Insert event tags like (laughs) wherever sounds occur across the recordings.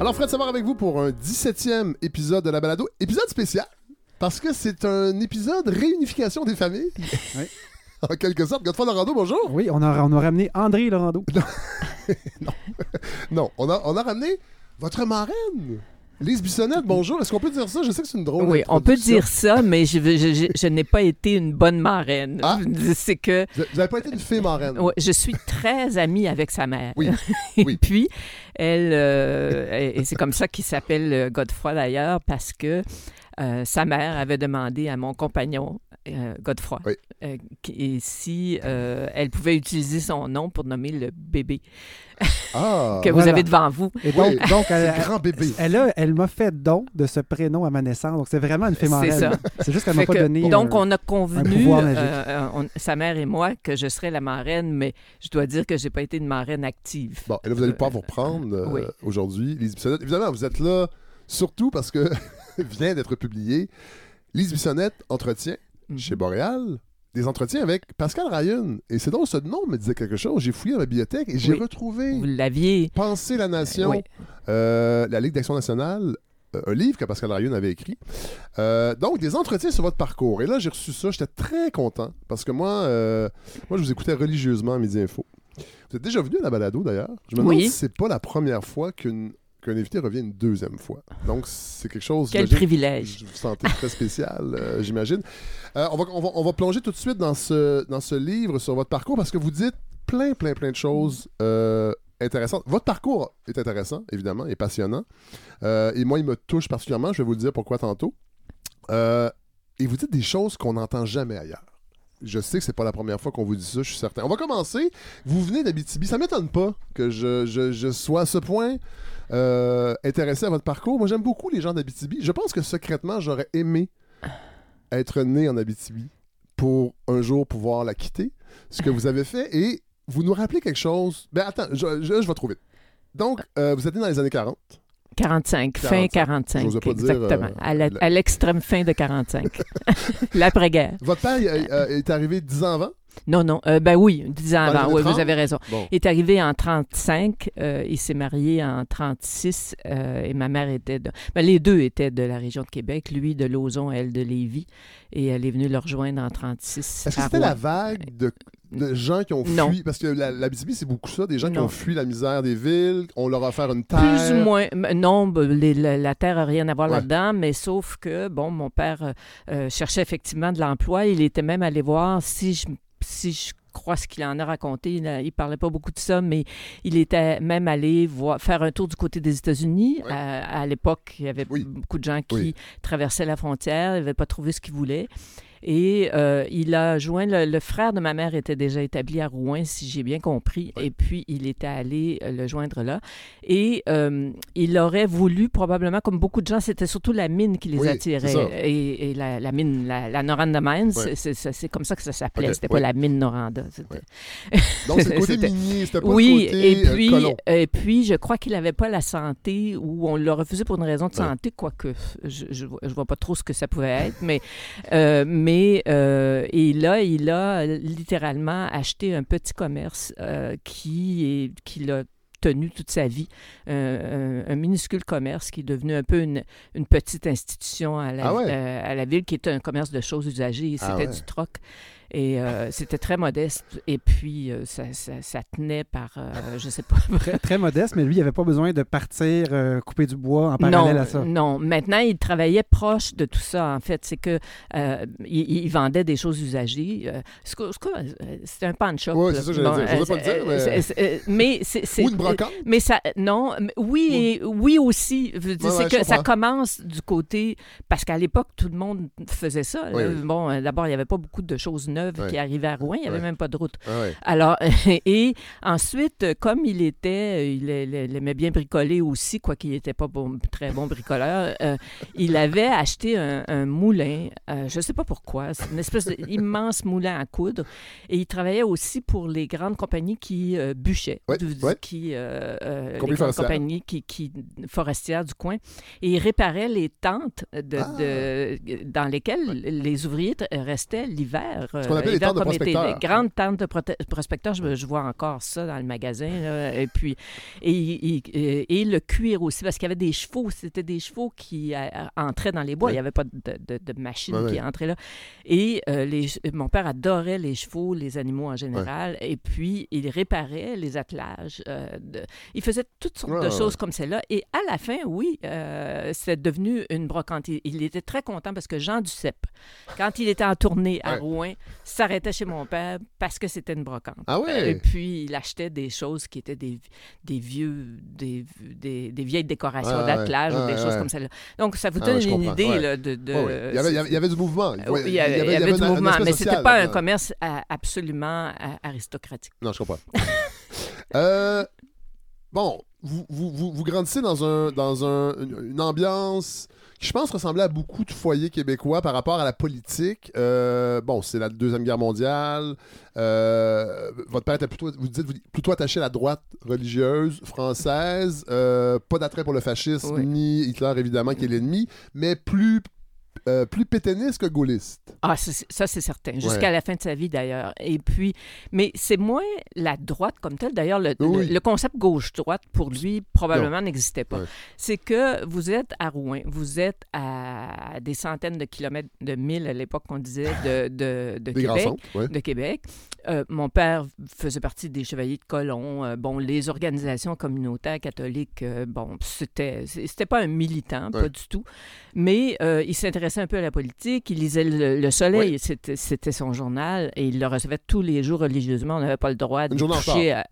Alors, Fred Savard avec vous pour un 17e épisode de la balado. Épisode spécial, parce que c'est un épisode réunification des familles. Oui. (laughs) en quelque sorte. Godefroy Lorando, bonjour. Oui, on a, on a ramené André Laurando. (laughs) Non, on a, on a ramené votre marraine. Lise Bissonnette, bonjour. Est-ce qu'on peut dire ça? Je sais que c'est une drôle Oui, on peut dire ça, mais je, veux- je, je- je n'ai pas été une bonne marraine. Ah. C'est que Vous n'avez pas été une fée marraine. ouais, je suis très amie avec sa mère. Oui, (laughs) Et oui. puis, elle, euh, et c'est comme ça qu'il s'appelle euh, Godefroy d'ailleurs, parce que euh, sa mère avait demandé à mon compagnon, euh, Godefroy, Oui. euh, et si euh, elle pouvait utiliser son nom pour nommer le bébé Ah, (laughs) que vous avez devant vous. Et donc, Oui, donc elle, grand bébé. elle, a- elle m'a fait don de ce prénom à ma naissance. Donc, c'est vraiment une fée C'est ça. C'est juste qu'elle m'a pas que- donné. donc, un- on a convenu, euh, euh, on- sa mère et moi, que je serais la marraine, mais je dois dire que j'ai pas été une marraine active. Bon, et là, vous allez pas vous reprendre euh, Oui. aujourd'hui, Lise Bissonnette. Évidemment, vous êtes là surtout parce que (laughs) vient d'être publié Lise Bissonnette Mhm. chez Boréal des entretiens avec Pascal Ryan. Et c'est donc ce nom me disait quelque chose. J'ai fouillé dans ma bibliothèque et j'ai Oui. retrouvé Vous l'aviez. Penser la nation, Oui. euh, la Ligue d'action nationale, euh, un livre que Pascal Ryan avait écrit. Euh, donc, des entretiens sur votre parcours. Et là, j'ai reçu ça. J'étais très content parce que moi, moi, je vous écoutais religieusement à Midi Info. Vous êtes déjà venu à la balado, d'ailleurs. Je me demande Oui. si c'est pas la première fois qu'une- qu'un invité revient une deuxième fois. Donc, c'est quelque chose... Quel privilège. je vous sentez très spécial, euh, j'imagine. Euh, on, va, on, va, on va plonger tout de suite dans ce, dans ce livre sur votre parcours parce que vous dites plein, plein, plein de choses euh, intéressantes. Votre parcours est intéressant, évidemment, et passionnant. Euh, et moi, il me touche particulièrement. Je vais vous le dire pourquoi tantôt. Et vous dites des choses qu'on n'entend jamais ailleurs. Je sais que c'est pas la première fois qu'on vous dit ça, je suis certain. On va commencer. Vous venez d'Abitibi. Ça m'étonne pas que je, je- sois à ce point intéressé à votre parcours. Moi, j'aime beaucoup les gens d'Abitibi. Je pense que secrètement, j'aurais aimé être né en Abitibi pour un jour pouvoir la quitter. Ce que vous avez fait. Et vous nous rappelez quelque chose. Ben attends, je, je, je vais trop vite. Donc, euh, vous êtes né dans les années 40. 45, fin 45. J'osais pas dire, exactement. euh, à la- l'extrême fin de 45. (laughs) L'après-guerre. Votre père est arrivé 10 ans avant? Non, non. euh, ben oui, 10 ans avant. Oui, 30? vous avez raison. Bon. Il est arrivé en 35. euh, il s'est marié en 36. euh, et ma mère était de. ben, les deux étaient de la région de Québec. Lui de Lauson, elle de Lévis. Et elle est venue le rejoindre en 36. Est-ce que c'était la vague de, de gens qui ont fui? Non. Parce que la, la c'est beaucoup ça. Des gens qui ont fui la misère des villes. On leur a offert une terre. Plus ou moins. Non, les- la, la terre n'a rien à voir Ouais. là-dedans, mais sauf que, bon, mon père euh, euh, cherchait effectivement de l'emploi. Il était même allé voir si je, si je crois ce qu'il en a raconté. Il, ne parlait pas beaucoup de ça, mais il était même allé voir, faire un tour du côté des États-Unis. Ouais. À, à l'époque, il y avait Oui. beaucoup de gens qui Oui. traversaient la frontière, ils n'avaient pas trouvé ce qu'ils voulaient. Et euh, il a joint, le, le frère de ma mère était déjà établi à Rouen, si j'ai bien compris, Ouais. et puis il était allé euh, le joindre là. Et euh, il aurait voulu, probablement, comme beaucoup de gens, c'était surtout la mine qui les Oui, attirait. Et, et la, la mine, la, la Noranda Mines, Ouais. c'est- comme ça que ça s'appelait. Ok, C'était ouais. pas la mine Noranda. (laughs) Donc, c'est le côté C'était- minier. C'était pas oui, le côté et puis, colon. et puis, je crois qu'il n'avait pas la santé ou on l'a refusé pour une raison de santé, quoique je ne vois, je vois pas trop ce que ça pouvait être, mais, euh, mais euh, et là, il a littéralement acheté un petit commerce euh, qui est qui l'a tenu toute sa vie, euh, un, un minuscule commerce qui est devenu un peu une, une petite institution à la, Ah ouais? euh, à la ville, qui est un commerce de choses usagées. C'était Ah ouais. du troc. Et euh, c'était très modeste. Et puis, euh, ça, ça- ça tenait par, euh, je sais pas. (laughs) Très, très modeste, mais lui, il n'avait pas besoin de partir euh, couper du bois en parallèle non, à ça. non. Maintenant, il travaillait proche de tout ça, en fait. C'est que euh, il, il vendait des choses usagées. Euh, c'est un pawn shop. Là. c'est ça, dire. Je euh, n'osais pas le dire, mais- Ou une brocante. mais ça, non, mais oui, et, oui aussi. Je veux dire, Ouais, c'est ouais, que ça commence du côté. Parce qu'à l'époque, tout le monde faisait ça. Oui, oui. Bon, d'abord, il n'y avait pas beaucoup de choses neuves Qui arrivaient à Rouen. Il n'y avait même pas de route. Ah. Alors, (laughs) et ensuite, comme il était, il, aimait bien bricoler aussi, quoiqu'il n'était pas bon, très bon bricoleur, euh, il avait acheté un, un moulin, euh, je ne sais pas pourquoi, une espèce d'immense moulin à coudre, et il travaillait aussi pour les grandes compagnies qui euh, bûchaient, du- qui, les grandes compagnies qui, qui, forestières du coin, et il réparait les tentes de, Ah. de- dans lesquelles les ouvriers restaient l'hiver. euh, qu'on appelle les tentes de prospecteurs. Grandes tentes de prospecteurs, je, je vois encore ça dans le magasin. là. Et puis, et, et- et- et le cuir aussi, parce qu'il y avait des chevaux. C'était des chevaux qui euh, entraient dans les bois. Ouais. Il n'y avait pas de, de- de machine Ouais, qui entrait là. Et euh, les, mon père adorait les chevaux, les animaux en général. Et puis, il réparait les attelages. euh, de- il faisait toutes sortes de choses comme celle-là. Et à la fin, oui, euh, c'est devenu une brocante. Il, il était très content parce que Jean Duceppe, quand il était en tournée à. Rouen, s'arrêtait chez mon père parce que c'était une brocante. Ah ouais? Et puis, il achetait des choses qui étaient des, des vieux, des, des, des vieilles décorations ouais, d'attelage ou des choses comme celle-là. Donc, ça vous Ah donne une idée Ouais. là, de... Il, y avait, il y avait- il y avait du mouvement. Il y avait, il y avait du un- mouvement, mais c'était social pas un commerce euh, absolument euh, aristocratique. Non, je comprends. (laughs) Euh, bon, vous, vous, vous, vous grandissez dans, un, dans un, une, une ambiance qui, je pense, ressemblait à beaucoup de foyers québécois par rapport à la politique. Euh, bon, c'est la Deuxième Guerre mondiale. Euh, votre père était plutôt, vous dites, vous plutôt attaché à la droite religieuse française. Euh, pas d'attrait pour le fascisme, Oui. ni Hitler, évidemment, qui est l'ennemi, mais plus, euh, plus pétainiste que gaulliste. Ah, ça, c'est- certain. Jusqu'à Ouais. la fin de sa vie, d'ailleurs. Et puis, mais c'est moins la droite comme telle. D'ailleurs, le, Oui. le- le concept gauche-droite, pour lui, probablement n'existait pas. Ouais. C'est que vous êtes à Rouen, vous êtes à des centaines de kilomètres, de milles à l'époque, qu'on disait, de, de, (laughs) Québec. ouais. de Québec. Euh, mon père faisait partie des Chevaliers de Colomb. Euh, bon, les organisations communautaires catholiques, bon, c'était c'était pas un militant, pas du tout. Mais il s'intéressait un peu à la politique. Il lisait Le, Le Soleil, c'était c'était son journal, et il le recevait tous les jours religieusement. On n'avait pas le droit de toucher. à-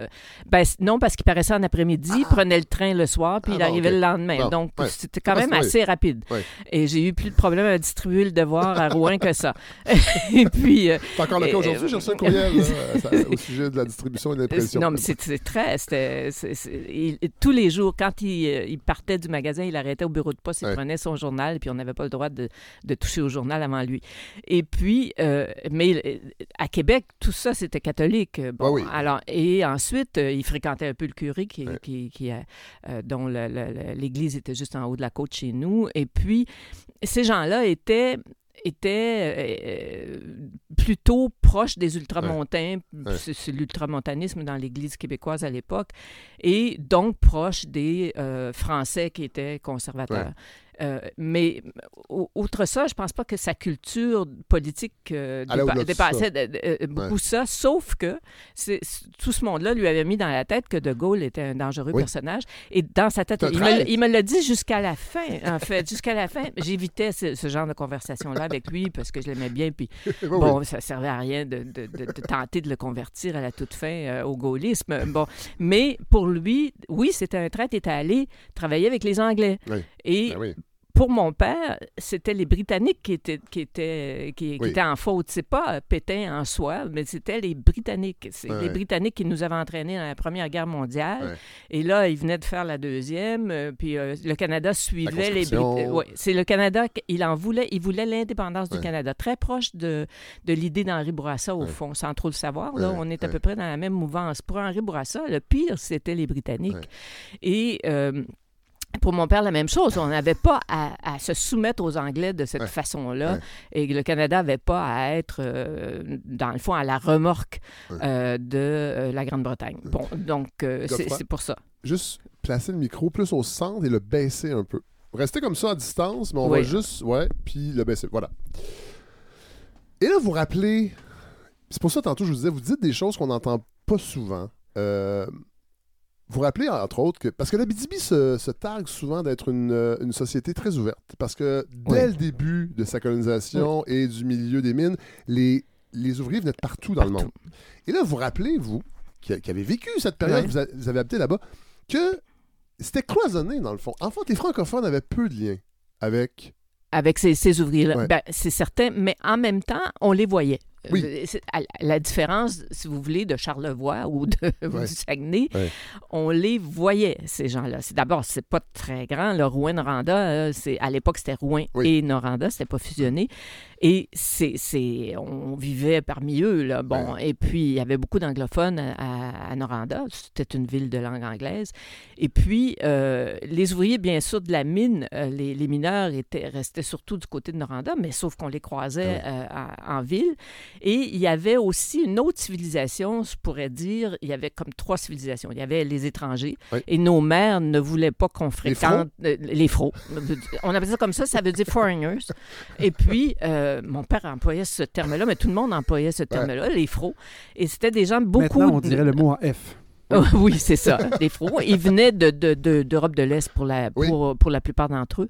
ben, non, parce qu'il paraissait en après-midi, il prenait le train le soir, puis Ah il bon, arrivait le lendemain. Donc, c'était quand Ah, même assez rapide. Et j'ai eu plus de problème à distribuer le devoir à Rouen que ça. (laughs) et puis, euh, C'est encore le cas aujourd'hui. J'ai reçu un courriel ça- au sujet de la distribution et de l'impression. Non, mais c'est c'est très. c'était- c'est- c'est- il- tous les jours, quand il, euh, il partait du magasin, il arrêtait au bureau de poste, il prenait son journal, et puis on n'avait pas le droit de, de toucher au journal avant lui. Et puis, euh, mais euh, à Québec, tout ça, c'était catholique. Bon, Ah oui. alors, et ensuite, euh, il fréquentait un peu le curé, qui, qui, qui, euh, euh, dont l'église était juste en haut de la côte chez nous. Et puis, ces gens-là étaient euh, plutôt proches des ultramontains. Ouais. C'est l'ultramontanisme dans l'Église québécoise à l'époque. Et donc proches des euh, Français qui étaient conservateurs. Euh, mais au- outre ça, je pense pas que sa culture politique euh, dépa- dépassait de- de- euh, beaucoup ça, sauf que tout ce monde-là lui avait mis dans la tête que De Gaulle était un dangereux Oui. personnage. Et dans sa tête, il me, il l'a dit jusqu'à la fin, en fait. Jusqu'à la fin, j'évitais ce, ce genre de conversation-là avec lui parce que je l'aimais bien. Puis Oui, oui. Bon, ça servait à rien de, tenter de le convertir à la toute fin euh, au gaullisme. Bon, mais pour lui, oui, c'était un traître, il était allé travailler avec les Anglais. Oui. Et Ben oui. Pour mon père, c'était les Britanniques qui étaient, qui étaient, qui, étaient en faute. C'est pas euh, Pétain en soi, mais c'était les Britanniques. C'est Ouais, les. Britanniques qui nous avaient entraînés dans la Première Guerre mondiale. Ouais. Et là, ils venaient de faire la deuxième. euh, puis euh, le Canada suivait les. Britanniques. Ouais, c'est le Canada, il en voulait, il voulait l'indépendance du Canada. Très proche de, de l'idée d'Henri Bourassa, au fond, sans trop le savoir. Là, on est à peu près dans la même mouvance. Pour Henri Bourassa, le pire, c'était les Britanniques. Et euh, pour mon père, la même chose. On n'avait pas à, à se soumettre aux Anglais de cette Ouais. façon-là. Ouais. Et le Canada n'avait pas à être, euh, dans le fond, à la remorque euh, de euh, la Grande-Bretagne. Bon, donc, c'est pour ça. Juste placer le micro plus au centre et le baisser un peu. Restez comme ça à distance, mais on va juste. Ouais, puis le baisser. Voilà. Et là, vous vous rappelez. C'est pour ça, tantôt, je vous disais, vous dites des choses qu'on n'entend pas souvent. Euh, vous rappelez, entre autres, que. Parce que l'Abitibi se, se targue souvent d'être une, euh, une société très ouverte. Parce que dès Oui. le début de sa colonisation et du milieu des mines, les, les ouvriers venaient de partout dans le monde. Et là, vous rappelez, vous, qui, qui avez vécu cette période, vous, a- vous avez habité là-bas, que c'était cloisonné, dans le fond. En fait, les francophones avaient peu de liens avec. Avec ces, ces ouvriers-là. Ouais. Ben, c'est certain, mais en même temps, on les voyait. Oui. Euh, à la- différence, si vous voulez, de Charlevoix ou, de, (laughs) ou Ouais. du Saguenay, Ouais. on les voyait, ces gens-là. C'est- D'abord, c'est pas très grand. Le Rouen-Noranda, euh, c'est- à l'époque, c'était Rouen Oui. et Noranda, c'était pas fusionné. Et c'est, c'est, on vivait parmi eux, là. Bon, et puis il y avait beaucoup d'anglophones à, à, Noranda. C'était une ville de langue anglaise. Et puis, euh, les ouvriers, bien sûr, de la mine, euh, les, les, mineurs étaient, restaient surtout du côté de Noranda, mais sauf qu'on les croisait euh, en, ville. Et il y avait aussi une autre civilisation, je pourrais dire. Il y avait comme trois civilisations. Il y avait les étrangers. Et nos mères ne voulaient pas qu'on fréquente les frots. On appelle ça comme ça, ça veut dire foreigners. Et puis, mon père employait ce terme-là, mais tout le monde employait ce terme-là, les frots. Et c'était des gens beaucoup. Maintenant, on dirait le mot en F. (laughs) oui, c'est ça, (laughs) les frots. Ils venaient d'Europe de, de, de l'Est pour la, pour, pour la plupart d'entre eux.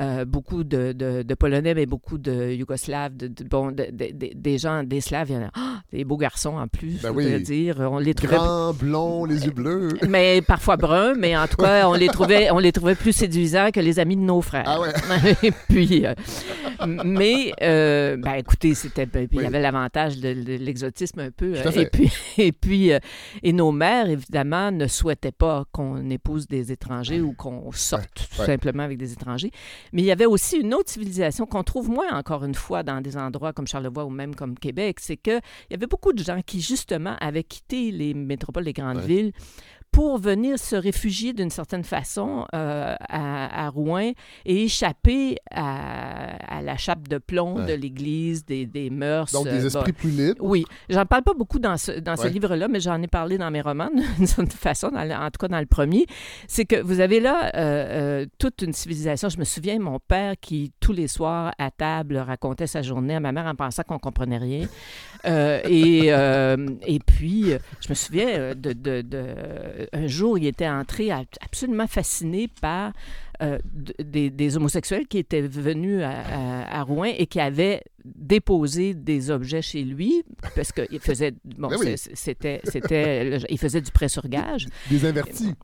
Euh, beaucoup de, de, Polonais, mais beaucoup de Yougoslaves, bon, des gens, des Slaves. Il y en a ah, des beaux garçons en plus, ben oui. dire. On les trouvait... Grands, blonds, les yeux bleus. Mais parfois bruns, mais en tout cas, on les trouvait, on les trouvait plus séduisants que les amis de nos frères. Ah ouais. (laughs) Et puis, euh, mais, euh, ben écoutez, c'était, ben, il y avait l'avantage de, l'exotisme un peu. et puis, et puis, et nos mères, évidemment, ne souhaitaient pas qu'on épouse des étrangers ou qu'on sorte tout simplement avec des étrangers. Mais il y avait aussi une autre civilisation qu'on trouve moins, encore une fois, dans des endroits comme Charlevoix ou même comme Québec, c'est qu'il y avait beaucoup de gens qui, justement, avaient quitté les métropoles des grandes villes pour venir se réfugier d'une certaine façon euh, à, Rouen et échapper à, la chape de plomb de l'Église, des, des, mœurs. Donc des euh, esprits plus libres. Oui. J'en parle pas beaucoup dans ce, dans ce livre-là, mais j'en ai parlé dans mes romans (laughs) d'une certaine façon, en tout cas dans le premier. C'est que vous avez là euh, toute une civilisation. Je me souviens, mon père qui, tous les soirs à table, racontait sa journée à ma mère en pensant qu'on comprenait rien. et, et puis, je me souviens de, de, de un jour, il était entré absolument fasciné par euh, des, homosexuels qui étaient venus à, Rouen et qui avaient déposé des objets chez lui parce qu'il faisait bon ben c'était c'était il faisait du prêt sur gage des invertis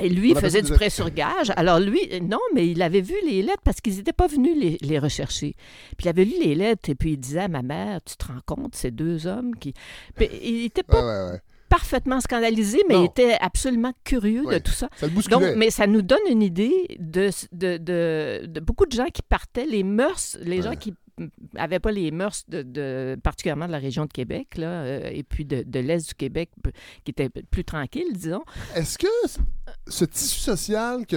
et lui, il faisait du prêt sur gage. Alors lui, non, mais il avait vu les lettres parce qu'ils n'étaient pas venus les, les, rechercher. Puis il avait lu les lettres et puis il disait à ma mère, tu te rends compte, ces deux hommes qui... Puis, il n'était pas parfaitement scandalisé, mais il était absolument curieux de tout ça. ça le Donc, mais ça nous donne une idée de, de, de, beaucoup de gens qui partaient, les mœurs, les gens qui n'avaient pas les mœurs de, particulièrement de la région de Québec là, euh, et puis de, l'est du Québec qui était plus tranquille, disons. Est-ce que ce tissu social qui,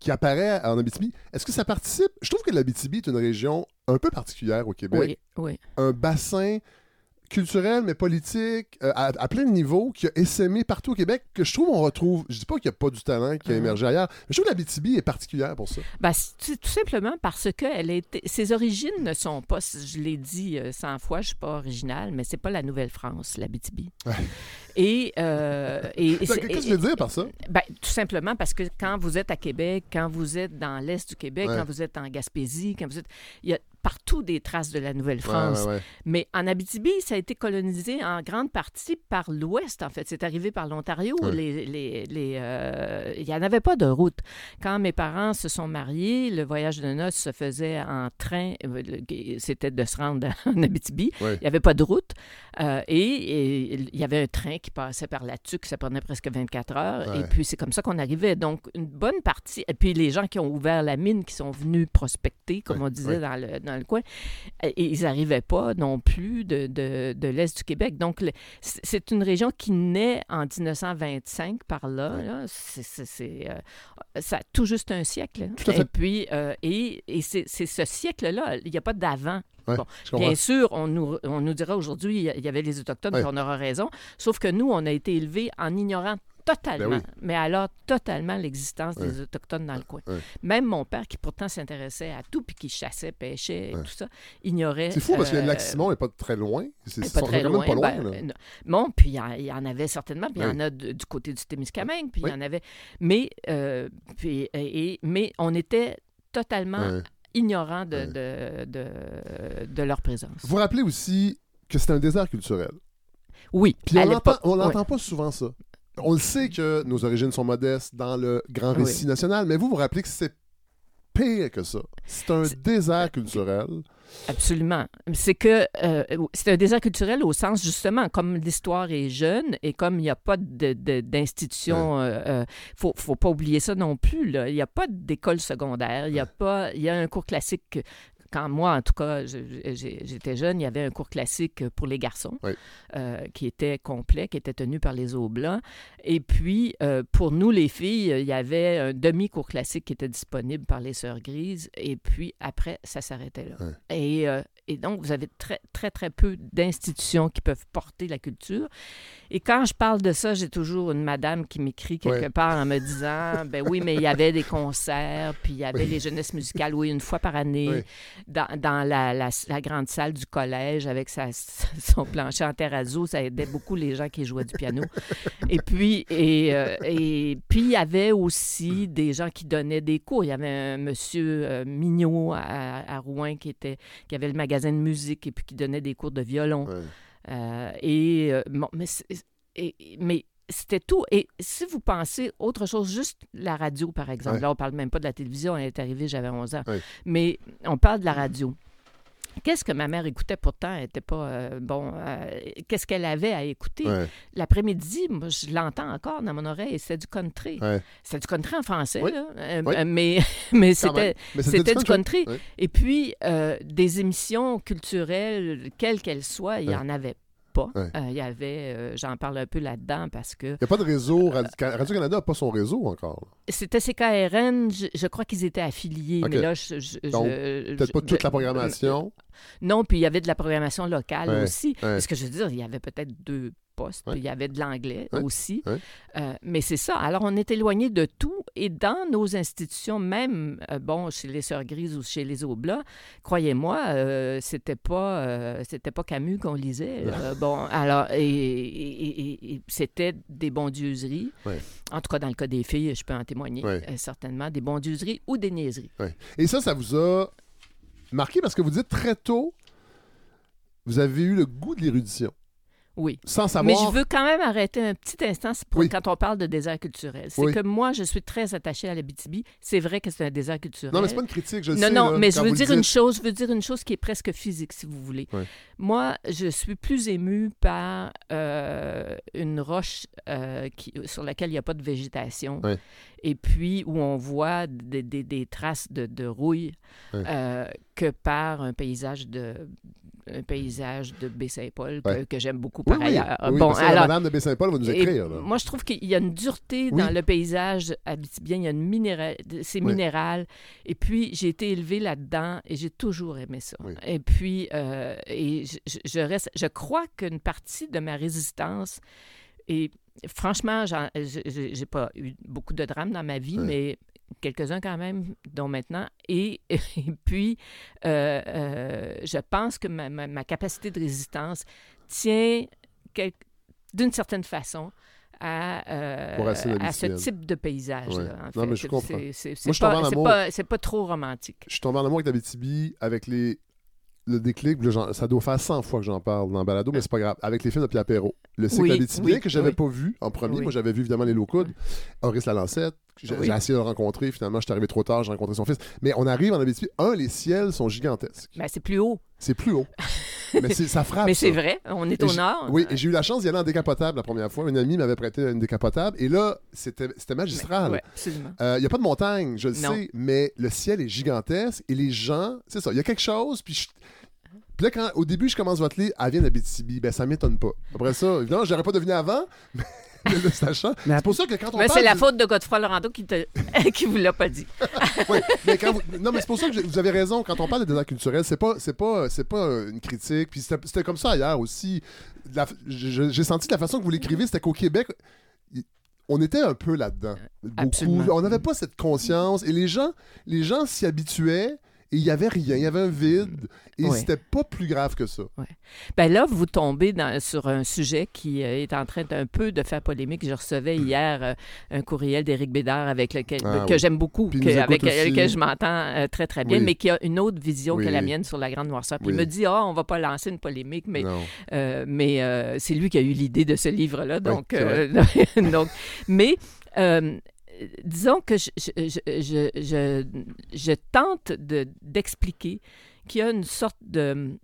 qui, apparaît en Abitibi, est-ce que ça participe? Je trouve que l'Abitibi est une région un peu particulière au Québec. Oui, oui. Un bassin culturel, mais politique, euh, à, plein de niveaux, qui a essaimé partout au Québec, que je trouve on retrouve. Je dis pas qu'il n'y a pas du talent qui a uh-huh. émergé ailleurs, mais je trouve que la BTB est particulière pour ça. Ben, tout simplement parce que elle été... ses origines ne sont pas, je l'ai dit 100 euh, fois, je suis pas originale, mais c'est pas la Nouvelle-France, la BTB. Et, euh, et, (laughs) Qu'est-ce que tu veux dire par ça? Ben, tout simplement parce que quand vous êtes à Québec, quand vous êtes dans l'Est du Québec, quand vous êtes en Gaspésie, quand vous êtes... Il y a partout des traces de la Nouvelle-France. Mais en Abitibi, ça a été colonisé en grande partie par l'Ouest, en fait. C'est arrivé par l'Ontario. Les, les, les euh, Il n'y en avait pas de route. Quand mes parents se sont mariés, le voyage de noces se faisait en train. Euh, c'était de se rendre (laughs) en Abitibi. Il n'y avait pas de route. Euh, et, il y avait un train qui passait par là-dessus, ça prenait presque 24 heures. Et puis, c'est comme ça qu'on arrivait. Donc, une bonne partie. Et puis, les gens qui ont ouvert la mine, qui sont venus prospecter, comme on disait dans le le coin. Et ils n'arrivaient pas non plus de, de, l'Est du Québec. Donc, c'est une région qui naît en 1925 par là. C'est euh, ça tout juste un siècle. et puis, euh, et, et c'est ce siècle-là, il n'y a pas d'avant. bien sûr, on nous, on nous dira aujourd'hui, il y avait les Autochtones, puis on aura raison. Sauf que nous, on a été élevés en ignorant Totalement. Ben mais alors, totalement l'existence des Autochtones dans le coin. Même mon père, qui pourtant s'intéressait à tout, puis qui chassait, pêchait et tout ça, ignorait. C'est fou parce que le lac Simon n'est pas très loin. C'est pas très loin. Pas loin ben, bon, puis il y, en avait certainement, puis il y en a du côté du Témiscamingue, puis il y en avait. Mais, euh, puis, et, mais on était totalement ignorants de, de, de, de, leur présence. Vous vous rappelez aussi que c'est un désert culturel. Oui. Puis on n'entend pas souvent ça on le sait que nos origines sont modestes dans le grand récit national, mais vous vous rappelez que c'est pire que ça. C'est un désert culturel. Absolument. C'est que euh, c'est un désert culturel au sens justement comme l'histoire est jeune et comme il n'y a pas d'institution, il de, euh, euh, faut, faut pas oublier ça non plus. Là. Il n'y a pas d'école secondaire, il y a pas, il y a un cours classique quand moi, en tout cas, j'étais jeune, il y avait un cours classique pour les garçons euh, qui était complet, qui était tenu par les Oblats. Et puis, euh, pour nous, les filles, il y avait un demi-cours classique qui était disponible par les Sœurs Grises. Et puis, après, ça s'arrêtait là. Et, et donc, vous avez très, très, très peu d'institutions qui peuvent porter la culture. Et quand je parle de ça, j'ai toujours une madame qui m'écrit quelque part en me disant (laughs) Ben oui, mais il y avait des concerts, puis il y avait les jeunesses musicales, oui, une fois par année, dans, dans la, la, grande salle du collège avec sa, (laughs) son plancher en terrazzo. Ça aidait beaucoup les gens qui jouaient du piano. et puis, et, euh, et puis il y avait aussi des gens qui donnaient des cours. Il y avait un monsieur euh, Mignot à, à Rouen qui, était, qui avait le magasin de musique et puis qui donnait des cours de violon. Euh, et, mais, mais c'était tout. Et si vous pensez autre chose, juste la radio, par exemple. Là, on parle même pas de la télévision. Elle est arrivée, j'avais 11 ans. Mais on parle de la radio. Qu'est-ce que ma mère écoutait pourtant? Elle n'était pas. Euh, bon, euh, qu'est-ce qu'elle avait à écouter? L'après-midi, moi, je l'entends encore dans mon oreille, c'est du country. C'est du country en français, là, euh, mais, (laughs) mais c'était du country. Et puis, des émissions culturelles, quelles qu'elles soient, il n'y en avait pas. Euh, il y avait, euh, j'en parle un peu là-dedans parce que. Il n'y a pas de réseau. Euh, Radio-Canada n'a pas son réseau encore. C'était CKRN, je, crois qu'ils étaient affiliés, mais là, je. peut-être pas toute la programmation. Non, puis il y avait de la programmation locale aussi. Parce que je veux dire, il y avait peut-être deux poste. Il y avait de l'anglais aussi. Euh, mais c'est ça. Alors, on est éloigné de tout. Et dans nos institutions, même, euh, bon, chez les Sœurs Grises ou chez les Oblats, croyez-moi, euh, c'était pas, c'était pas Camus qu'on lisait. bon, alors, et, c'était des bondieuseries. En tout cas, dans le cas des filles, je peux en témoigner certainement, des bondieuseries ou des niaiseries. Et ça, ça vous a marqué parce que vous dites très tôt, vous avez eu le goût de l'érudition. Oui. Sans savoir. Mais je veux quand même arrêter un petit instant pour quand on parle de désert culturel. C'est que moi, je suis très attachée à la BTB. C'est vrai que c'est un désert culturel. Non, mais c'est pas une critique, je non, sais. Non, non, mais je veux dire une chose, je veux dire une chose qui est presque physique, si vous voulez. Moi, je suis plus émue par euh, une roche euh, qui, sur laquelle il n'y a pas de végétation. Et puis où on voit des, des, des traces de, de rouille euh, que par un paysage de un paysage de Baie-Saint-Paul que, j'aime beaucoup par ailleurs. bon, alors, la madame de Baie-Saint-Paul va nous écrire. Moi, je trouve qu'il y a une dureté dans le paysage habitibien. Il y a une minéral, c'est minéral. Et puis, j'ai été élevée là-dedans et j'ai toujours aimé ça. Et puis, euh, et je, je, reste, je crois qu'une partie de ma résistance et franchement, j'ai pas eu beaucoup de drames dans ma vie, mais quelques-uns quand même, dont maintenant. (laughs) Et, puis, euh, euh, je pense que ma, capacité de résistance tient d'une certaine façon à, euh, à ce type de paysage. Là, non, mais je comprends. C'est pas, pas, pas, trop romantique. Je suis tombé en amour avec Abitibi, avec les, le déclic, ça doit faire 100 fois que j'en parle dans Balado, mais c'est pas grave. Avec les films de Pierre Perrault. Le cycle oui, que j'avais pas vu en premier. Moi, j'avais vu évidemment Les Low-Coudes, Horace Lalancette. J'ai essayé de le rencontrer. Finalement, je suis arrivé trop tard, j'ai rencontré son fils. Mais on arrive en Abitibi. Un, les ciels sont gigantesques. Ben, c'est plus haut. C'est plus haut. (laughs) mais ça frappe. Mais c'est vrai, on est au nord. Oui, et j'ai eu la chance d'y aller en décapotable la première fois. Une amie m'avait prêté une décapotable. Et là, c'était magistral. Oui, absolument. Il euh, n'y a pas de montagne, je le sais, mais le ciel est gigantesque. Et les gens, c'est ça, il y a quelque chose. Puis je, puis là, quand, au début, je commence votre livre, elle vient d'Abitibi. Ben, ça m'étonne pas. Après ça, évidemment, j'aurais pas deviné avant, (laughs) mais (laughs) le sachant. C'est pour ça que quand on mais C'est la faute de Godefroy Laurando qui, te... (laughs) qui vous l'a pas dit. (laughs) oui, mais quand Non, mais c'est pour ça que vous avez raison. Quand on parle de désert culturel, c'est pas, c'est pas, c'est pas une critique. Puis c'était comme ça ailleurs aussi. J'ai senti de la façon que vous l'écrivez, c'était qu'au Québec, on était un peu là-dedans. Beaucoup. On n'avait pas cette conscience. Et les gens, les gens s'y habituaient il n'y avait rien, il y avait un vide. Et c'était pas plus grave que ça. Ouais. Ben là, vous tombez dans, sur un sujet qui euh, est en train d'un peu de faire polémique. Je recevais hier euh, un courriel d'Éric Bédard avec lequel, ah que j'aime beaucoup, avec lequel je m'entends euh, très, très bien, mais qui a une autre vision que la mienne sur la grande noirceur. Puis il me dit, ah, oh, on va pas lancer une polémique, mais, mais c'est lui qui a eu l'idée de ce livre-là. Donc, (laughs) donc, mais disons que je, je, je, je tente d'expliquer qu'il y a une sorte de...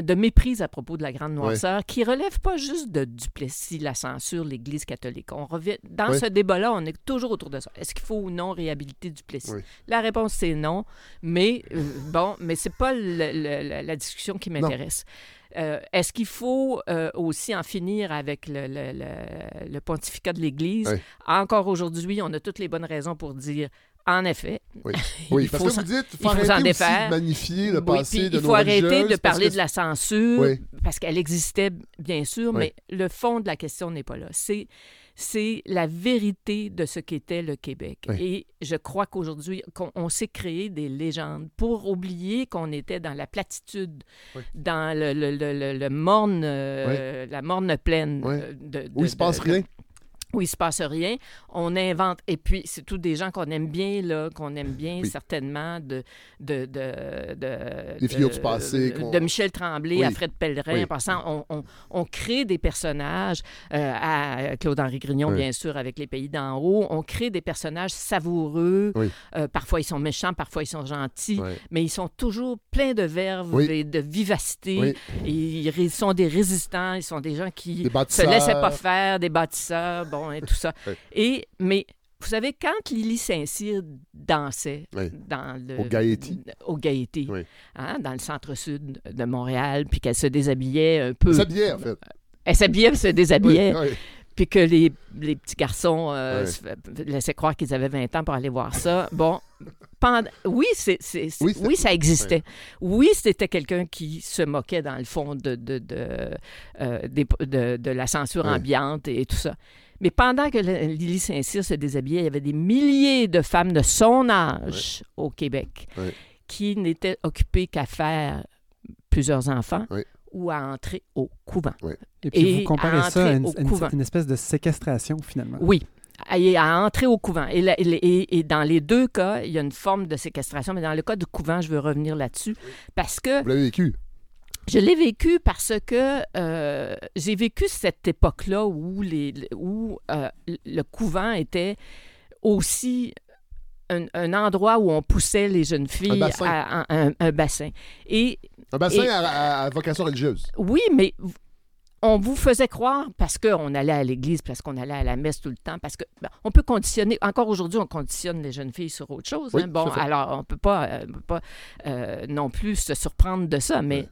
de méprise à propos de la grande noirceur qui relève pas juste de Duplessis, la censure, l'Église catholique. On revient dans Oui. ce débat-là, on est toujours autour de ça. Est-ce qu'il faut ou non réhabiliter Duplessis? Oui. La réponse c'est non, mais euh, bon, mais c'est pas le- le- la, la discussion qui m'intéresse. Euh, Est-ce qu'il faut euh, aussi en finir avec le, le- le- le pontificat de l'Église? Oui. Encore aujourd'hui, on a toutes les bonnes raisons pour dire, en effet, Oui, (laughs) parce faut que vous dites, il faut arrêter aussi de magnifier le Oui, passé puis de il nos faut arrêter de parler que de la censure Oui. parce qu'elle existait, bien sûr, mais le fond de la question n'est pas là. C'est c'est la vérité de ce qu'était le Québec. Oui. Et je crois qu'aujourd'hui, qu'on on s'est créé des légendes pour oublier qu'on était dans la platitude, Oui. dans le, le, le, le- morne, euh, la morne pleine. Euh, de, de- où il se passe de- rien. Où il se passe rien. On invente, et puis c'est tous des gens qu'on aime bien, là, qu'on aime bien Oui. certainement, de, de, de, de- Des figures de- du passé de, Michel Tremblay Oui. à Fred Pellerin. Oui. En passant, on, on- on crée des personnages, euh, à Claude-Henri Grignon, bien sûr, avec Les Pays d'en haut. On crée des personnages savoureux. Euh, parfois, ils sont méchants, parfois, ils sont gentils, mais ils sont toujours pleins de verve et de vivacité. Et ils sont des résistants, ils sont des gens qui Des se laissaient pas faire, des bâtisseurs, bon, et tout ça. Oui. Et, mais, vous savez, quand Lily Saint-Cyr dansait Oui. dans le... Au. Au Oui. hein, dans le centre-sud de Montréal, puis qu'elle se déshabillait un peu. S'habiller, en fait. Elle s'habillait, elle se déshabillait, Oui, puis que les, les petits garçons euh, laissaient croire qu'ils avaient 20 ans pour aller voir ça. Bon, pendant... oui, c'est, c'est- c'est- Oui, ça existait. Oui, c'était quelqu'un qui se moquait, dans le fond, de, de, de, euh, des- de- de la censure ambiante et tout ça. Mais pendant que Lily Saint-Cyr se déshabillait, il y avait des milliers de femmes de son âge au Québec Ouais. qui n'étaient occupées qu'à faire plusieurs enfants Ouais. ou à entrer au couvent. Et puis Et vous comparez à ça à une, espèce de séquestration, finalement. Oui. À entrer au couvent. Et, la- et- et dans les deux cas, il y a une forme de séquestration. Mais dans le cas du couvent, je veux revenir là-dessus. Parce que Vous l'avez vécu. Je l'ai vécu parce que euh, j'ai vécu cette époque-là où, les, où euh, le couvent était aussi un, un endroit où on poussait les jeunes filles bassin. à, à- un, un bassin. Et Un bassin Et- à, vocation religieuse. oui, mais on vous faisait croire parce qu'on allait à l'église, parce qu'on allait à la messe tout le temps, parce que ben, on peut conditionner. Encore aujourd'hui, on conditionne les jeunes filles sur autre chose. Oui, hein. Bon, alors on peut pas, euh, on peut pas euh, non plus se surprendre de ça, mais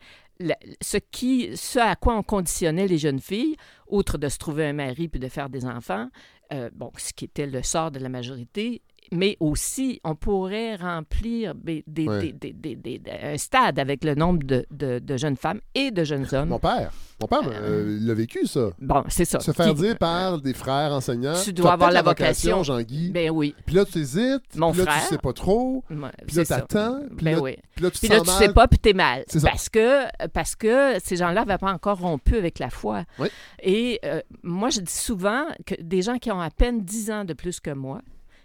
ce qui, ce à quoi on conditionnait les jeunes filles, outre de se trouver un mari puis de faire des enfants, euh, bon, ce qui était le sort de la majorité. Mais aussi, on pourrait remplir des, des- un stade avec le nombre de, de- de jeunes femmes et de jeunes hommes. Mon père. Mon père, euh, il l'a vécu, ça. Bon, c'est ça. Se faire Qui- dire par des frères enseignants. Tu dois avoir la vocation. Jean-Guy. Ben oui. Puis là, tu hésites. Mon puis là, frère. tu sais pas trop. Puis là, ça. t'attends. Puis Ben là, oui. puis là, tu Puis là, tu sais pas, puis t'es mal. C'est ça. Parce que, parce que ces gens-là n'avaient pas encore rompu avec la foi. Oui. Et euh, moi, je dis souvent que des gens qui ont à peine 10 ans de plus que moi,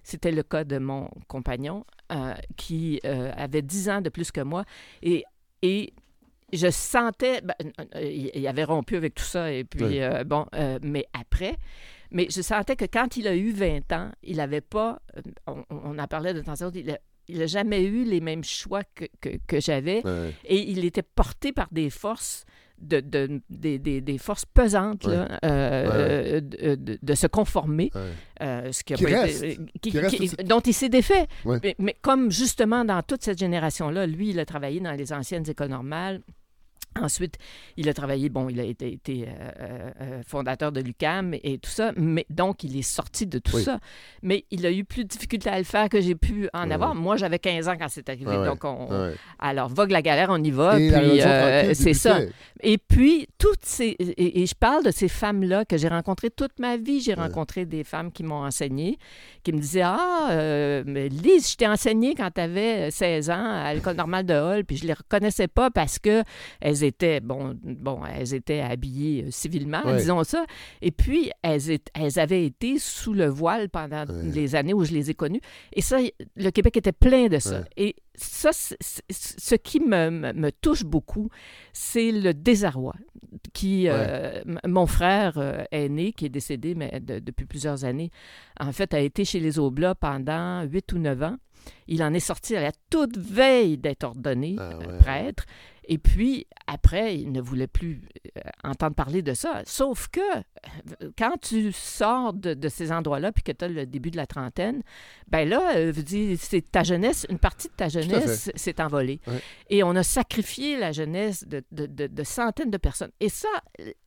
c'était le cas de mon compagnon, euh, qui euh, avait 10 ans de plus que moi, et, et je sentais, ben, il avait rompu avec tout ça, et puis, Oui. euh, bon, euh, mais après, mais je sentais que quand il a eu 20 ans, il n'avait pas, on, on en parlait de temps en temps, il n'a jamais eu les mêmes choix que, que, que j'avais. Et il était porté par des forces de, de- des, des- des forces pesantes Ouais. là, euh, de, de- de se conformer, Ouais. euh, ce qui a Qui pas reste. été- qui- Qui reste qui- aussi. dont il s'est défait. Ouais. Mais, mais comme justement dans toute cette génération-là, lui, il a travaillé dans les anciennes écoles normales. Ensuite, il a travaillé, bon, il a été, été, euh, euh, fondateur de l'UCAM et tout ça, mais donc il est sorti de tout Oui. ça. Mais il a eu plus de difficultés à le faire que j'ai pu en Ouais. avoir. Moi, j'avais 15 ans quand c'est arrivé, Ouais, donc on, Ouais. alors vogue la galère, on y va, Et puis euh, c'est ça. Et puis, toutes ces. Et, et je parle de ces femmes-là que j'ai rencontrées toute ma vie. J'ai rencontré des femmes qui m'ont enseigné, qui me disaient Ah, mais Lise, je t'ai enseigné quand tu avais 16 ans à l'école normale de Hall, puis je les reconnaissais pas parce que elles étaient, bon, bon elles étaient habillées euh, civilement, Ouais. disons ça. Et puis, elles, étaient- elles avaient été sous le voile pendant Ouais. les années où je les ai connues. Et ça, le Québec était plein de ça. Ouais. Et ça, ce qui me, me- me touche beaucoup, c'est le désarroi qui euh, mon frère euh, aîné qui est décédé mais de- depuis plusieurs années en fait a été chez les Oblats pendant 8 ou 9 ans il en est sorti à la toute veille d'être ordonné Ah euh, prêtre Et puis, après, il ne voulait plus euh, entendre parler de ça. Sauf que euh, quand tu sors de, de ces endroits-là, puis que tu as le début de la trentaine, ben là, euh, c'est ta jeunesse, une partie de ta jeunesse s'est envolée. Et on a sacrifié la jeunesse de, de- de- de centaines de personnes. Et ça,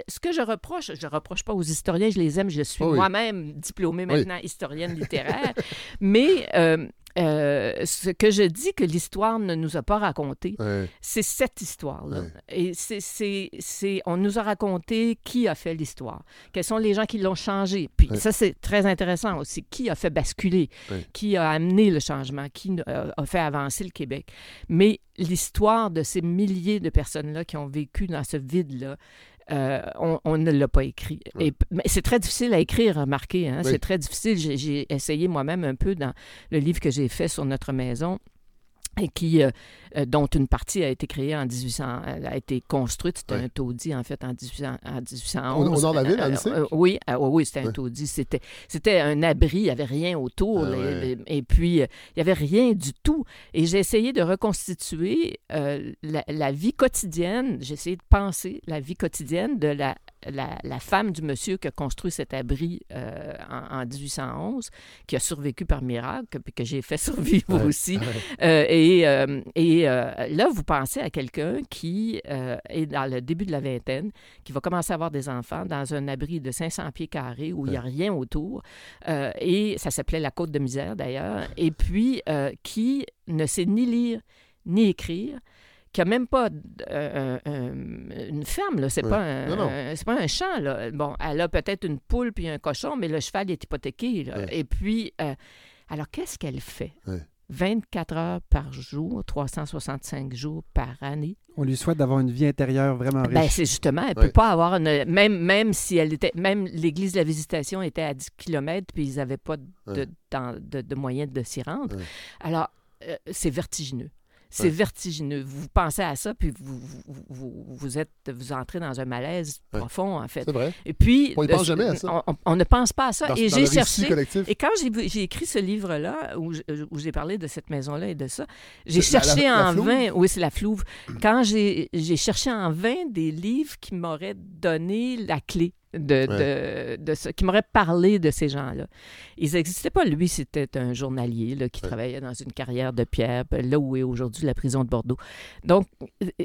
ce que je reproche, je ne reproche pas aux historiens, je les aime, je suis Oh oui. moi-même diplômée Oui. maintenant historienne littéraire, (laughs) mais euh, euh, ce que je dis que l'histoire ne nous a pas raconté, Ouais. c'est cette histoire-là. Ouais. Et c'est, c'est, c'est- on nous a raconté qui a fait l'histoire, quels sont les gens qui l'ont changé. Puis Ouais. ça, c'est très intéressant aussi. Qui a fait basculer, qui a amené le changement, qui euh, a fait avancer le Québec. Mais l'histoire de ces milliers de personnes-là qui ont vécu dans ce vide-là, euh, on, on ne l'a pas écrit. Et, mais c'est très difficile à écrire, remarquez. Hein? Oui. C'est très difficile. J'ai essayé moi-même un peu dans le livre que j'ai fait sur notre maison et qui, euh, euh, dont une partie a été créée en 1800, elle a été construite, c'était Ouais. un taudis en fait en, 1800, en Au, 1811. au nord de la ville, à Euh, euh, oui, euh, c'était un Ouais. taudis. C'était, c'était un abri, il n'y avait rien autour. Ah les- ouais. les- et puis, euh, il n'y avait rien du tout. Et j'ai essayé de reconstituer euh, la, la vie quotidienne, j'ai essayé de penser la vie quotidienne de la, la, la femme du monsieur qui a construit cet abri euh, en, en 1811, qui a survécu par miracle, puis que j'ai fait (laughs) survivre Ouais. aussi. Ouais. Euh, et euh, et là, vous pensez à quelqu'un qui est dans le début de la vingtaine, qui va commencer à avoir des enfants dans un abri de 500 pieds carrés où il n'y a rien autour. Et ça s'appelait la Côte de Misère, d'ailleurs. Et puis, qui ne sait ni lire ni écrire qui a même pas euh, un- un- une ferme, là. C'est Ouais. pas, un, c'est pas un champ, là. Bon, elle a peut-être une poule puis un cochon, mais le cheval est hypothéqué, là. Et puis, euh, alors, qu'est-ce qu'elle fait? Ouais. 24 heures par jour, 365 jours par année. On lui souhaite d'avoir une vie intérieure vraiment riche. Ben, c'est justement, elle Ouais. peut pas avoir une, même même si elle était même l'église de la Visitation était à 10 km puis ils n'avaient pas de, Ouais. dans- de, de moyens de s'y rendre. Ouais. Alors euh, c'est vertigineux. C'est Ouais. vertigineux. Vous pensez à ça, puis vous, vous, vous, vous êtes, vous entrez dans un malaise Ouais. profond, en fait. C'est vrai. Et puis... On de- pense jamais à ça. On, ne pense pas à ça. Dans, et j'ai cherché... collectif. Et quand j'ai, écrit ce livre-là, où, où j'ai parlé de cette maison-là et de ça, j'ai cherché la- la en vain, oui, c'est la flouve, quand j'ai, j'ai cherché en vain des livres qui m'auraient donné la clé de, de, de ça, qui m'auraient parlé de ces gens-là. Ils n'existaient pas. Lui, c'était un journalier là, qui Ouais. travaillait dans une carrière de pierre, là où est aujourd'hui la prison de Bordeaux. Donc,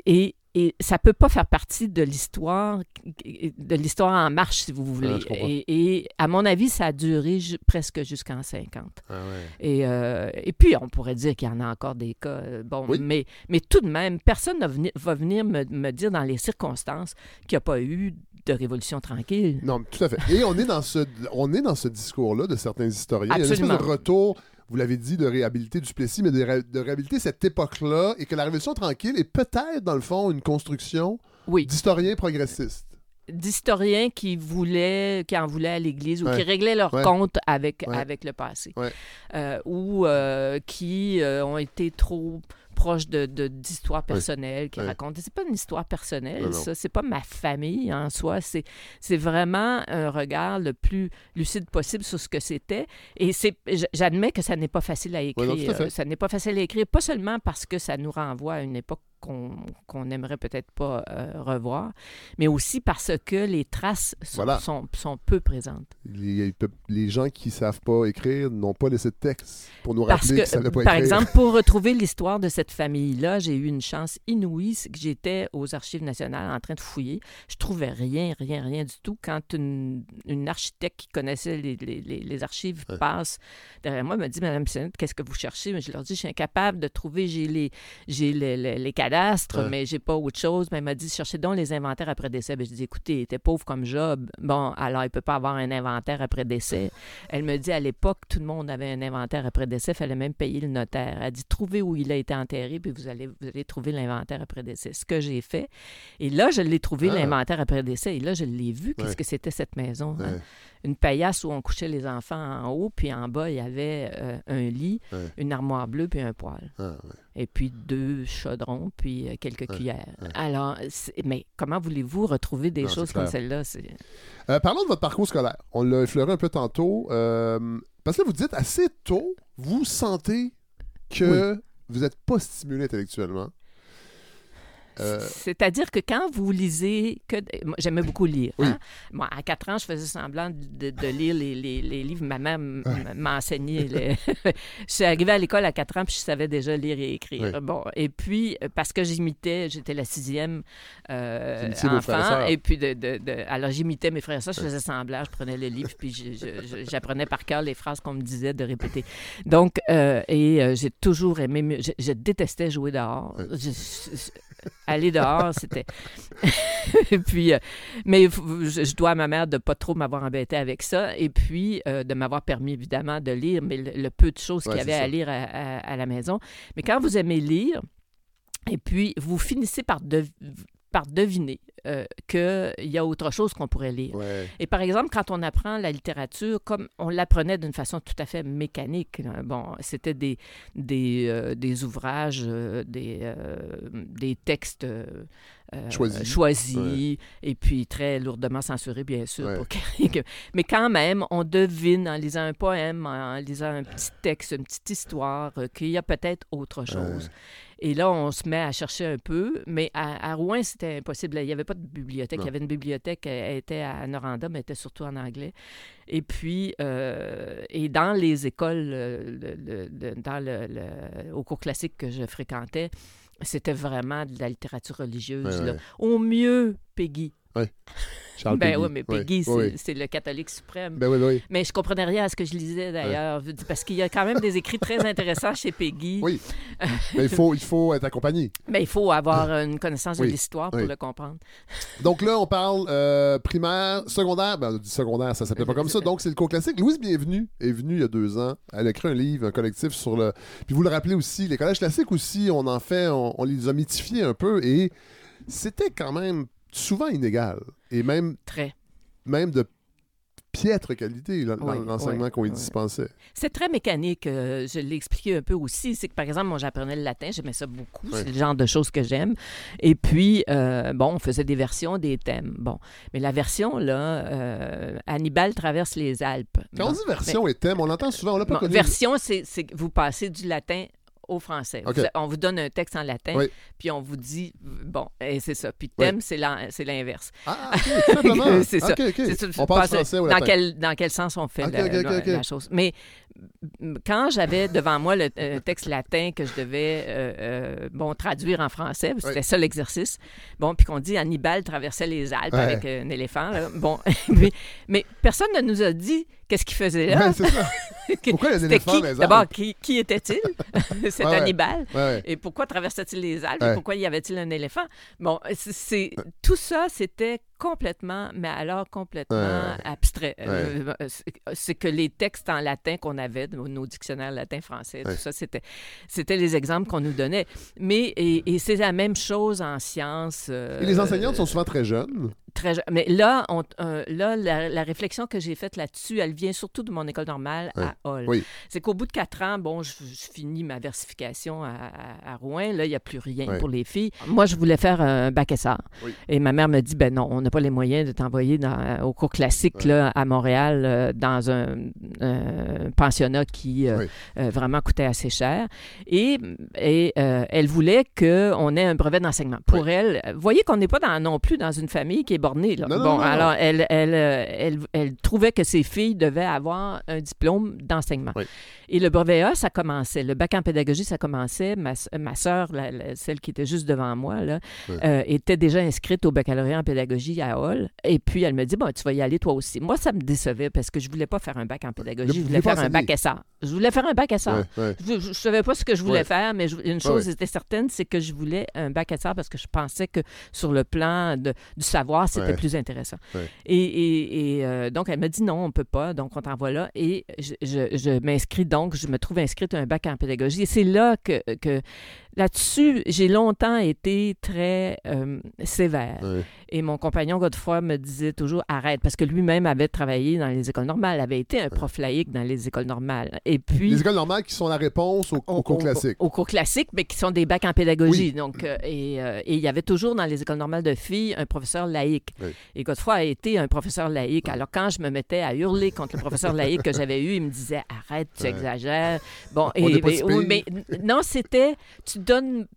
et, et ça peut pas faire partie de l'histoire, de l'histoire en marche, si vous voulez. Et, et à mon avis, ça a duré ju- presque jusqu'en 50. Ah. Et, euh, et puis, on pourrait dire qu'il y en a encore des cas. euh, Bon, Oui. mais, mais tout de même, personne ne va venir me, me dire dans les circonstances qu'il n'y a pas eu de révolution tranquille. Non, tout à fait. Et on est dans ce, on est dans ce discours-là de certains historiens. Il y a une espèce de Absolument. retour, vous l'avez dit, de réhabiliter Duplessis, mais de, ré- de réhabiliter cette époque-là et que la Révolution tranquille est peut-être, dans le fond, une construction Oui, d'historiens progressistes. d'historiens qui voulaient, qui en voulaient à l'Église ou Ouais. qui réglaient leur Ouais. compte avec, Ouais. avec le passé. Euh, ou euh, qui euh, ont été trop proches de, d'histoires personnelles, qui racontent. C'est pas une histoire personnelle, ça. C'est pas ma famille en soi. C'est, c'est vraiment un regard le plus lucide possible sur ce que c'était. Et c'est, j'admets que ça n'est pas facile à écrire. non, fait. ça n'est pas facile à écrire, pas seulement parce que ça nous renvoie à une époque qu'on, n'aimerait peut-être pas euh, revoir, mais aussi parce que les traces sont, Voilà. sont, sont peu présentes. Les, les gens qui savent pas écrire n'ont pas laissé de texte pour nous Parce rappeler que, qu'ils savaient pas par écrire. exemple, pour retrouver l'histoire de cette famille-là, j'ai eu une chance inouïe, que j'étais aux Archives nationales en train de fouiller. Je trouvais rien, rien, rien du tout. Quand une, une architecte qui connaissait les, les- les- les archives Ouais. passe derrière moi, me dit Madame Bissonnette, qu'est-ce que vous cherchez Mais Je leur dis Je suis incapable de trouver, j'ai les, j'ai les, les- les Ouais. mais j'ai pas autre chose. Mais elle m'a dit Cherchez donc les inventaires après décès. Ben, je dis Écoutez, il était pauvre comme Job. Bon, alors il peut pas avoir un inventaire après décès. Elle me dit à l'époque, tout le monde avait un inventaire après décès, il fallait même payer le notaire. Elle dit trouvez où il a été enterré, puis vous allez, vous allez trouver l'inventaire après décès. Ce que j'ai fait. Et là, je l'ai trouvé, Ah. l'inventaire après décès. Et là, je l'ai vu. Qu'est-ce Ouais. que c'était cette maison? hein? Une paillasse où on couchait les enfants en haut, puis en bas, il y avait euh, un lit, une armoire bleue, puis un poêle. Ah. Et puis deux chaudrons, puis euh, quelques Ouais, cuillères. ouais. Alors, mais comment voulez-vous retrouver des Non, choses comme celle-là? Euh, parlons de votre parcours scolaire. On l'a effleuré un peu tantôt. euh, parce que là, vous dites assez tôt, vous sentez que vous n'êtes pas stimulé intellectuellement. Euh, C'est-à-dire que quand vous lisez que... J'aimais beaucoup lire. Oui. hein. Moi, à 4 ans, je faisais semblant de, de lire les, les- les livres. Ma mère m'a enseigné. les- (laughs) je suis arrivée à l'école à 4 ans, puis je savais déjà lire et écrire. Oui. Bon, et puis, euh, parce que j'imitais, j'étais la sixième euh, enfant. Et puis, de, de- de- alors, j'imitais mes frères et sœurs, je faisais semblant, je prenais le livre, puis j'apprenais par cœur les phrases qu'on me disait de répéter. Donc, euh, et j'ai toujours aimé, je, je détestais jouer dehors. Ouais. Je- je- aller dehors, c'était. (laughs) et puis, euh, mais je, je dois à ma mère de pas trop m'avoir embêté avec ça, et puis euh, de m'avoir permis évidemment de lire, mais le, le peu de choses qu'il y avait à lire à, à- à la maison. Mais quand vous aimez lire, et puis vous finissez par, dev- par deviner euh, qu'il y a autre chose qu'on pourrait lire. ouais. Et par exemple, quand on apprend la littérature, comme on l'apprenait d'une façon tout à fait mécanique, bon, c'était des, des, euh, des ouvrages, euh, des, des textes Choisis. choisis, et puis très lourdement censurés, bien sûr. Ouais. (laughs) pour que- Mais quand même, on devine en lisant un poème, en lisant un petit texte, une petite histoire, qu'il y a peut-être autre chose. Et là, on se met à chercher un peu, mais à, à Rouen, c'était impossible. Il n'y avait pas de bibliothèque. Non. Il y avait une bibliothèque, elle était à Noranda, mais elle était surtout en anglais. Et puis, euh, et dans les écoles, euh, le- le- le- dans le, le- au cours classique que je fréquentais, c'était vraiment de la littérature religieuse. Ouais, là. ouais. Au mieux, Peggy. Charles ben Péguy. oui, mais Peggy, c'est le catholique suprême. Ben oui, ben oui. Mais je comprenais rien à ce que je lisais d'ailleurs, parce qu'il y a quand même des écrits très intéressants chez Peggy. Oui. Mais il faut, il faut être accompagné. Mais il faut avoir une connaissance Oui, de l'histoire pour oui. le comprendre. Donc là, on parle euh, primaire, secondaire. Ben, on dit secondaire, ça s'appelait pas comme ça. Donc, c'est le cours classique. Louise Bienvenue est venue il y a deux ans. Elle a écrit un livre, un collectif sur le. Puis vous le rappelez aussi, les collèges classiques aussi, on en fait, on, on les a mythifiés un peu et c'était quand même souvent inégal. Et même, Très. même de piètre qualité, l'enseignement oui, qu'on y oui. dispensait. C'est très mécanique. euh, je l'ai expliqué un peu aussi. C'est que, par exemple, moi, j'apprenais le latin. J'aimais ça beaucoup. C'est le genre de choses que j'aime. Et puis, euh, bon, on faisait des versions des thèmes. Bon. Mais la version, là, euh, Hannibal traverse les Alpes. Quand Bon. on dit version et thème, on l'entend souvent, on l'a pas Bon, connu. version, c'est c'est que vous passez du latin au français. Vous- on vous donne un texte en latin, Oui. puis on vous dit, bon, et c'est ça. Puis thème, c'est l'inverse. Ah, ok, tout simplement. (laughs) C'est ça. Ok, ok. C'est ça, On parle français ou dans latin. quel, dans quel sens on fait la, chose? Mais quand j'avais devant moi le euh, texte latin que je devais euh, euh, bon, traduire en français, c'était Oui. ça l'exercice, bon, puis qu'on dit Hannibal traversait les Alpes Ouais. avec un éléphant, là. bon, (laughs) mais personne ne nous a dit qu'est-ce qu'il faisait là. Ouais, ça. (laughs) Pourquoi les D'abord, Alpes? qui, qui était-il? C'est Ouais. Hannibal. Ouais. Et pourquoi traversait-il les Alpes? Et pourquoi y avait-il un éléphant? Bon, c'est tout ça, c'était complètement, mais alors complètement Ouais. abstrait. Euh, c'est- que les textes en latin qu'on avait, nos, dictionnaires latin-français, Ouais. tout ça, c'était, c'était les exemples qu'on nous donnait. Mais, et, et c'est la même chose en sciences. euh, Et les enseignantes sont souvent très jeunes. Très jeune. Mais là, on- euh, là la, la réflexion que j'ai faite là-dessus, elle vient surtout de mon école normale à Hall. Oui. C'est qu'au bout de quatre ans, bon, je, je finis ma versification à, à- à Rouen. Là, il n'y a plus rien pour les filles. Moi, je voulais faire un bac SR. Oui. Et ma mère me dit, ben non, on n'a pas les moyens de t'envoyer dans- au cours classique Ouais. là, à Montréal euh, dans un, un pensionnat qui euh, Oui. euh, vraiment coûtait assez cher. Et, et euh, elle voulait qu'on ait un brevet d'enseignement. Pour elle, vous voyez qu'on n'est pas dans, non plus dans une famille qui est bornée. Là. Non, non, bon, non, non. alors elle, elle, euh, elle, elle trouvait que ses filles devaient avoir un diplôme d'enseignement. Oui. Et le brevet A, ça commençait. Le bac en pédagogie, ça commençait. Ma, ma soeur, celle qui était juste devant moi, là, Oui. euh, était déjà inscrite au baccalauréat en pédagogie à Hall. Et puis, elle me dit, bon, tu vas y aller toi aussi. Moi, ça me décevait parce que je voulais pas faire un bac en pédagogie. Je voulais faire un bac. SR. Je voulais faire un bac SR. Ouais, ouais. Je ne savais pas ce que je voulais Ouais. faire, mais je- une chose était certaine, c'est que je voulais un bac SR parce que je pensais que sur le plan de- du savoir, c'était plus intéressant. Et, et- et, euh, donc, elle m'a dit non, on ne peut pas, donc on t'envoie là. Et je, je- je m'inscris donc, je me trouve inscrite à un bac en pédagogie. Et c'est là que, que là-dessus, j'ai longtemps été très euh, sévère. Et mon compagnon Godefroy me disait toujours arrête, parce que lui-même avait travaillé dans les écoles normales, avait été un prof laïque dans les écoles normales. Et puis. Les écoles normales qui sont la réponse au, au cours classique. Au, cours classique, mais qui sont des bacs en pédagogie. Donc, euh, et, euh, et il y avait toujours dans les écoles normales de filles un professeur laïque. Oui. Et Godefroy a été un professeur laïque. Alors, quand je me mettais à hurler contre le professeur laïque que j'avais eu, il me disait arrête, tu exagères. Bon, et, et- mais non, c'était tu donnes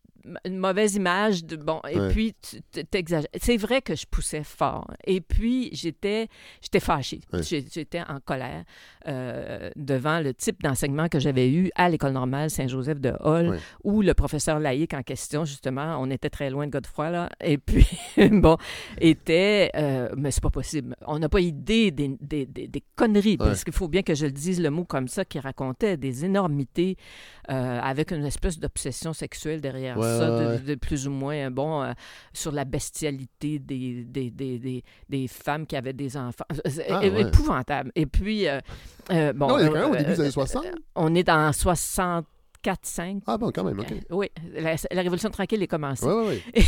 une mauvaise image de bon et Ouais. puis tu t'exagères. C'est vrai que je poussais fort et puis j'étais j'étais fâchée. Ouais. J'étais en colère euh, devant le type d'enseignement que j'avais eu à l'école normale Saint-Joseph de Hall Ouais. où le professeur laïque en question justement, on était très loin de Godefroy là et puis (laughs) bon était euh, mais c'est pas possible. On n'a pas idée des, des, des, des conneries parce qu'il faut bien que je le dise le mot comme ça qui racontait des énormités euh, avec une espèce d'obsession sexuelle derrière Ouais, ça, ouais, de, de plus ou moins, bon, euh, sur la bestialité des, des, des, des, des femmes qui avaient des enfants. (laughs) C'est Ah, épouvantable. Et puis, euh, euh, bon... Non, il est quand euh, même au début des euh, années 60. On est dans 64, 5. Ah bon, quand même, OK. Oui, la, la Révolution tranquille est commencée. Oui, oui, oui.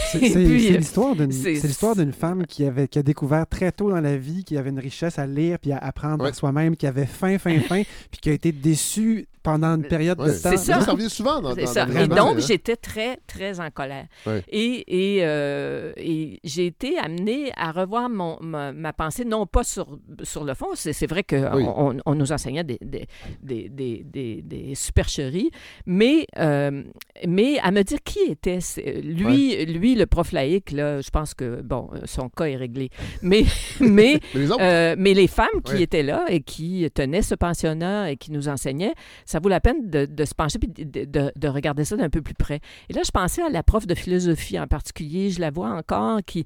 C'est l'histoire d'une c'est- c'est l'histoire d'une femme qui, avait, qui a découvert très tôt dans la vie qu'il y avait une richesse à lire puis à apprendre Ouais. par soi-même, qui avait faim, faim, (laughs) faim, puis qui a été déçue pendant une période Ouais. de temps. C'est ça. Ça revient souvent dans, C'est dans- ça. dans Et donc, hein. j'étais très, très en colère. Ouais. Et, et, euh, et j'ai été amenée à revoir mon, ma, ma pensée, non pas sur, sur le fond, c'est c'est vrai qu'on Oui. on, on nous enseignait des, des, des, des, des- des supercheries, mais, euh, mais à me dire qui était lui, lui, le prof laïque, là, je pense que, bon, son cas est réglé. Mais, (laughs) mais Mais (laughs) les autres, euh, mais les femmes qui étaient là et qui tenaient ce pensionnat et qui nous enseignaient, ça vaut la peine de, de se pencher et de, de- de regarder ça d'un peu plus près. Et là, je pensais à la prof de philosophie en particulier, je la vois encore, qui...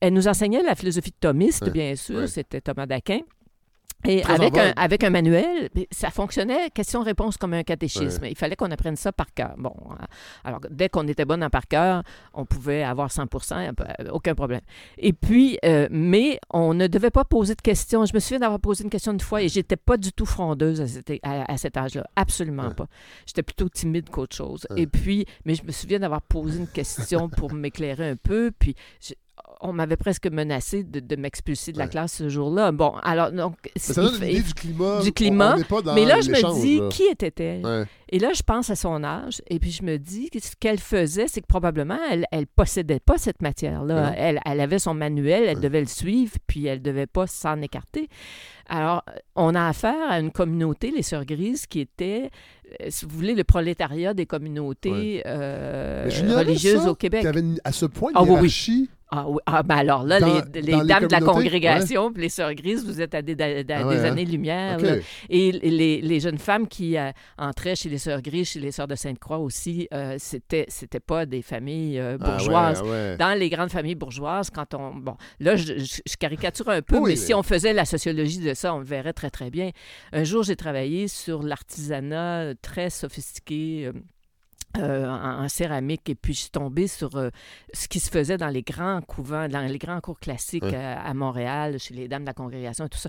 Elle nous enseignait la philosophie thomiste, Ouais. bien sûr, c'était Thomas d'Aquin. Et Très avec un, avec un manuel, ça fonctionnait question-réponse comme un catéchisme. Il fallait qu'on apprenne ça par cœur. Bon, euh, alors dès qu'on était bonne en par cœur, on pouvait avoir 100% euh, aucun problème. Et puis, euh, mais on ne devait pas poser de questions. Je me souviens d'avoir posé une question une fois et j'étais pas du tout frondeuse à cet, à- à cet âge-là. Absolument Ouais. pas. J'étais plutôt timide qu'autre chose. Ouais. Et puis, mais je me souviens d'avoir posé une question pour m'éclairer un peu. Puis, je- on m'avait presque menacé de, de m'expulser de la Ouais. classe ce jour-là. Bon, alors, donc. ça donne une idée du climat. du climat, On- on n'est pas dans mais là, je me dis, là. qui était-elle? Ouais. Et là, je pense à son âge, et puis je me dis que ce qu'elle faisait, c'est que probablement, elle ne possédait pas cette matière-là. Elle, elle avait son manuel, elle devait le suivre, puis elle ne devait pas s'en écarter. Alors, on a affaire à une communauté, les Sœurs Grises, qui était, si vous voulez, le prolétariat des communautés euh, religieuses ça, au Québec. Qu'il y avait une- à ce point Ah une oui, oui. hiérarchie. Ah oui, ah, ben alors là, Dans- les, les dans les dames de la congrégation, puis les Sœurs Grises, vous êtes à des, à Ah ouais, hein? années-lumière. Et les, les jeunes femmes qui euh, entraient chez les Sœurs Grises, chez les Sœurs de Sainte-Croix aussi, euh, c'était, c'était pas des familles euh, Ah ouais, bourgeoises. ah ouais. Dans les grandes familles bourgeoises, quand on... Bon, là, je, je- je caricature un peu, Oui, mais mais- si on faisait la sociologie de ça, on le verrait très, très bien. Un jour, j'ai travaillé sur l'artisanat très sophistiqué... euh, euh, en, en céramique et puis je suis tombée sur euh, ce qui se faisait dans les grands couvents, dans les grands cours classiques Ouais. euh, à Montréal, chez les dames de la congrégation et tout ça.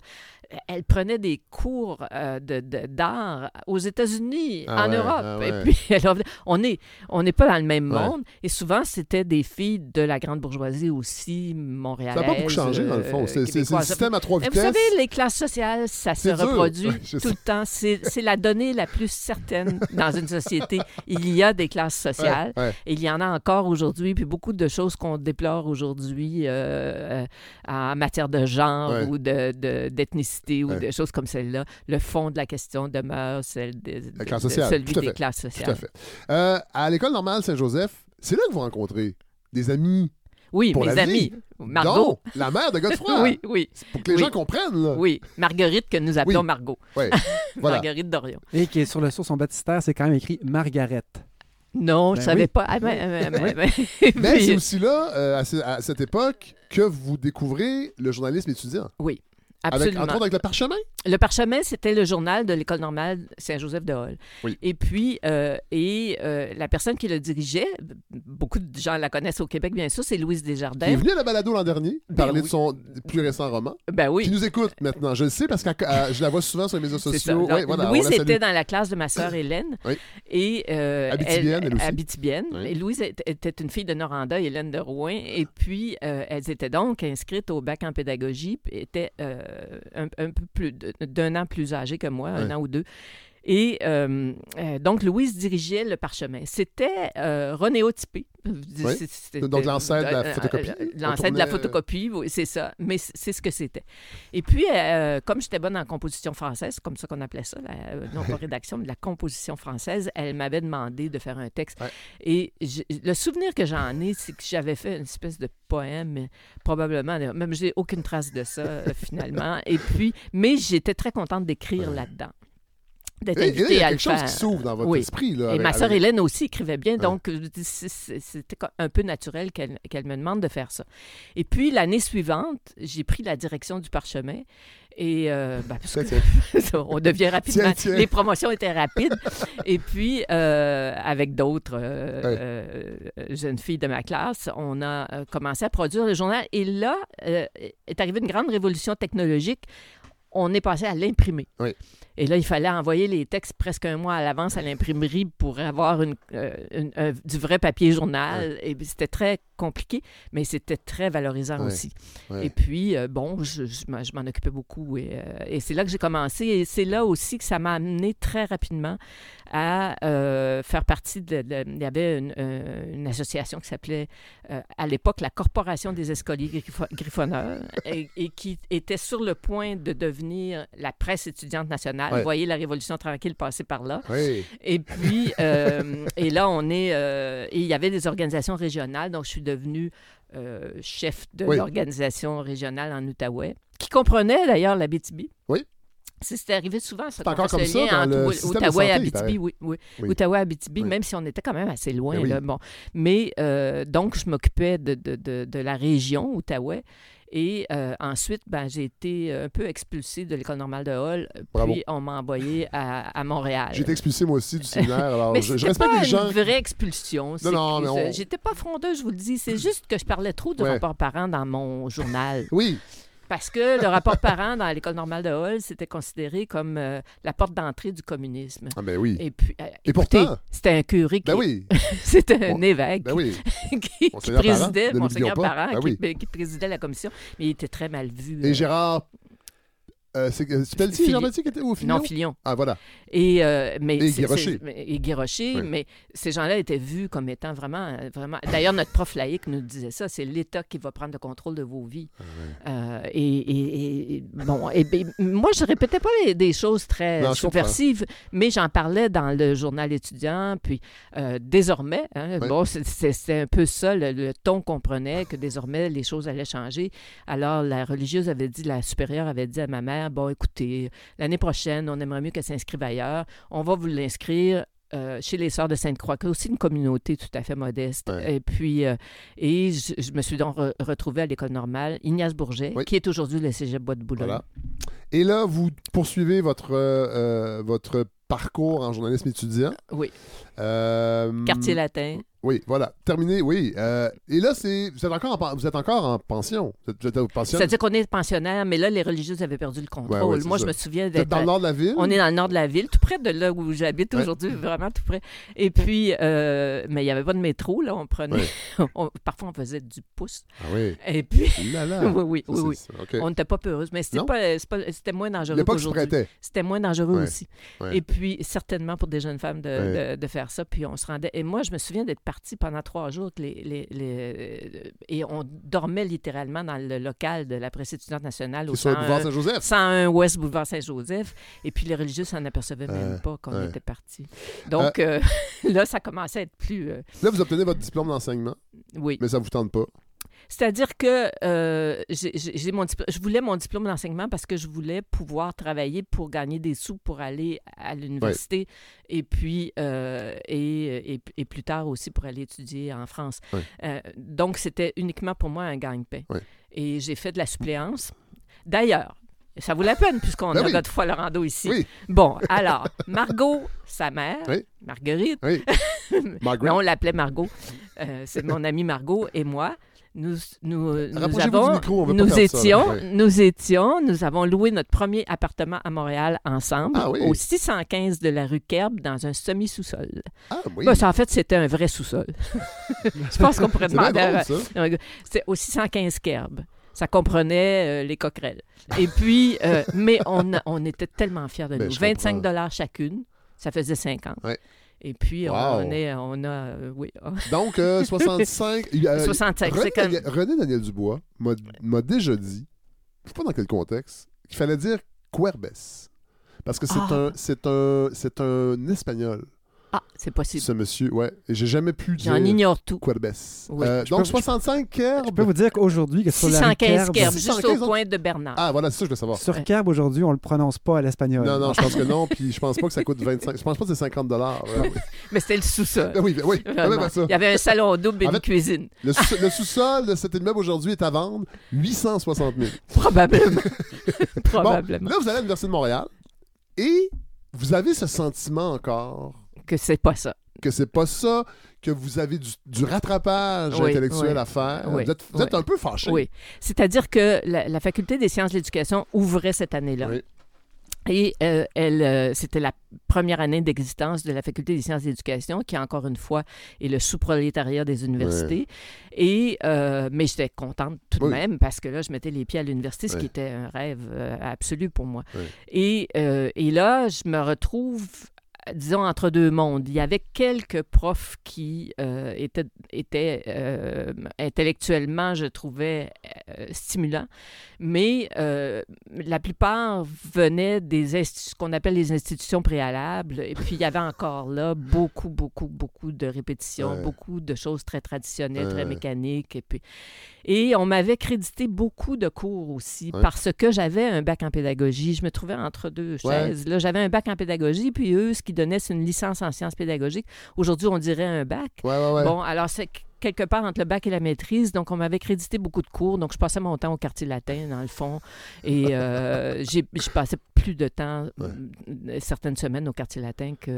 Elle prenait des cours euh, de- d'art aux États-Unis, Ah en ouais, Europe. ah Et ouais. puis, (laughs) elle on n'est on n'est pas dans le même Ouais. monde. Et souvent, c'était des filles de la grande bourgeoisie aussi, montréalaises. Ça n'a pas beaucoup changé, dans le fond. C'est le système à trois mais vitesses. Vous savez, les classes sociales, ça se dur. reproduit tout sais. le temps. C'est la donnée la plus certaine dans une société. Il y a des classes sociales. Et il y en a encore aujourd'hui, puis beaucoup de choses qu'on déplore aujourd'hui euh, euh, en matière de genre ou de- de- d'ethnicité ou Ouais. de choses comme celle-là. Le fond de la question demeure celle de, La de- classe de- sociale, celui des classes Tout à sociales. fait. Euh, à l'école normale Saint-Joseph, c'est là que vous rencontrez des amis. Oui, Pour mes la amis. vie. Margot. la mère de Godefroy. (laughs) Oui, oui, Pour que les Oui. gens comprennent. Là. oui. Marguerite que nous appelons Oui. Margot. (laughs) Voilà. Marguerite Dorion. Et qui est sur le sur son baptistère, c'est quand même écrit Margaret. Non, je Ben savais oui. pas. Ah, ben, ben, ben, ben. Mais (laughs) c'est aussi là, euh, à, à cette époque, que vous découvrez le journalisme étudiant. Oui, Avec, absolument. entre autres avec le parchemin? Le Parchemin, c'était le journal de l'École normale Saint-Joseph de Hall. Oui. Et puis, euh, et euh, la personne qui le dirigeait, beaucoup de gens la connaissent au Québec, bien sûr, c'est Louise Qui est Desjardins. venu à la balado l'an dernier, Ben parler de oui. son plus récent roman. Ben Qui oui. nous écoute maintenant. Je le sais parce que euh, je la vois souvent sur les ça. sociaux. Ouais, voilà, Louise était dans la classe de ma sœur Hélène. Oui. Et, Abitibienne, elle aussi. Abitibienne. Oui. Et Louise était- une fille de Noranda, Hélène de Rouen. Et puis, elles étaient donc inscrites au bac en pédagogie, étaient un, un peu plus d'un an plus âgées que moi, un an ou deux. Et euh, euh, donc, Louise dirigeait le parchemin. C'était euh, renéotypé. Oui. Donc, l'ancêtre de la photocopie. L'ancêtre de la photocopie, oui, c'est ça. Mais c'est ce que c'était. Et puis, comme j'étais bonne en composition française, comme ça qu'on appelait ça, la, non pas (laughs) rédaction, mais la composition française, elle m'avait demandé de faire un texte. Ouais. Et je- le souvenir que j'en ai, c'est que j'avais fait une espèce de poème, probablement, même j'ai aucune trace de ça finalement. Et puis, mais j'étais très contente d'écrire Ouais. là-dedans, d'être là, il y a à le quelque chose faire. qui s'ouvre dans votre Oui. esprit. Là, Et avec- ma sœur avec- Hélène aussi écrivait bien, Ouais. donc c'était un peu naturel qu'elle me demande de faire ça. Et puis l'année suivante, j'ai pris la direction du parchemin. Et euh, ben, parce que (laughs) on devient rapidement. Tiens, tiens. Les promotions étaient rapides. Et puis, euh, avec d'autres euh, Ouais. euh, jeunes filles de ma classe, on a commencé à produire le journal. Et là, est arrivée une grande révolution technologique. On est passé à l'imprimer. Oui. Et là, il fallait envoyer les textes presque un mois à l'avance à l'imprimerie pour avoir une, euh, une- un- du vrai papier journal. Et c'était très compliqué, mais c'était très valorisant aussi. Et puis, euh, bon, je, je m'en- je m'en occupais beaucoup. Et, euh, et c'est là que j'ai commencé. Et c'est là aussi que ça m'a amené très rapidement à euh, faire partie de, de- Il y avait une, euh, une association qui s'appelait, euh, à l'époque, la Corporation des escoliers griffo- griffonneurs, (laughs) et, et qui était sur le point de devenir la presse étudiante nationale. Ouais. Vous voyez la Révolution tranquille passer par là. Oui. Et puis, euh, (laughs) et là, on est. euh, et il y avait des organisations régionales, donc je suis devenue euh, chef de Oui. l'organisation régionale en Outaouais, qui comprenait d'ailleurs la BTB. Oui. C'était arrivé souvent, ça. C'est encore comme ça dans entre Outaouais Abitibi, paraît. oui, oui. Oui. Outaouais, Abitibi, Oui. même si on était quand même assez loin. Oui. là, bon. Mais euh, donc, je m'occupais de, de, de, de la région Outaouais. Et euh, ensuite, ben, j'ai été un peu expulsée de l'École normale de Hall. Bravo. Puis, on m'a envoyé à, à Montréal. J'ai été expulsé moi aussi du (laughs) séminaire. Alors, Mais je, respecte pas les gens. une vraie expulsion. non, que mais on- J'étais pas frondeuse, je vous le dis. C'est (clears throat) juste que je parlais trop de Ouais. rapport parent dans mon journal. Oui, Parce que le rapport (laughs) parent dans l'école normale de Hall, c'était considéré comme euh, la porte d'entrée du communisme. ah ben oui. Et puis, euh, Et écoutez, pourtant, c'était un curé qui... ben oui, (laughs) C'était un Bon, évêque ben oui. (laughs) qui, présidait, Monseigneur. Parent, Ben qui, oui. qui présidait la commission, mais il était très mal vu. Et euh, Gérard. Euh, c'est c'est Pelletier, Fili- qui était au Filion? non, Filion. Ah, voilà. Et, euh, mais Et Guy Rocher. Et Guy Rocher, Oui. mais ces gens-là étaient vus comme étant vraiment... euh, vraiment... D'ailleurs, notre prof laïque nous disait ça, c'est l'État qui va prendre le contrôle de vos vies. Ah Euh, et, et- et- bon, et, et moi, je répétais pas les- des choses très Non, subversives, mais j'en parlais dans le journal étudiant, puis euh, désormais, hein, Oui. bon, c'est un peu ça, le, le ton qu'on prenait, que désormais, les choses allaient changer. Alors, la religieuse avait dit, la supérieure avait dit à ma mère, bon, écoutez, l'année prochaine, on aimerait mieux qu'elle s'inscrive ailleurs. On va vous l'inscrire euh, chez les Sœurs de Sainte-Croix, qui est aussi une communauté tout à fait modeste. Ouais. Et puis, euh, et je, je me suis donc re- retrouvée à l'école normale, Ignace Bourget, Oui. qui est aujourd'hui le Cégep Bois de Boulogne. Voilà. Et là, vous poursuivez votre, euh, votre parcours en journalisme étudiant. Oui, quartier latin. Oui, voilà. Terminé, oui. Euh, et là, c'est vous êtes encore en, vous êtes encore en pension. C'est-à-dire qu'on est pensionnaire, mais là, les religieuses avaient perdu le contrôle. Ouais, ouais, c'est Moi, ça. je me souviens d'être... dans le nord de la ville? On est dans le nord de la ville, tout près de là où j'habite Ouais. aujourd'hui, vraiment tout près. Et puis, euh, mais il n'y avait pas de métro, là, on prenait... (laughs) on- parfois, on faisait du pouce. Ah oui. Et puis, (laughs) Là, là. (laughs) oui, oui, Ça, oui. On n'était pas peureuse, mais c'était pas, c'était moins dangereux qu'aujourd'hui. C'était moins dangereux aussi. Et puis, certainement pour des jeunes femmes de, de- de faire ça. Puis on se rendait. Et moi, je me souviens d'être partie pendant trois jours que les, les- les- et on dormait littéralement dans le local de la presse étudiante nationale au C'est sur le boulevard 101, Saint-Joseph. 101 Ouest Boulevard Saint-Joseph. Et puis les religieux s'en apercevaient même pas qu'on Ouais. était partis. Donc euh, (laughs) là, ça commençait à être plus. euh, Là, vous obtenez votre diplôme d'enseignement, oui. mais ça vous tente pas. C'est-à-dire que euh, j'ai- mon diplôme- je voulais mon diplôme d'enseignement parce que je voulais pouvoir travailler pour gagner des sous pour aller à l'université et puis euh, et, et- et plus tard aussi pour aller étudier en France. Ouais. Euh, donc c'était uniquement pour moi un gagne-pain. Ouais. Et j'ai fait de la suppléance. D'ailleurs, ça vaut la peine puisqu'on Ben a oui. Godefroy Lorando ici. Oui. Bon, alors, Margot, sa mère, Oui. Marguerite, (laughs) on l'appelait Margot. Euh, c'est mon amie Margot et moi. Nous, nous, nous Rapprochez-vous avons, micro, nous ça, étions, Ouais. nous étions, nous avons loué notre premier appartement à Montréal ensemble, Ah oui. au 615 de la rue Kerb, dans un semi-sous-sol. Ah oui. Ben, ça, en fait, c'était un vrai sous-sol. (laughs) Je pense qu'on pourrait demander. à- euh, C'était au 615 Kerb. Ça comprenait euh, les coquerelles. Et puis, euh, mais on, on était tellement fiers de Ben, nous. je 25 comprends. dollars chacune. Ça faisait cinq ans. Ouais. Et puis, Wow. on, est, on a... euh, oui. (laughs) Donc, euh, 65. euh, 65, René, c'est comme... Daniel, René Daniel Dubois m'a déjà dit, je sais pas dans quel contexte, qu'il fallait dire Cuerbes. Parce que c'est Ah. un, c'est un, c'est un espagnol, Ah, c'est possible. ce monsieur. Ouais. Et j'ai jamais pu dire J'en ignore tout. Cuerbes. Oui. Euh, donc, peux- 65 Je peux Kerb. vous dire qu'aujourd'hui, que sur la rue 615 Kerb, Kerb, juste 615, au coin de Bernard. Ah, voilà, c'est ça que je veux savoir. sur Kerb, aujourd'hui, on le prononce pas à l'espagnol. Non, non, je pense que non. (laughs) Puis je pense pas que ça coûte 25. Je pense pas que c'est 50 dollars. (laughs) Mais c'était le sous-sol. oui, oui. (laughs) Vraiment. Il y avait un salon double et En une cuisine. Le sous- le sous-sol de cet immeuble aujourd'hui est à vendre 860 000. Probablement. Bon, Probablement. là, vous allez à l'Université de Montréal et vous avez ce sentiment encore Que c'est pas ça. que c'est pas ça, que vous avez du, du rattrapage Oui, intellectuel oui. à faire. Oui, Vous êtes, vous êtes oui. un peu fâché. Oui. C'est-à-dire que la, la faculté des sciences de l'éducation ouvrait cette année-là. Oui. Et euh, elle, euh, c'était la première année d'existence de la faculté des sciences de l'éducation, qui encore une fois est le sous-prolétariat des universités. Et euh, mais j'étais contente tout de Oui. même parce que là, je mettais les pieds à l'université, ce qui était un rêve absolu pour moi. Et là, je me retrouve disons, entre deux mondes. Il y avait quelques profs qui euh, étaient, étaient euh, intellectuellement, je trouvais, euh, stimulants, mais euh, la plupart venaient des ce qu'on appelle les institutions préalables, et puis il y avait encore là beaucoup, beaucoup, beaucoup de répétitions, Ouais. beaucoup de choses très traditionnelles, très mécaniques, et puis... Et on m'avait crédité beaucoup de cours aussi Ouais. parce que j'avais un bac en pédagogie. Je me trouvais entre deux Ouais. chaises. Là, j'avais un bac en pédagogie, puis eux, ce qu'ils donnaient, c'est une licence en sciences pédagogiques. Aujourd'hui, on dirait un bac. Ouais, ouais, ouais. Bon, alors c'est quelque part entre le bac et la maîtrise. Donc, on m'avait crédité beaucoup de cours. Donc, je passais mon temps au quartier latin, dans le fond. Et euh, (laughs) j'ai- je passais plus de temps, Ouais. euh, certaines semaines, au quartier latin qu'à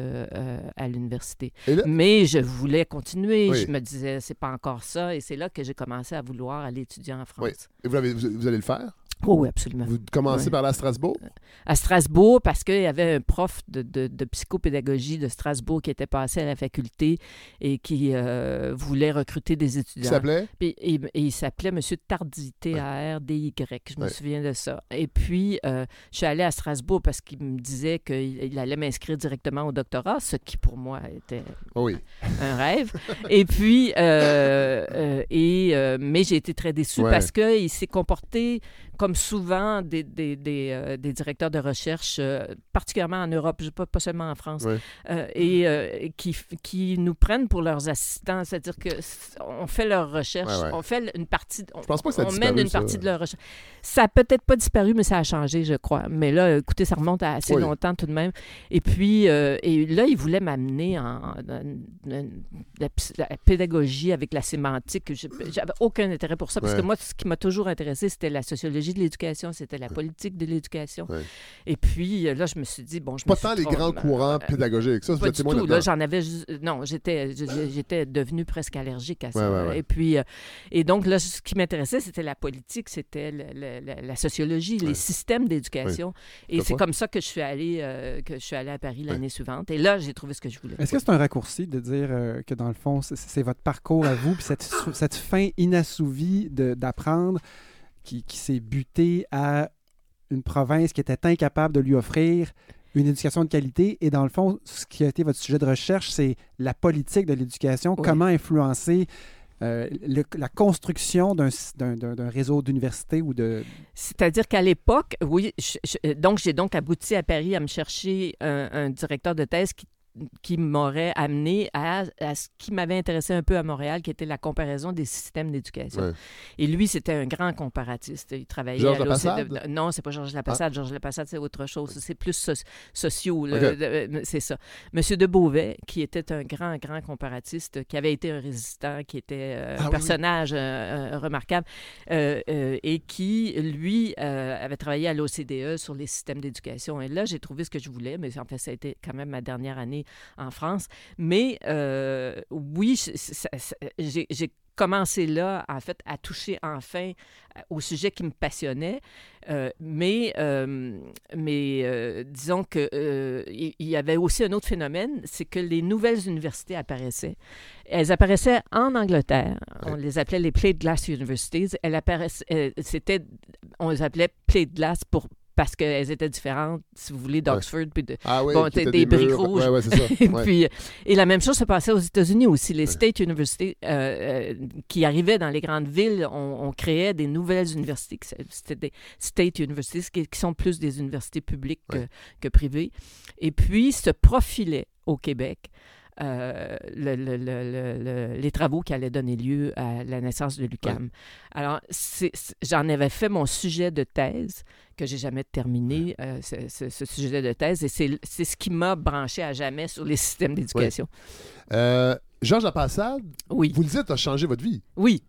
à l'université. Là- Mais je voulais continuer. Oui. Je me disais, c'est pas encore ça. Et c'est là que j'ai commencé à vouloir aller étudier en France. Oui. et vous, vous- vous allez le faire? Oh, oui, absolument. Vous commencez par la Strasbourg? À Strasbourg, parce qu'il y avait un prof de, de- de psychopédagogie de Strasbourg qui était passé à la faculté et qui euh, voulait recruter des Qui étudiants. s'appelait? Puis, et, et il s'appelait M. Tardy, T-A-R-D-Y, je me souviens de ça. Et puis, euh, je suis allée à Strasbourg parce qu'il me disait qu'il il allait m'inscrire directement au doctorat, ce qui pour moi était Oh oui. un rêve. et puis, euh, euh, et, euh, mais j'ai été très déçue Ouais. parce qu'il s'est comporté comme souvent des, des, des, euh, des directeurs de recherche, euh, particulièrement en Europe, pas, pas seulement en France, Ouais. euh, et qui, qui nous prennent pour leurs assistants. C'est-à-dire que c- on fait leur recherche, Ouais, ouais. on fait une partie, on, Je pense pas que ça a on disparu, mène une ça. partie de leur recherche. Ça a peut-être pas disparu, mais ça a changé, je crois. Mais là, écoutez, ça remonte à assez longtemps tout de même. Et puis, et là, il voulait m'amener en, la, pédagogie avec la sémantique. J'avais aucun intérêt pour ça, parce que moi, ce qui m'a toujours intéressé, c'était la sociologie de l'éducation, c'était la politique de l'éducation. Ouais. Et puis, euh, là, je me suis dit, bon, je Pas me suis tant les trop- grands courants euh, pédagogiques. Ça, vous pas êtes du tout. Là, j'en avais juste- Non, j'étais, j'étais devenue presque allergique à ça. Ouais, ouais, ouais. Et puis, euh, et donc, là, ce qui m'intéressait, c'était la politique, c'était la sociologie, Ouais. les systèmes d'éducation. Et c'est comme ça que je suis allée, euh, que je suis allée à Paris l'année suivante. Et là, j'ai trouvé ce que je voulais. Est-ce que c'est un raccourci de dire euh, que dans le fond, c'est- c'est votre parcours à vous, puis cette, cette fin inassouvie de- d'apprendre qui, qui s'est butée à une province qui était incapable de lui offrir une éducation de qualité. Et dans le fond, ce qui a été votre sujet de recherche, c'est la politique de l'éducation, Oui. comment influencer euh, le- la construction d'un réseau d'universités ou de... C'est-à-dire qu'à l'époque, oui, je- je- donc j'ai donc abouti à Paris à me chercher un, un directeur de thèse qui qui m'aurait amené à, à ce qui m'avait intéressé un peu à Montréal, qui était la comparaison des systèmes d'éducation. Ouais. Et lui, c'était un grand comparatiste. Il travaillait Georges à l'OCDE. Lapassade? Non, c'est pas Georges Lapassade. Georges Lapassade, c'est autre chose. C'est plus so- sociaux. Euh, C'est ça. Monsieur de Beauvais, qui était un grand, grand comparatiste, qui avait été un résistant, qui était euh, Ah un oui, personnage euh, euh, remarquable, euh, et qui, lui, avait travaillé à l'OCDE sur les systèmes d'éducation. Et là, j'ai trouvé ce que je voulais, mais en fait, ça a été quand même ma dernière année en France. Mais euh, oui, j'ai commencé là, en fait, à toucher enfin euh, au sujet qui me passionnait. Euh, mais euh, mais euh, disons euh, il y avait aussi un autre phénomène, c'est que les nouvelles universités apparaissaient. Elles apparaissaient en Angleterre. On les appelait les plate glass universities. Elles apparaissaient, c'était, on les appelait plate glass pour parce qu'elles étaient différentes, si vous voulez, d'Oxford. Puis de... Ah oui, Bon, étaient des briques murs. rouges. Ouais, ouais, ça. (laughs) Ouais. puis, et la même chose se passait aux États-Unis aussi. Les State Universities euh, euh, qui arrivaient dans les grandes villes, on, on créait des nouvelles universités. C'était des State Universities qui, qui sont plus des universités publiques que, que privées. Et puis se profilaient au Québec. Euh, le- le- le- le- le- les travaux qui allaient donner lieu à la naissance de l'UCAM. Alors, c'est- c'est- j'en avais fait mon sujet de thèse, que j'ai jamais terminé, euh, ce, ce- ce sujet de thèse, et c'est c'est ce qui m'a branché à jamais sur les systèmes d'éducation. Euh, Georges Lapassade, Oui, vous le dites, a changé votre vie. oui.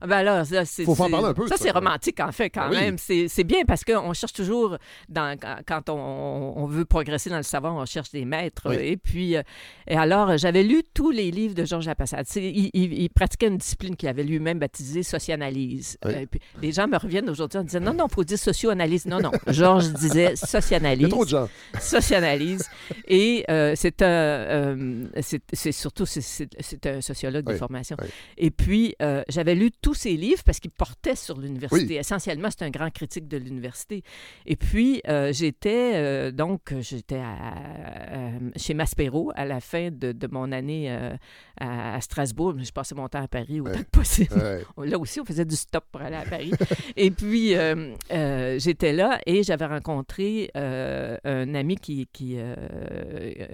Ah Ben c'est. Faut en c'est- parler un peu, Ça, c'est romantique, en fait, quand Ben oui. même. C'est c'est bien parce qu'on cherche toujours, dans, quand- on, on veut progresser dans le savoir, on cherche des maîtres. Oui. Et puis, euh, et alors, j'avais lu tous les livres de Georges Lapassade. Il, il- il pratiquait une discipline qu'il avait lui-même baptisée socianalyse. Oui. Puis les gens me reviennent aujourd'hui en disant non, non, il faut dire socio-analyse. Non, non. Georges disait Il y socianalyse a trop de gens. socianalyse. Et euh, c'est un, euh, c'est surtout, c'est- un sociologue de Oui, formation. oui. Et puis, euh, j'avais lu tous ses livres parce qu'il portait sur l'université. Oui. Essentiellement, c'est un grand critique de l'université. Et puis, euh, j'étais, euh, donc, j'étais à- chez Maspero à la fin de, de mon année euh, à, à Strasbourg. Je passais mon temps à Paris autant Ouais. que possible. Ouais. Là aussi, on faisait du stop pour aller à Paris. (laughs) et puis, euh, euh, j'étais là et j'avais rencontré euh, un ami qui, qui euh,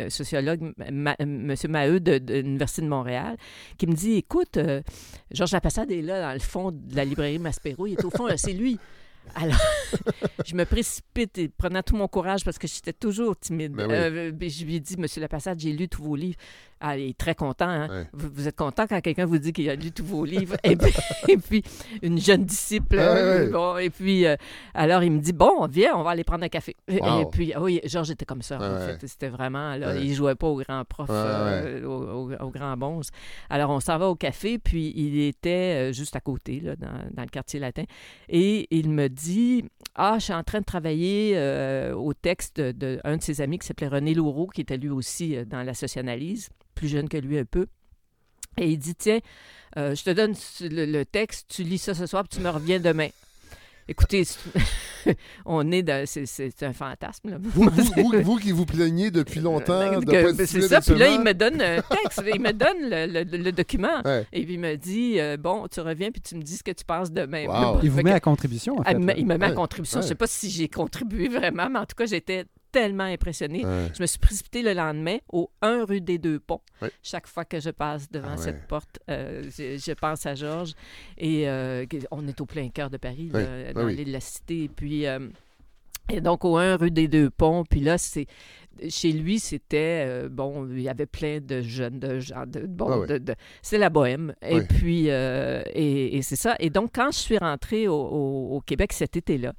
euh, sociologue, M. Maheu de, de l'Université de Montréal, qui me dit, écoute, euh, Georges Lapassade est là dans le fond de la librairie Maspero. Il est au fond, c'est lui. Alors, (laughs) je me précipite et prenant tout mon courage parce que j'étais toujours timide. Ben oui. Euh, ben, je lui ai dit, Monsieur Lapassade, j'ai lu tous vos livres. Ah, il est très content. hein. Ouais. Vous, vous êtes content quand quelqu'un vous dit qu'il a lu tous vos livres? (laughs) et, puis, et puis, une jeune disciple. Euh, ouais. Bon, et puis, euh, alors, il me dit, bon, viens, on va aller prendre un café. Et- Wow. Et puis, ah oui, Georges était comme ça, en Ouais, fait. C'était vraiment, là, il jouait pas au grand prof, euh, au, au- au grand bonze. Alors, on s'en va au café, puis il était juste à côté, là, dans, dans le quartier latin. Et il me dit, ah, je suis en train de travailler euh, au texte d'un de, ses amis qui s'appelait René Laureau, qui était lui aussi euh, dans la socianalyse, plus jeune que lui un peu. Et il dit, tiens, euh, je te donne le, le texte, tu lis ça ce soir, puis tu me reviens demain. Écoutez, c'est- (laughs) on est dans... C'est, un fantasme, là. Vous, vous, (laughs) vous, vous qui vous plaignez depuis longtemps de pas être ben, c'est ça, puis là, il me donne un texte, il me donne le, le- le document, Ouais. et puis il me dit, euh, bon, tu reviens, puis tu me dis ce que tu penses demain. Wow. Il vous met que- à contribution, en ah, fait. il me- là. il me met à Ouais, contribution. Je ouais. sais pas si j'ai contribué vraiment, mais en tout cas, j'étais tellement impressionnée. Ouais. Je me suis précipitée le lendemain au 1 rue des Deux Ponts. Ouais. Chaque fois que je passe devant Ah cette porte, euh, je, je pense à Georges. Et euh, on est au plein cœur de Paris, là, dans l'île de la Cité. Et puis, euh, et donc au 1 rue des Deux Ponts. Puis là, c'est chez lui, c'était euh, bon, il y avait plein de jeunes, de gens, de bon, Ah ouais. de- de- c'est la bohème. Et puis, euh, et, et c'est ça. Et donc, quand je suis rentrée au, au- au Québec cet été-là,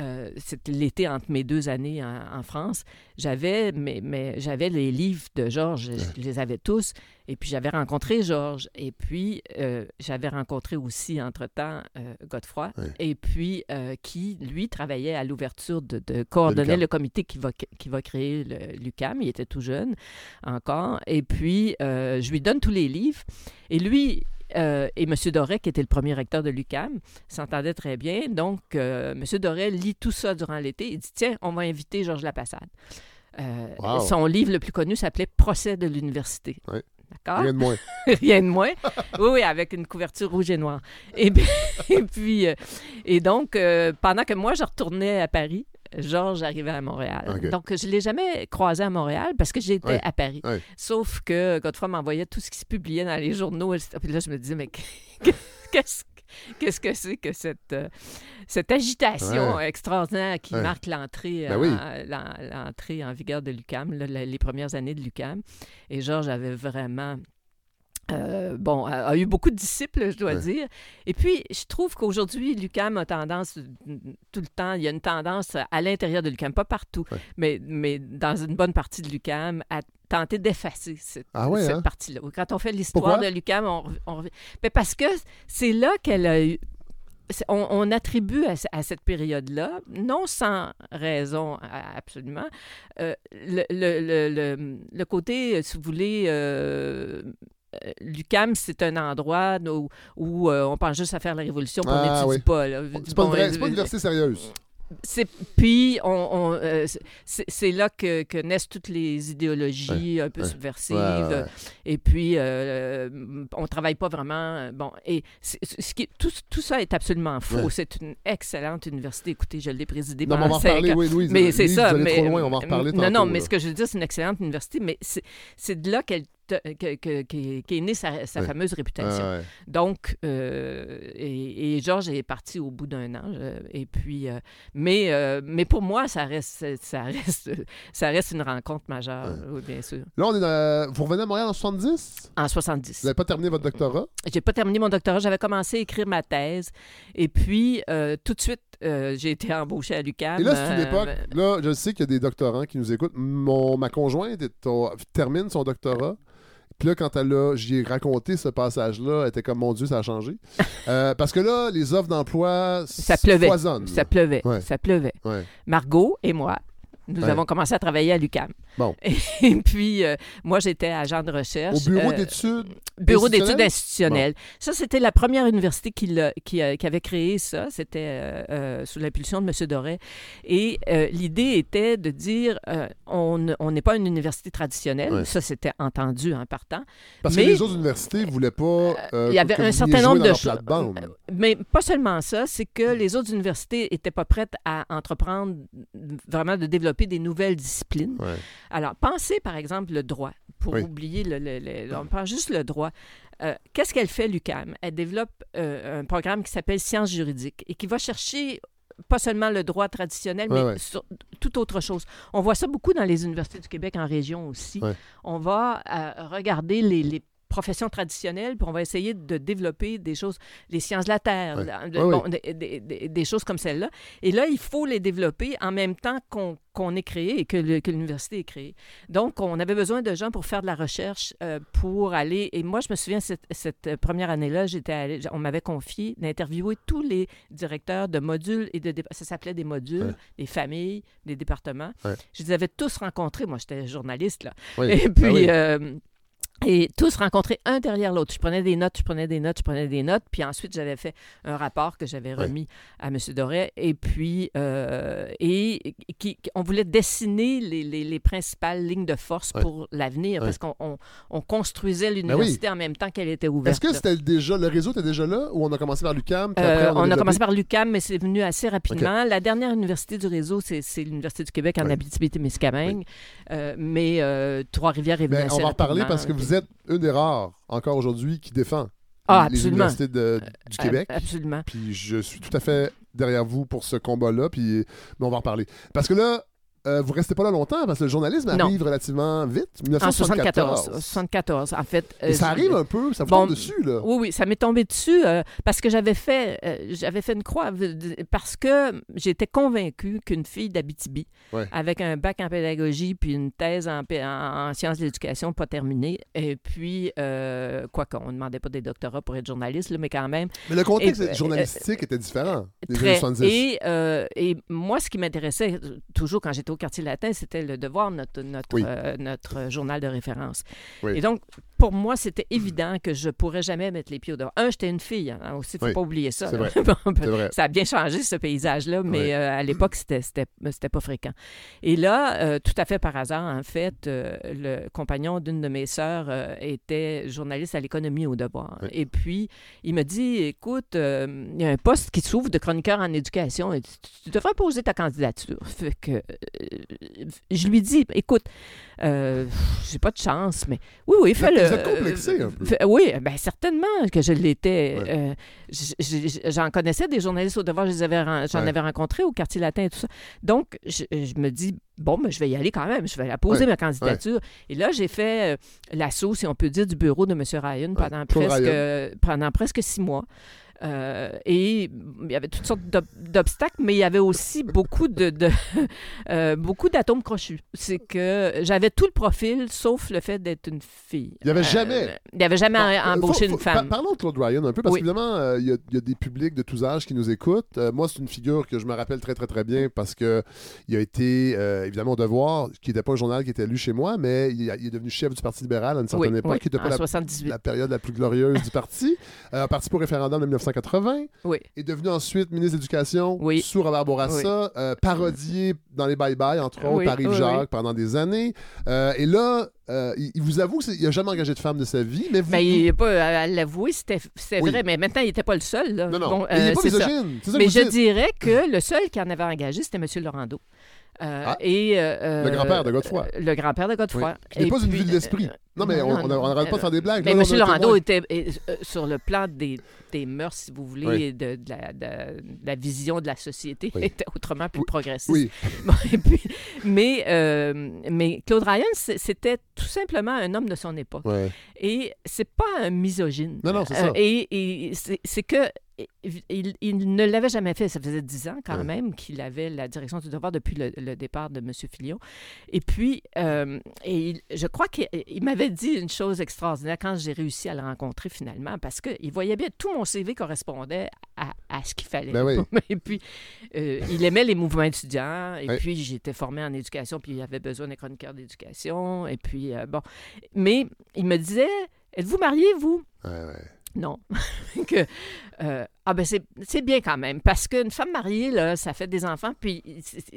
euh, c'était l'été entre mes deux années en, en France, j'avais mais, mais j'avais les livres de Georges, je les avais tous, et puis j'avais rencontré Georges, et puis euh, j'avais rencontré aussi entre-temps euh, Godefroy, Ouais. et puis qui, lui, travaillait à l'ouverture de, de coordonner le comité qui va, qui va créer l'UCAM, il était tout jeune encore, et puis je lui donne tous les livres, et lui... euh, et M. Doré, qui était le premier recteur de l'UCAM, s'entendait très bien. Donc, euh, M. Doré lit tout ça durant l'été. Il dit Tiens, on va inviter Georges Lapassade. Euh, Wow. Son livre le plus connu s'appelait Procès de l'université. Ouais. D'accord? Rien de moins. (laughs) Rien de moins. Oui, oui, avec une couverture rouge et noire. Et, (laughs) puis- et puis, et donc, pendant que moi, je retournais à Paris, Georges arrivait à Montréal. Donc, je ne l'ai jamais croisé à Montréal parce que j'étais à Paris. Sauf que Godefroy m'envoyait tout ce qui se publiait dans les journaux. et Puis là, je me disais, mais (laughs) qu'est-ce qu'est-ce que c'est que cette, euh, cette agitation Ouais. extraordinaire qui Ouais. marque l'entrée Ben en- oui. l'en- l'entrée en vigueur de l'UCAM, les premières années de l'UCAM. Et Georges avait vraiment euh, bon, a, a eu beaucoup de disciples, je dois Ouais. dire. Et puis, je trouve qu'aujourd'hui, l'UCAM a tendance, tout le temps, il y a une tendance à l'intérieur de l'UCAM, pas partout, Ouais. mais, mais dans une bonne partie de l'UCAM, à tenter d'effacer cette, Ah ouais, cette hein? partie-là. Quand on fait l'histoire de l'UCAM, on, on revient- Ben, parce que c'est là qu'elle a eu. On, on attribue à, ce- à cette période-là, non sans raison absolument, euh, le, le- le- le- côté, euh, si vous voulez, euh, euh, l'UCAM, c'est un endroit où, où, euh, on pense juste à faire la révolution, on Ah, n'étudie oui. pas. C'est pas, une Bon, euh, c'est pas une université sérieuse. C'est, puis, on, on, euh, c'est, là que, que naissent toutes les idéologies un peu ouais. subversives. Ouais. Et puis, euh, on travaille pas vraiment. euh, Bon, et ce qui, tout, tout ça est absolument faux. C'est une excellente université. Écoutez, je l'ai présidée Non, mais on va en oui, Louise. Mais c'est ça. Vous allez mais, trop loin, on va en reparler Non, tantôt, non, mais là. ce que je veux dire, c'est une excellente université, mais c'est de là qu'elle que- que- qu'est qu'est née sa, fameuse réputation. Ouais. Donc, euh, et, et Georges est parti au bout d'un an. et puis, euh, mais, euh, mais pour moi, ça reste, ça reste, ça reste une rencontre majeure, oui, bien sûr. Là, on est dans... vous revenez à Montréal en 70? En Vous 70. n'avez pas terminé votre doctorat? J'ai pas terminé mon doctorat. J'avais commencé à écrire ma thèse. Et puis, euh, tout de suite, euh, j'ai été embauchée à l'UQAM. Et là, c'est une euh, époque. Là, je sais qu'il y a des doctorants qui nous écoutent. Mon, ma conjointe est au- termine son doctorat. Puis là, quand elle a, j'y ai raconté ce passage-là, elle était comme mon Dieu, ça a changé. Euh, parce que là, les offres d'emploi Ça pleuvait. Ça pleuvait. Ouais. Ça pleuvait. Ouais. Margot et moi, nous Ouais. avons commencé à travailler à l'UQAM. Bon. (laughs) Et puis, euh, moi, j'étais agent de recherche. Au bureau euh, d'études. Bureau d'études institutionnelles? Ça, c'était la première université qui, qui, euh, qui avait créé ça. C'était euh, sous l'impulsion de M. Doré. Et l'idée était de dire on ne- on n'est pas une université traditionnelle. Ouais. Ça, c'était entendu en partant. Parce Mais- que les autres universités ne voulaient pas. il y avait un certain nombre de choses. Mais pas seulement ça, c'est que les autres universités n'étaient pas prêtes à entreprendre vraiment de développer des nouvelles disciplines. Ouais. Alors, pensez par exemple le droit, pour Oui. oublier le, le- le- on prend juste le droit. Euh, Qu'est-ce qu'elle fait, l'UCAM? Elle développe euh, un programme qui s'appelle Sciences juridiques et qui va chercher pas seulement le droit traditionnel, mais ouais. sur- toute autre chose. On voit ça beaucoup dans les universités du Québec en région aussi. Ouais. On va euh, regarder les, les professions traditionnelles, puis on va essayer de développer des choses, les sciences de la Terre, Ouais. la- de- Ouais, bon, des, des- des- des choses comme celle-là. Et là, il faut les développer en même temps qu'on est créé et que l'université est créée. Donc, on avait besoin de gens pour faire de la recherche, euh, pour aller... Et moi, je me souviens, cette, cette première année-là, j'étais on m'avait confié d'interviewer tous les directeurs de modules et de... Ça s'appelait des modules, Ouais. des familles, des départements. Je les avais tous rencontrés. Moi, j'étais journaliste, là. Oui. Et puis... oui. euh, et tous rencontrés un derrière l'autre. Je prenais des notes, je prenais des notes, je prenais des notes. Puis ensuite, j'avais fait un rapport que j'avais remis à M. Doré. Et puis, euh, et qui, on voulait dessiner les, les- les principales lignes de force pour l'avenir parce qu'on on, on construisait l'université en même temps qu'elle était ouverte. Est-ce que c'était déjà. Le réseau était déjà là ou on a commencé par l'UCAM? Euh, on, a commencé par l'UCAM, mais c'est venu assez rapidement. La dernière université du réseau, c'est l'Université du Québec en. Abitibi-Témiscamingue. Euh, mais Trois-Rivières est venu Ben, assez on va en reparler parce que vous êtes une des rares encore aujourd'hui qui défend Ah, les absolument. universités de- du Euh, Québec. Absolument. Puis je suis tout à fait derrière vous pour ce combat-là. Puis mais on va en reparler. Parce que là, euh, vous restez pas là longtemps parce que le journalisme Non. arrive relativement vite. En 1974. 74. 74. En fait. Euh, ça arrive un peu, ça vous Bon, tombe dessus là. Oui, oui, ça m'est tombé dessus euh, parce que j'avais fait, j'avais fait une croix parce que j'étais convaincue qu'une fille d'Abitibi, Ouais. avec un bac en pédagogie puis une thèse en, en- en sciences de l'éducation pas terminée, et puis, quoi qu'on ne demandait pas des doctorats pour être journaliste, là, mais quand même, Mais le contexte Et- journalistique était différent des années Très. 70. Et, et moi, ce qui m'intéressait toujours quand j'étais au quartier latin, c'était le devoir, notre, notre, Oui. euh, notre journal de référence. Oui. Et donc, pour moi, c'était évident que je pourrais jamais mettre les pieds au dehors. Un, j'étais une fille. Hein, aussi, il ne faut Oui. pas oublier ça. Vrai. (laughs) Bon, C'est vrai. ça a bien changé, ce paysage-là, mais euh, à l'époque, c'était, c'était, c'était pas fréquent. Et là, euh, tout à fait par hasard, en fait, le compagnon d'une de mes sœurs était journaliste à l'économie au devoir. Et puis, il me dit, écoute, il y a un poste qui s'ouvre de chroniqueur en éducation et tu, tu devrais poser ta candidature. Fait que je lui dis, écoute, euh, j'ai pas de chance, mais oui, oui, fais-le. vous êtes complexé un peu. Oui, bien certainement que je l'étais. Ouais. Euh, J'en connaissais des journalistes au devoir, je avais j'en Ouais. avais rencontrés au quartier latin et tout ça. Donc, je, je me dis, bon, mais je vais y aller quand même, je vais poser Ouais. ma candidature. Et là, j'ai fait euh, l'assaut, si on peut dire, du bureau de M. Ryan pendant, presque, Ryan. pendant presque six mois. Euh, et il y avait toutes sortes d'ob- d'obstacles, mais il y avait aussi beaucoup de, de- (laughs) euh, beaucoup d'atomes crochus. C'est que j'avais tout le profil, sauf le fait d'être une fille. Il y avait Euh, jamais- il n'y avait jamais embauché faut- une femme. par- Parlons de Claude Ryan un peu, parce Oui. qu'évidemment, il y, a- il y a des publics de tous âges qui nous écoutent. Moi, c'est une figure que je me rappelle très, très, très bien parce que il a été, évidemment, au Devoir, qui n'était pas un journal qui était lu chez moi, mais il, est devenu chef du Parti libéral à une certaine oui, époque, oui, qui n'était pas la, 78. la période la plus glorieuse du parti. Euh, parti pour référendum de 1980, Oui. est devenu ensuite ministre de l'Éducation Oui. sous Robert Bourassa, euh, parodié dans les Bye Bye, entre autres, par Yves Jacques pendant des années. Euh, et là, euh, il, vous avoue qu'il n'a jamais engagé de femme de sa vie, mais vous... Ben, il n'est pas à l'avouer, c'était Oui. vrai, mais maintenant, il n'était pas le seul. Là. Non, non, Bon, Et il n'est pas misogyne. Mais je dites. dirais que le seul qui en avait engagé, c'était M. Laurando. Euh, Ah. et, euh, Le grand-père de Godefroy. euh, le grand-père de Godefroy. Oui. Qui n'est pas une ville d'esprit. euh, Non, mais on non, on n'arrête pas de faire des blagues. Mais Là, M. Laurando était euh, sur le plan des, des mœurs, si vous voulez, Oui. de, de la, de- de la vision de la société, Oui. (laughs) était autrement plus Oui. progressiste. Oui, Bon, et puis, mais, euh, mais Claude Ryan, c'était tout simplement un homme de son époque. ouais. Et c'est pas un misogyne. Non, non, c'est Euh, ça. et et c'est que il, il ne l'avait jamais fait. Ça faisait dix ans quand Ouais. même qu'il avait la direction du devoir depuis le, le départ de M. Filion. Et puis, euh, et il- je crois qu'il il m'avait dit une chose extraordinaire quand j'ai réussi à le rencontrer finalement, parce qu'il voyait bien tout mon CV correspondait à, à ce qu'il fallait. Ben oui. (laughs) Et puis, euh, il aimait les mouvements étudiants. Et Ouais. puis, j'étais formé en éducation, puis il avait besoin d'un chroniqueur d'éducation. Et puis, euh, bon. Mais il me disait Êtes-vous marié, vous? Ouais. Non. (laughs) que, euh, ah ben c'est c'est bien quand même, parce qu'une femme mariée, là, ça fait des enfants, puis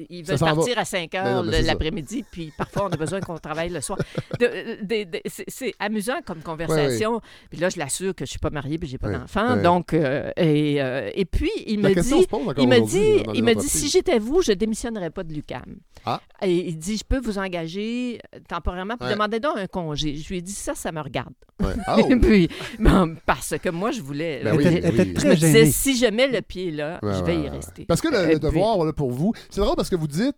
ils, veulent va. partir à 5 Ben non, heures ça. l'après-midi, puis parfois on a besoin qu'on travaille le soir. De- de- de- c'est- c'est amusant comme conversation. Puis là, je l'assure que je suis pas mariée, puis j'ai pas Ouais, d'enfant. Donc, euh, et, euh, et puis, il La me dit... Il m'a aujourd'hui, dit, il m'a dit si j'étais vous, je démissionnerais pas de l'UCAM. Ah. Et il dit je peux vous engager euh, temporairement puis donc un congé. Je lui ai dit ça ça me regarde. Ouais. (laughs) Oh! Et puis bon, parce que moi je voulais Ben oui, oui. je très me. Si je mets le pied là, Ouais, je vais ouais, y rester. Parce que le, devoir, voilà, pour vous, c'est drôle parce que vous dites,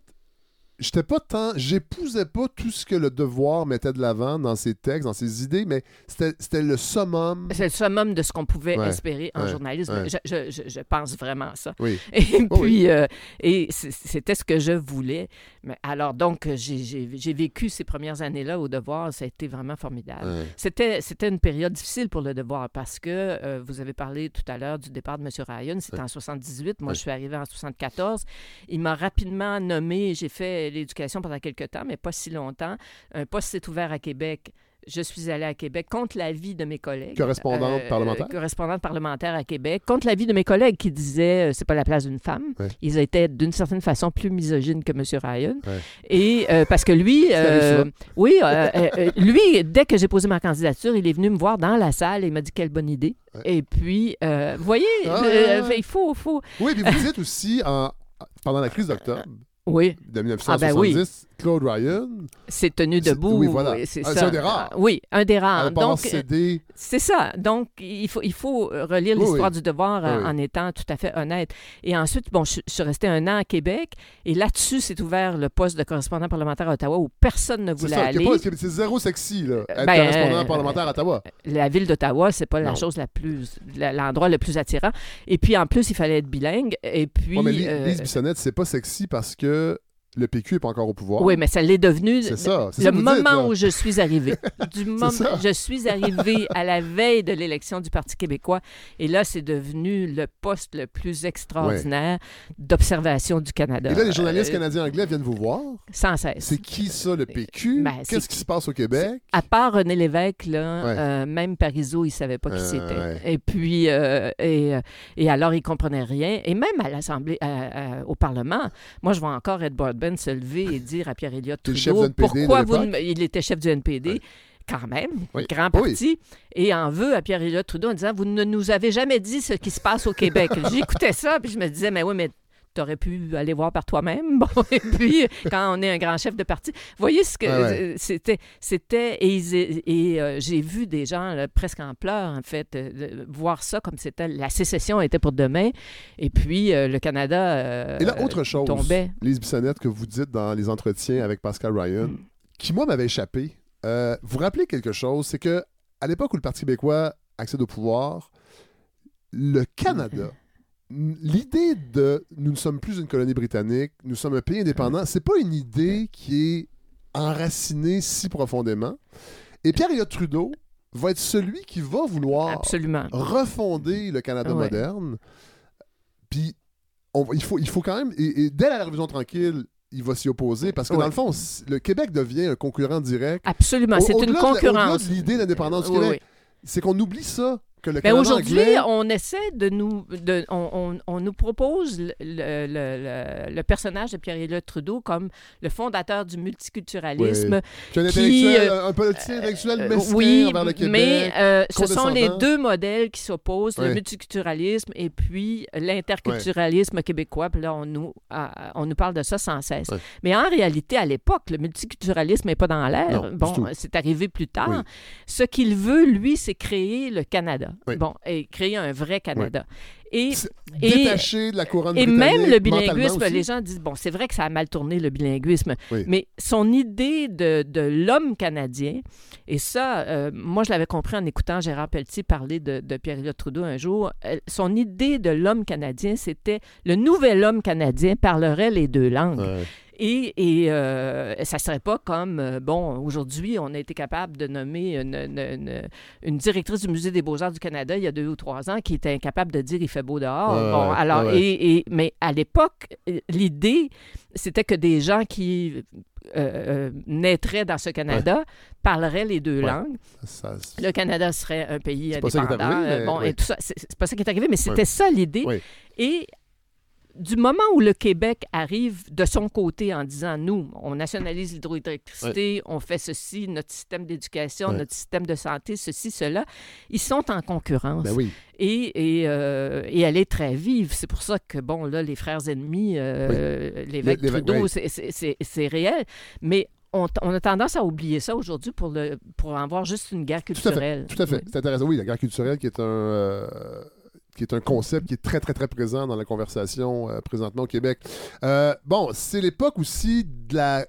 j'étais pas tant, j'épousais pas tout ce que le devoir mettait de l'avant dans ses textes, dans ses idées, mais c'était le summum. C'est le summum de ce qu'on pouvait Ouais, espérer en ouais, journalisme. ouais. Je, je- je- pense vraiment ça. Oui. (laughs) Et Oh puis, euh, et c'était ce que je voulais. Mais alors, donc, j'ai- vécu ces premières années-là au devoir. Ça a été vraiment formidable. C'était, c'était une période difficile pour le devoir parce que euh, vous avez parlé tout à l'heure du départ de M. Ryan. C'était en 78. Moi, je suis arrivé en 74. Il m'a rapidement nommé. J'ai fait l'éducation pendant quelques temps, mais pas si longtemps. Un poste s'est ouvert à Québec. Je suis allée à Québec contre l'avis de mes collègues. Correspondante Euh, parlementaire? Correspondante parlementaire à Québec. Contre l'avis de mes collègues qui disaient euh, c'est pas la place d'une femme. Ouais. Ils étaient d'une certaine façon plus misogynes que M. Ryan. Ouais. Et euh, parce que lui, euh, oui, lui, dès que j'ai posé ma candidature, il est venu me voir dans la salle et il m'a dit quelle bonne idée. Ouais. Et puis, vous voyez, Ah, il faut, faut. Oui, puis vous dites aussi, en- pendant la crise d'octobre Oui, de Ah, 1970, ben oui. Claude Ryan c'est tenu debout. oui, voilà. c'est un des rares. Oui, un des rares. Donc, cédé. C'est ça. Donc, il faut, il faut relire Oui, l'histoire oui. du devoir euh, Oui, en étant tout à fait honnête. Et ensuite, bon, je, je suis restée un an à Québec et là-dessus, s'est ouvert le poste de correspondant parlementaire à Ottawa où personne ne voulait ça, aller. c'est zéro sexy, là, être Ben, correspondant euh, parlementaire à Ottawa. La ville d'Ottawa, c'est pas la chose la plus, l'endroit le plus attirant. Et puis, en plus, il fallait être bilingue. Et puis, Ouais, mais Li- euh, Lise Bissonnette, c'est pas sexy parce que le PQ est pas encore au pouvoir. oui, mais ça l'est devenu C'est ça. c'est le ça moment dites, où je suis arrivée. (laughs) du moment, ça. je suis arrivée à la veille de l'élection du Parti québécois. Et là, c'est devenu le poste le plus extraordinaire d'observation du Canada. Et là, les journalistes Euh, canadiens-anglais viennent vous voir. Sans cesse. C'est qui ça, le PQ? Ben, c'est- Qu'est-ce qui se passe au Québec? À part René Lévesque, là, Ouais. euh, même Parizeau, il savait pas qui Euh, c'était. ouais. Et puis, euh, et, euh, et alors, il comprenait rien. Et même à l'Assemblée, au Parlement, moi, je vois encore Ed Se lever et dire à Pierre-Éliott Trudeau, pourquoi vous... Il était chef du NPD. Ouais. Quand même, Oui. grand Oui. parti, et en veut à Pierre-Éliott Trudeau en disant Vous ne nous avez jamais dit ce qui se passe au Québec. (laughs) J'écoutais ça, puis je me disais Mais oui, mais t'aurais pu aller voir par toi-même. (laughs) Bon, et puis, quand on est un grand chef de parti, voyez ce que ouais. euh, c'était. C'était et, euh, j'ai vu des gens là, presque en pleurs en fait euh, voir ça comme c'était la sécession était pour demain. Et puis euh, le Canada Et là, autre chose, tombait. Lise Bissonnette, que vous dites dans les entretiens avec Pascal Ryan, Mm. qui, moi, m'avait échappé. Vous rappelez quelque chose, c'est que à l'époque où le Parti québécois accède au pouvoir, le Canada, (laughs) l'idée de nous ne sommes plus une colonie britannique, nous sommes un pays indépendant, c'est pas une idée qui est enracinée si profondément. Et Pierre-Éliott Trudeau va être celui qui va vouloir Absolument. refonder le Canada Ouais. moderne. Puis on- il, faut, il faut quand même. Et, et dès la Révolution tranquille, il va s'y opposer parce que Ouais. dans le fond, le Québec devient un concurrent direct. Absolument. C'est une concurrence. l'idée du Oui, Québec. C'est qu'on oublie ça. Que le Ben, Canada Aujourd'hui, anglais... on essaie de nous. De, on, on- on nous propose le, le- le- le- le personnage de Pierre-Éliott Trudeau comme le fondateur du multiculturalisme. Qui est un qui, euh, un politicien intellectuel Euh, mesquin oui, envers le Québec. mais euh, ce sont les deux modèles qui s'opposent, le multiculturalisme et puis l'interculturalisme québécois. Puis là, on nous, euh, on nous parle de ça sans cesse. Mais en réalité, à l'époque, le multiculturalisme n'est pas dans l'air. Bon, c'est arrivé plus tard. Oui. Ce qu'il veut, lui, c'est créer le Canada. Oui. Bon, et créer un vrai Canada. Et et- Détaché de la couronne et même le bilinguisme, les gens disent, bon, c'est vrai que ça a mal tourné le bilinguisme, Oui. mais son idée de, de l'homme canadien, et ça, euh, moi je l'avais compris en écoutant Gérard Pelletier parler de, de Pierre-Éliott Trudeau un jour, euh, son idée de l'homme canadien, c'était le nouvel homme canadien parlerait les deux langues. Et, et euh, ça serait pas comme, euh, bon, aujourd'hui, on a été capable de nommer une, une- une- une directrice du Musée des Beaux-Arts du Canada il y a deux ou trois ans qui était incapable de dire il fait beau dehors. Ouais, bon, ouais, alors, ouais. Et, et- mais à l'époque, l'idée, c'était que des gens qui euh, euh, naîtraient dans ce Canada parleraient les deux Ouais. langues. Ça- Le Canada serait un pays C'est pas ça qui est indépendant. arrivé, mais bon, oui. et tout ça, c'est c'est pas ça qui est arrivé, mais c'était ça l'idée. Et du moment où le Québec arrive de son côté en disant nous, on nationalise l'hydroélectricité, on fait ceci, notre système d'éducation, Ouais. notre système de santé, ceci, cela, ils sont en concurrence. Ben oui. Et, et, euh, et elle est très vive. C'est pour ça que, bon, là, les frères ennemis, euh, l'évêque Les- l'évêque, Trudeau, oui. c'est- réel. Mais on, on a tendance à oublier ça aujourd'hui pour, le, pour en voir juste une guerre Tout à fait. culturelle. Tout à fait. Oui. C'est intéressant. Oui, la guerre culturelle qui est un. euh, qui est un concept qui est très, très, très présent dans la conversation euh, présentement au Québec. Euh, bon, c'est l'époque aussi de la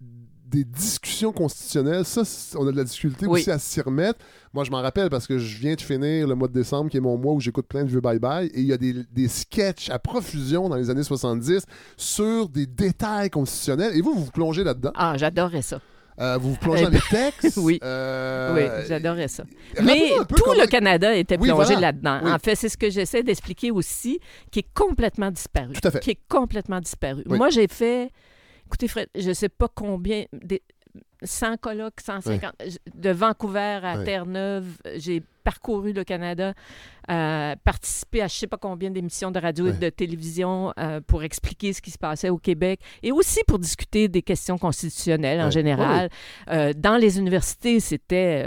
des discussions constitutionnelles. Ça, on a de la difficulté Oui. aussi à s'y remettre. Moi, je m'en rappelle parce que je viens de finir le mois de décembre, qui est mon mois où j'écoute plein de vieux bye-bye, et il y a des, des sketchs à profusion dans les années 70 sur des détails constitutionnels. Et vous, vous vous plongez là-dedans? Ah, j'adorais ça. Euh, vous vous plongez Eh dans les textes? (laughs) oui. Euh, oui, j'adorais ça. Mais tout comment- le Canada était Oui, plongé voilà. là-dedans. Oui. En fait, c'est ce que j'essaie d'expliquer aussi, qui est complètement disparu. Tout à fait. Qui est complètement disparu. Oui. Moi, j'ai fait, écoutez, Fred, je ne sais pas combien, des 100 colloques, 150, de Vancouver à. Terre-Neuve, j'ai parcouru le Canada, euh, participé à je ne sais pas combien d'émissions de radio et de télévision euh, pour expliquer ce qui se passait au Québec et aussi pour discuter des questions constitutionnelles en général. Euh, dans les universités, c'était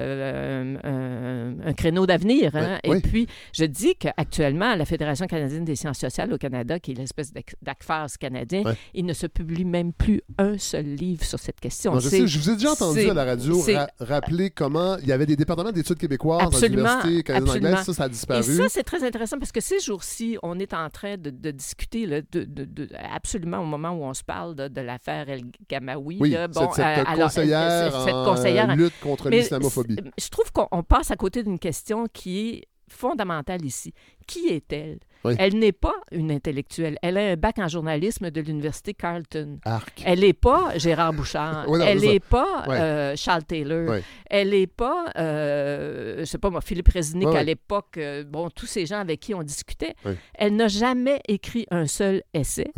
un, créneau d'avenir. hein. Et puis, je dis qu'actuellement, la Fédération canadienne des sciences sociales au Canada, qui est l'espèce d'ac- d'ACFAS canadien, il ne se publie même plus un seul livre sur cette question. Non, je, C'est- sais, je vous ai déjà entendu à la radio ra- rappeler comment il y avait des départements d'études québécoises Absolument, dans l'université canadienne anglaise. Ça, ça a Et ça, c'est très intéressant parce que ces jours-ci, on est en train de, de discuter là, de, de- de- absolument au moment où on se parle de, l'affaire El Gamaoui. oui, là, cette, cette euh, alors, conseillère, euh, cette en conseillère lutte contre l'islamophobie. Je trouve qu'on on passe à côté d'une question qui est fondamentale ici. Qui est-elle? Oui. Elle n'est pas une intellectuelle. Elle a un bac en journalisme de l'Université Carleton. Arc. Elle n'est pas Gérard Bouchard. (laughs) Oui, non, elle n'est pas Ouais. euh, Charles Taylor. Ouais. Elle n'est pas, euh, je sais pas moi, Philippe Resnick Ouais, à l'époque. euh, bon, tous ces gens avec qui on discutait. Elle n'a jamais écrit un seul essai.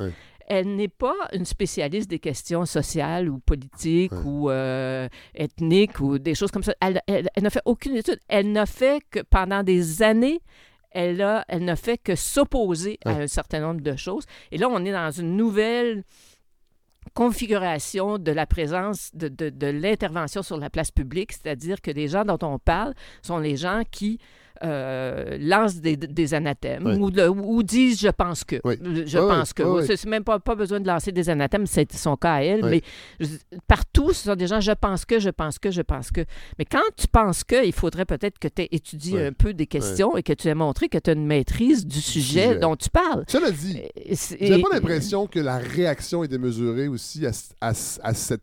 Elle n'est pas une spécialiste des questions sociales ou politiques Ouais. ou euh, ethniques ou des choses comme ça. Elle, elle- elle n'a fait aucune étude. Elle n'a fait que pendant des années, elle, a, elle n'a fait que s'opposer à un certain nombre de choses. Et là, on est dans une nouvelle configuration de la présence de, de- de l'intervention sur la place publique, c'est-à-dire que les gens dont on parle sont les gens qui euh, lancent des, des anathèmes Oui. ou, le- ou disent je pense que. Oui. Je Oui, pense que. C'est même pas, pas besoin de lancer des anathèmes, c'est son cas à elle, mais je- partout, ce sont des gens je pense que, je pense que, je pense que. Mais quand tu penses que, il faudrait peut-être que tu aies étudié Oui. un peu des questions et que tu aies montré que tu as une maîtrise du sujet, sujet. dont tu parles. Cela dit, vous n'avez pas l'impression que la réaction est démesurée aussi à, à- à cette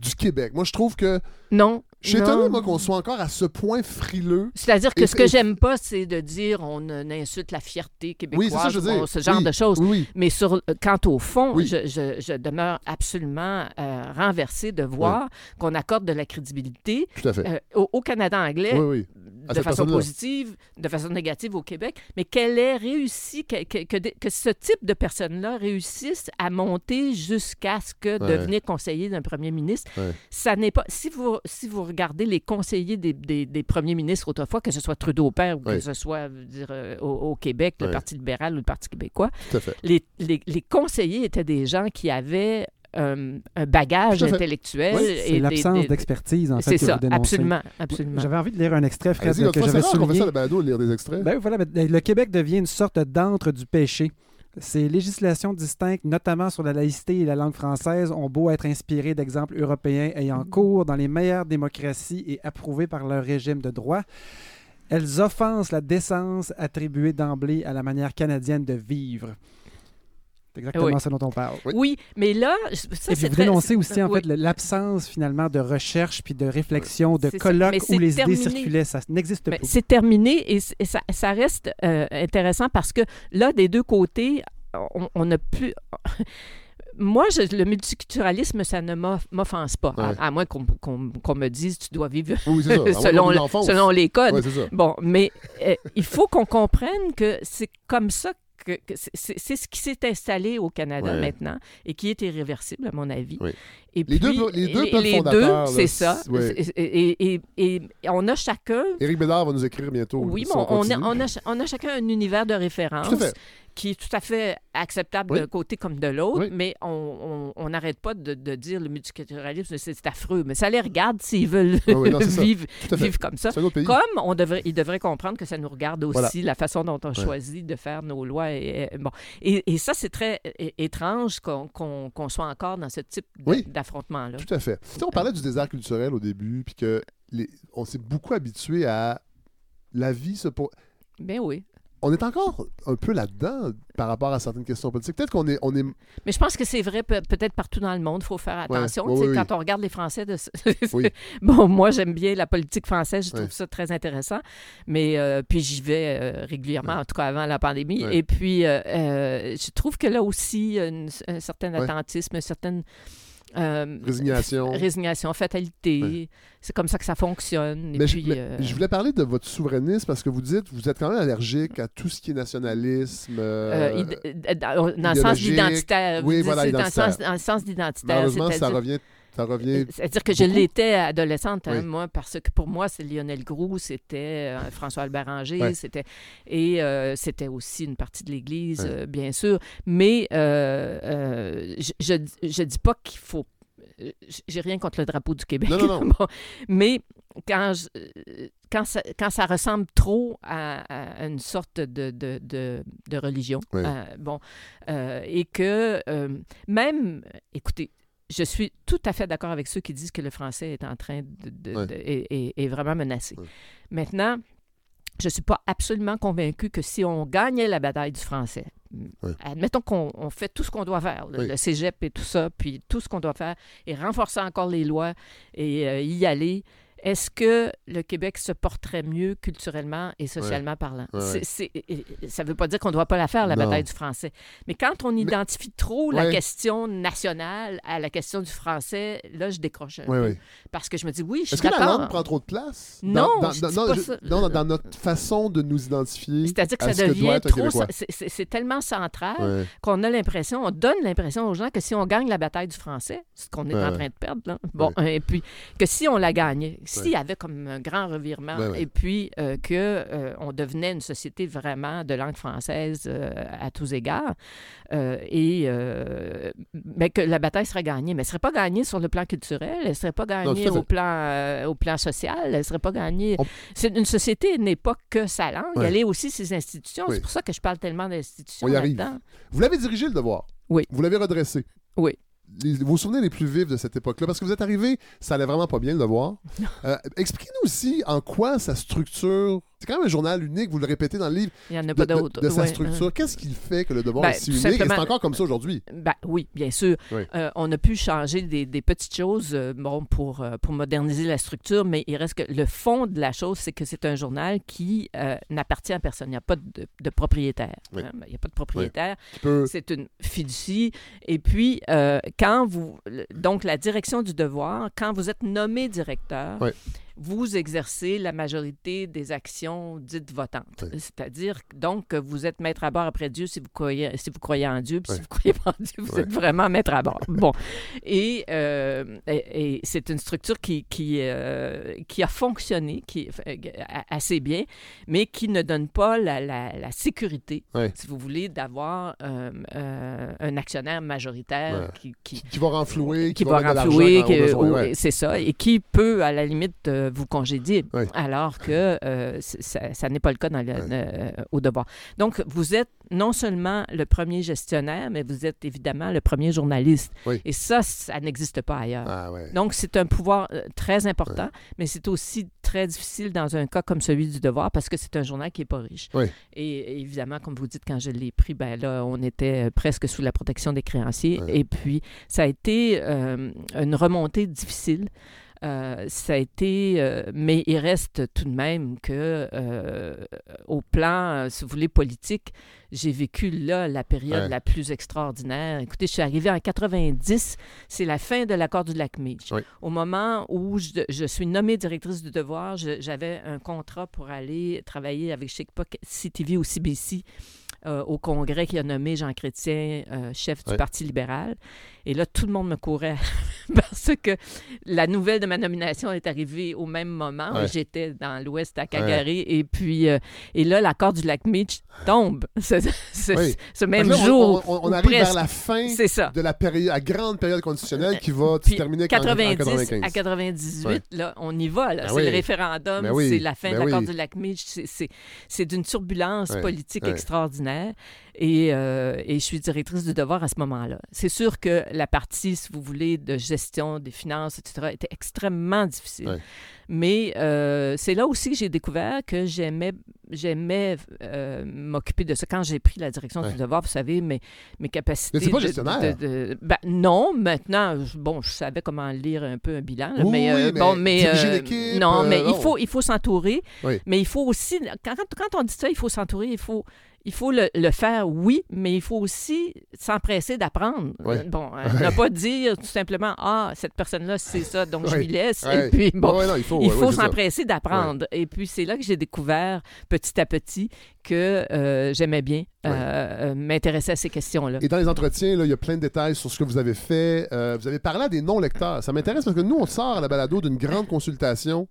du Québec. Moi, je trouve que Non. je suis étonné, moi, qu'on soit encore à ce point frileux. C'est-à-dire que Et- ce que et- j'aime pas, c'est de dire on, euh, insulte la fierté québécoise, Oui, ça, je ce genre Oui, de choses. Oui. Mais sur, quant au fond, je, je- je demeure absolument euh, renversée de voir qu'on accorde de la crédibilité euh, au, au Canada anglais de façon positive, de façon négative au Québec, mais qu'elle ait réussi, que, que, que, des- que ce type de personnes-là réussissent à monter jusqu'à ce que Ouais. devenir conseiller d'un premier ministre. Ouais. Ça n'est pas. Si vous, si vous regardez les conseillers des, des, des premiers ministres autrefois, que ce soit Trudeau père ou que ce soit dire, euh, au, au Québec, le Ouais. Parti libéral ou le Parti québécois, Tout à fait. les, les, les conseillers étaient des gens qui avaient euh, un bagage intellectuel. Oui, et C'est l'absence des- d'expertise, en fait, C'est que ça, vous dénoncez. absolument, absolument. J'avais envie de lire un extrait, Fred, que j'avais rare qu'on fait souligné. ça, le balado, lire des extraits. Ben voilà, mais le Québec devient une sorte d'antre du péché. Ces législations distinctes, notamment sur la laïcité et la langue française, ont beau être inspirées d'exemples européens ayant cours dans les meilleures démocraties et approuvées par leur régime de droit. Elles offensent la décence attribuée d'emblée à la manière canadienne de vivre. C'est exactement Oui. ce dont on parle. Oui. Oui, mais là, ça, et puis vous très- dénoncez aussi en oui. fait l'absence finalement de recherche puis de réflexion, de Mais où c'est les terminé. idées circulaient. Ça n'existe pas. c'est terminé et, ça, ça reste euh, intéressant parce que là, des deux côtés, on, on a plus. (laughs) Moi, je- le multiculturalisme, ça ne m'off- m'offense pas. À- Ouais. À, moins qu'on me dise tu dois vivre Oui. À (laughs) selon, selon les codes. Ça. Bon, mais euh, il faut qu'on comprenne que c'est comme ça que, que c'est- ce qui s'est installé au Canada Ouais. maintenant et qui est irréversible, à mon avis. Oui. Et Les deux puis, pe- les deux peuples les deux, c'est ça. ouais. Et, et- et- et on a chacun Éric Bédard va nous écrire bientôt. oui, mais on, a, on, a, on a chacun un univers de référence Tout à fait. Qui est tout à fait acceptable Oui. d'un côté comme de l'autre, Oui. mais on n'arrête pas de, de dire le multiculturalisme, c'est affreux. Mais ça les regarde s'ils veulent Ah oui, non, (laughs) vivre, comme ça. Comme on devrait, ils devraient comprendre que ça nous regarde aussi, Voilà. la façon dont on choisit de faire nos lois. Et, bon. et, et ça, c'est très étrange qu'on soit encore dans ce type d'affrontement-là. Tout à fait. Tu sais, on parlait du désert culturel au début, puis que les... on s'est beaucoup habitué à la vie se po- Ben oui. On est encore un peu là-dedans par rapport à certaines questions politiques. Peut-être qu'on est, on est. Mais je pense que c'est vrai pe- peut-être partout dans le monde. Il faut faire attention. Oui, quand oui. on regarde les Français, de... (laughs) Oui. bon, moi j'aime bien la politique française. Je trouve Ouais. ça très intéressant. Mais euh, puis j'y vais euh, régulièrement, en tout cas avant la pandémie. Et puis euh, euh, je trouve que là aussi, une- un certain attentisme, une certaine euh, Résignation. (laughs) résignation, fatalité. Ouais. C'est comme ça que ça fonctionne. Et Mais, je, puis, mais euh, je voulais parler de votre souverainisme parce que vous dites vous êtes quand même allergique à tout ce qui est nationalisme. euh, dans le sens d'identitaire. Oui, voilà, dites, dans le sens- identitaire. dans le sens d'identitaire. malheureusement, ça revient. Ça revient. C'est-à-dire que je l'étais adolescente, hein, Oui. moi, parce que pour moi, c'est Lionel Groux, c'était euh, François Albert Ranger, Ouais. c'était et euh, c'était aussi une partie de l'Église, Ouais. euh, bien sûr. Mais euh, euh, je, je dis pas qu'il faut. euh, J'ai rien contre le drapeau du Québec. Non, non, (laughs) non. Bon, mais quand, je- euh, quand, ça, quand ça ressemble trop à, à une sorte de, de, de, de religion, euh, bon, euh, et que euh, même, écoutez, je suis tout à fait d'accord avec ceux qui disent que le français est en train de, de- Ouais. de- est, vraiment menacé. Ouais. Maintenant, je ne suis pas absolument convaincue que si on gagnait la bataille du français, admettons qu'on on fait tout ce qu'on doit faire, le, Oui. le cégep et tout ça, puis tout ce qu'on doit faire, et renforcer encore les lois et euh, y aller, est-ce que le Québec se porterait mieux culturellement et socialement parlant? Ouais, ouais. Ça ne veut pas dire qu'on ne doit pas la faire, la Non. bataille du français. Mais quand on identifie trop la question nationale à la question du français, là, je décroche un peu. Parce que je me dis, oui, je suis Est-ce que la langue prend trop de place? Non, dans, dans, non, je- non, notre façon de nous identifier. C'est-à-dire que ça ce devient trop... C'est- tellement central qu'on a l'impression, on donne l'impression aux gens que si on gagne la bataille du français, ce qu'on est en train de perdre, là, bon, et puis que si on la gagnait, s'il y avait comme un grand revirement, et puis euh, que euh, on devenait une société vraiment de langue française euh, à tous égards, euh, et mais que la bataille serait gagnée, mais elle serait pas gagnée sur le plan culturel, elle serait pas gagnée au plan au plan social, elle serait pas gagnée. On- C'est une société n'est pas que sa langue, Ouais. elle est aussi ses institutions. Oui. C'est pour ça que je parle tellement d'institutions On y arrive. là-dedans. Vous l'avez dirigé, le devoir. Oui. Vous l'avez redressé. Oui. Les- vos souvenirs les plus vifs de cette époque-là, parce que vous êtes arrivé, ça allait vraiment pas bien, le devoir. (laughs) Euh, Expliquez-nous aussi en quoi sa structure. C'est quand même un journal unique, vous le répétez dans le livre, Il n'y en a de, pas d'autres. de sa structure. hein. Qu'est-ce qui fait que le devoir Ben, est si unique? Et c'est encore comme ça aujourd'hui. Ben, oui, bien sûr. Oui. Euh, on a pu changer des, des petites choses euh, bon, pour, euh, pour moderniser la structure, mais il reste que le fond de la chose, c'est que c'est un journal qui euh, n'appartient à personne. Il n'y a pas de, de propriétaire. Oui. Il n'y a pas de propriétaire. C'est une fiducie. Et puis, euh, quand vous. Donc, la direction du devoir, quand vous êtes nommé directeur, Oui. Vous exercez la majorité des actions dites votantes. Oui. C'est-à-dire donc que vous êtes maître à bord après Dieu si vous croyez, si vous croyez en Dieu, puis Oui. si vous croyez pas en Dieu, vous Oui. êtes vraiment maître à bord. (laughs) Bon. Et, euh, et, et c'est une structure qui, qui, euh, qui a fonctionné qui, euh, assez bien, mais qui ne donne pas la, la- la sécurité, si vous voulez, d'avoir un actionnaire majoritaire qui, qui, Qui va renflouer, qui va renflouer, c'est ça, et qui peut, à la limite, euh, vous congédier, Oui. alors que euh, ça, ça n'est pas le cas dans le- euh, au devoir. Donc, vous êtes non seulement le premier gestionnaire, mais vous êtes évidemment le premier journaliste. Oui. Et ça, ça n'existe pas ailleurs. Ah. Donc, c'est un pouvoir très important, mais c'est aussi très difficile dans un cas comme celui du Devoir parce que c'est un journal qui n'est pas riche. Et, évidemment, comme vous dites, quand je l'ai pris, ben là, on était presque sous la protection des créanciers. Et puis, ça a été euh, une remontée difficile. Euh, ça a été, euh, mais il reste tout de même que, euh, au plan, euh, si vous voulez, politique, j'ai vécu là la période Ouais. la plus extraordinaire. Écoutez, je suis arrivée en 90, c'est la fin de l'accord du lac Meach. Oui. Au moment où je, je suis nommée directrice du devoir, je- j'avais un contrat pour aller travailler avec Chic-Poc CTV au CBC. au congrès qui a nommé Jean Chrétien chef du Ouais. Parti libéral. Et là, tout le monde me courait (laughs) parce que la nouvelle de ma nomination est arrivée au même moment. Ouais. J'étais dans l'ouest à Calgary. Et puis, euh, et là, l'accord du lac Meach tombe (laughs) ce, ce- Oui. ce même là, on- jour. On, on- on arrive vers la fin de la période, la grande période constitutionnelle qui va se terminer en- en 90 95. à 98, Ouais. là, on y va. Ben c'est oui. le référendum, Ben oui. c'est la fin Ben de l'accord du lac Meach. C'est- d'une turbulence politique extraordinaire. Et, euh, et je suis directrice du devoir à ce moment-là. C'est sûr que la partie, si vous voulez, de gestion des finances, etc., était extrêmement difficile. Ouais. Mais euh, c'est là aussi que j'ai découvert que j'aimais j'aimais euh, m'occuper de ça. Quand j'ai pris la direction Ouais. du devoir, vous savez, mes, mes capacités... Mais t'es pas de- gestionnaire. de- de- ben, non, maintenant, je- bon, je savais comment lire un peu un bilan, là, Oui, mais, euh, bon, mais euh, non, mais non. il faut, il faut s'entourer. Oui. Mais il faut aussi, quand, quand on dit ça, il faut s'entourer, il faut, il faut le, le faire, oui, mais il faut aussi s'empresser d'apprendre. Bon, euh, ne pas dire tout simplement, ah, cette personne-là, c'est ça, donc je lui laisse. Et puis, bon, non, il faut, s'empresser d'apprendre. Et puis, c'est là que j'ai découvert petit à petit que euh, j'aimais bien euh, m'intéresser à ces questions-là. Et dans les entretiens, là, il y a plein de détails sur ce que vous avez fait. Vous avez parlé à des non-lecteurs. Ça m'intéresse parce que nous, on sort à la balado d'une grande consultation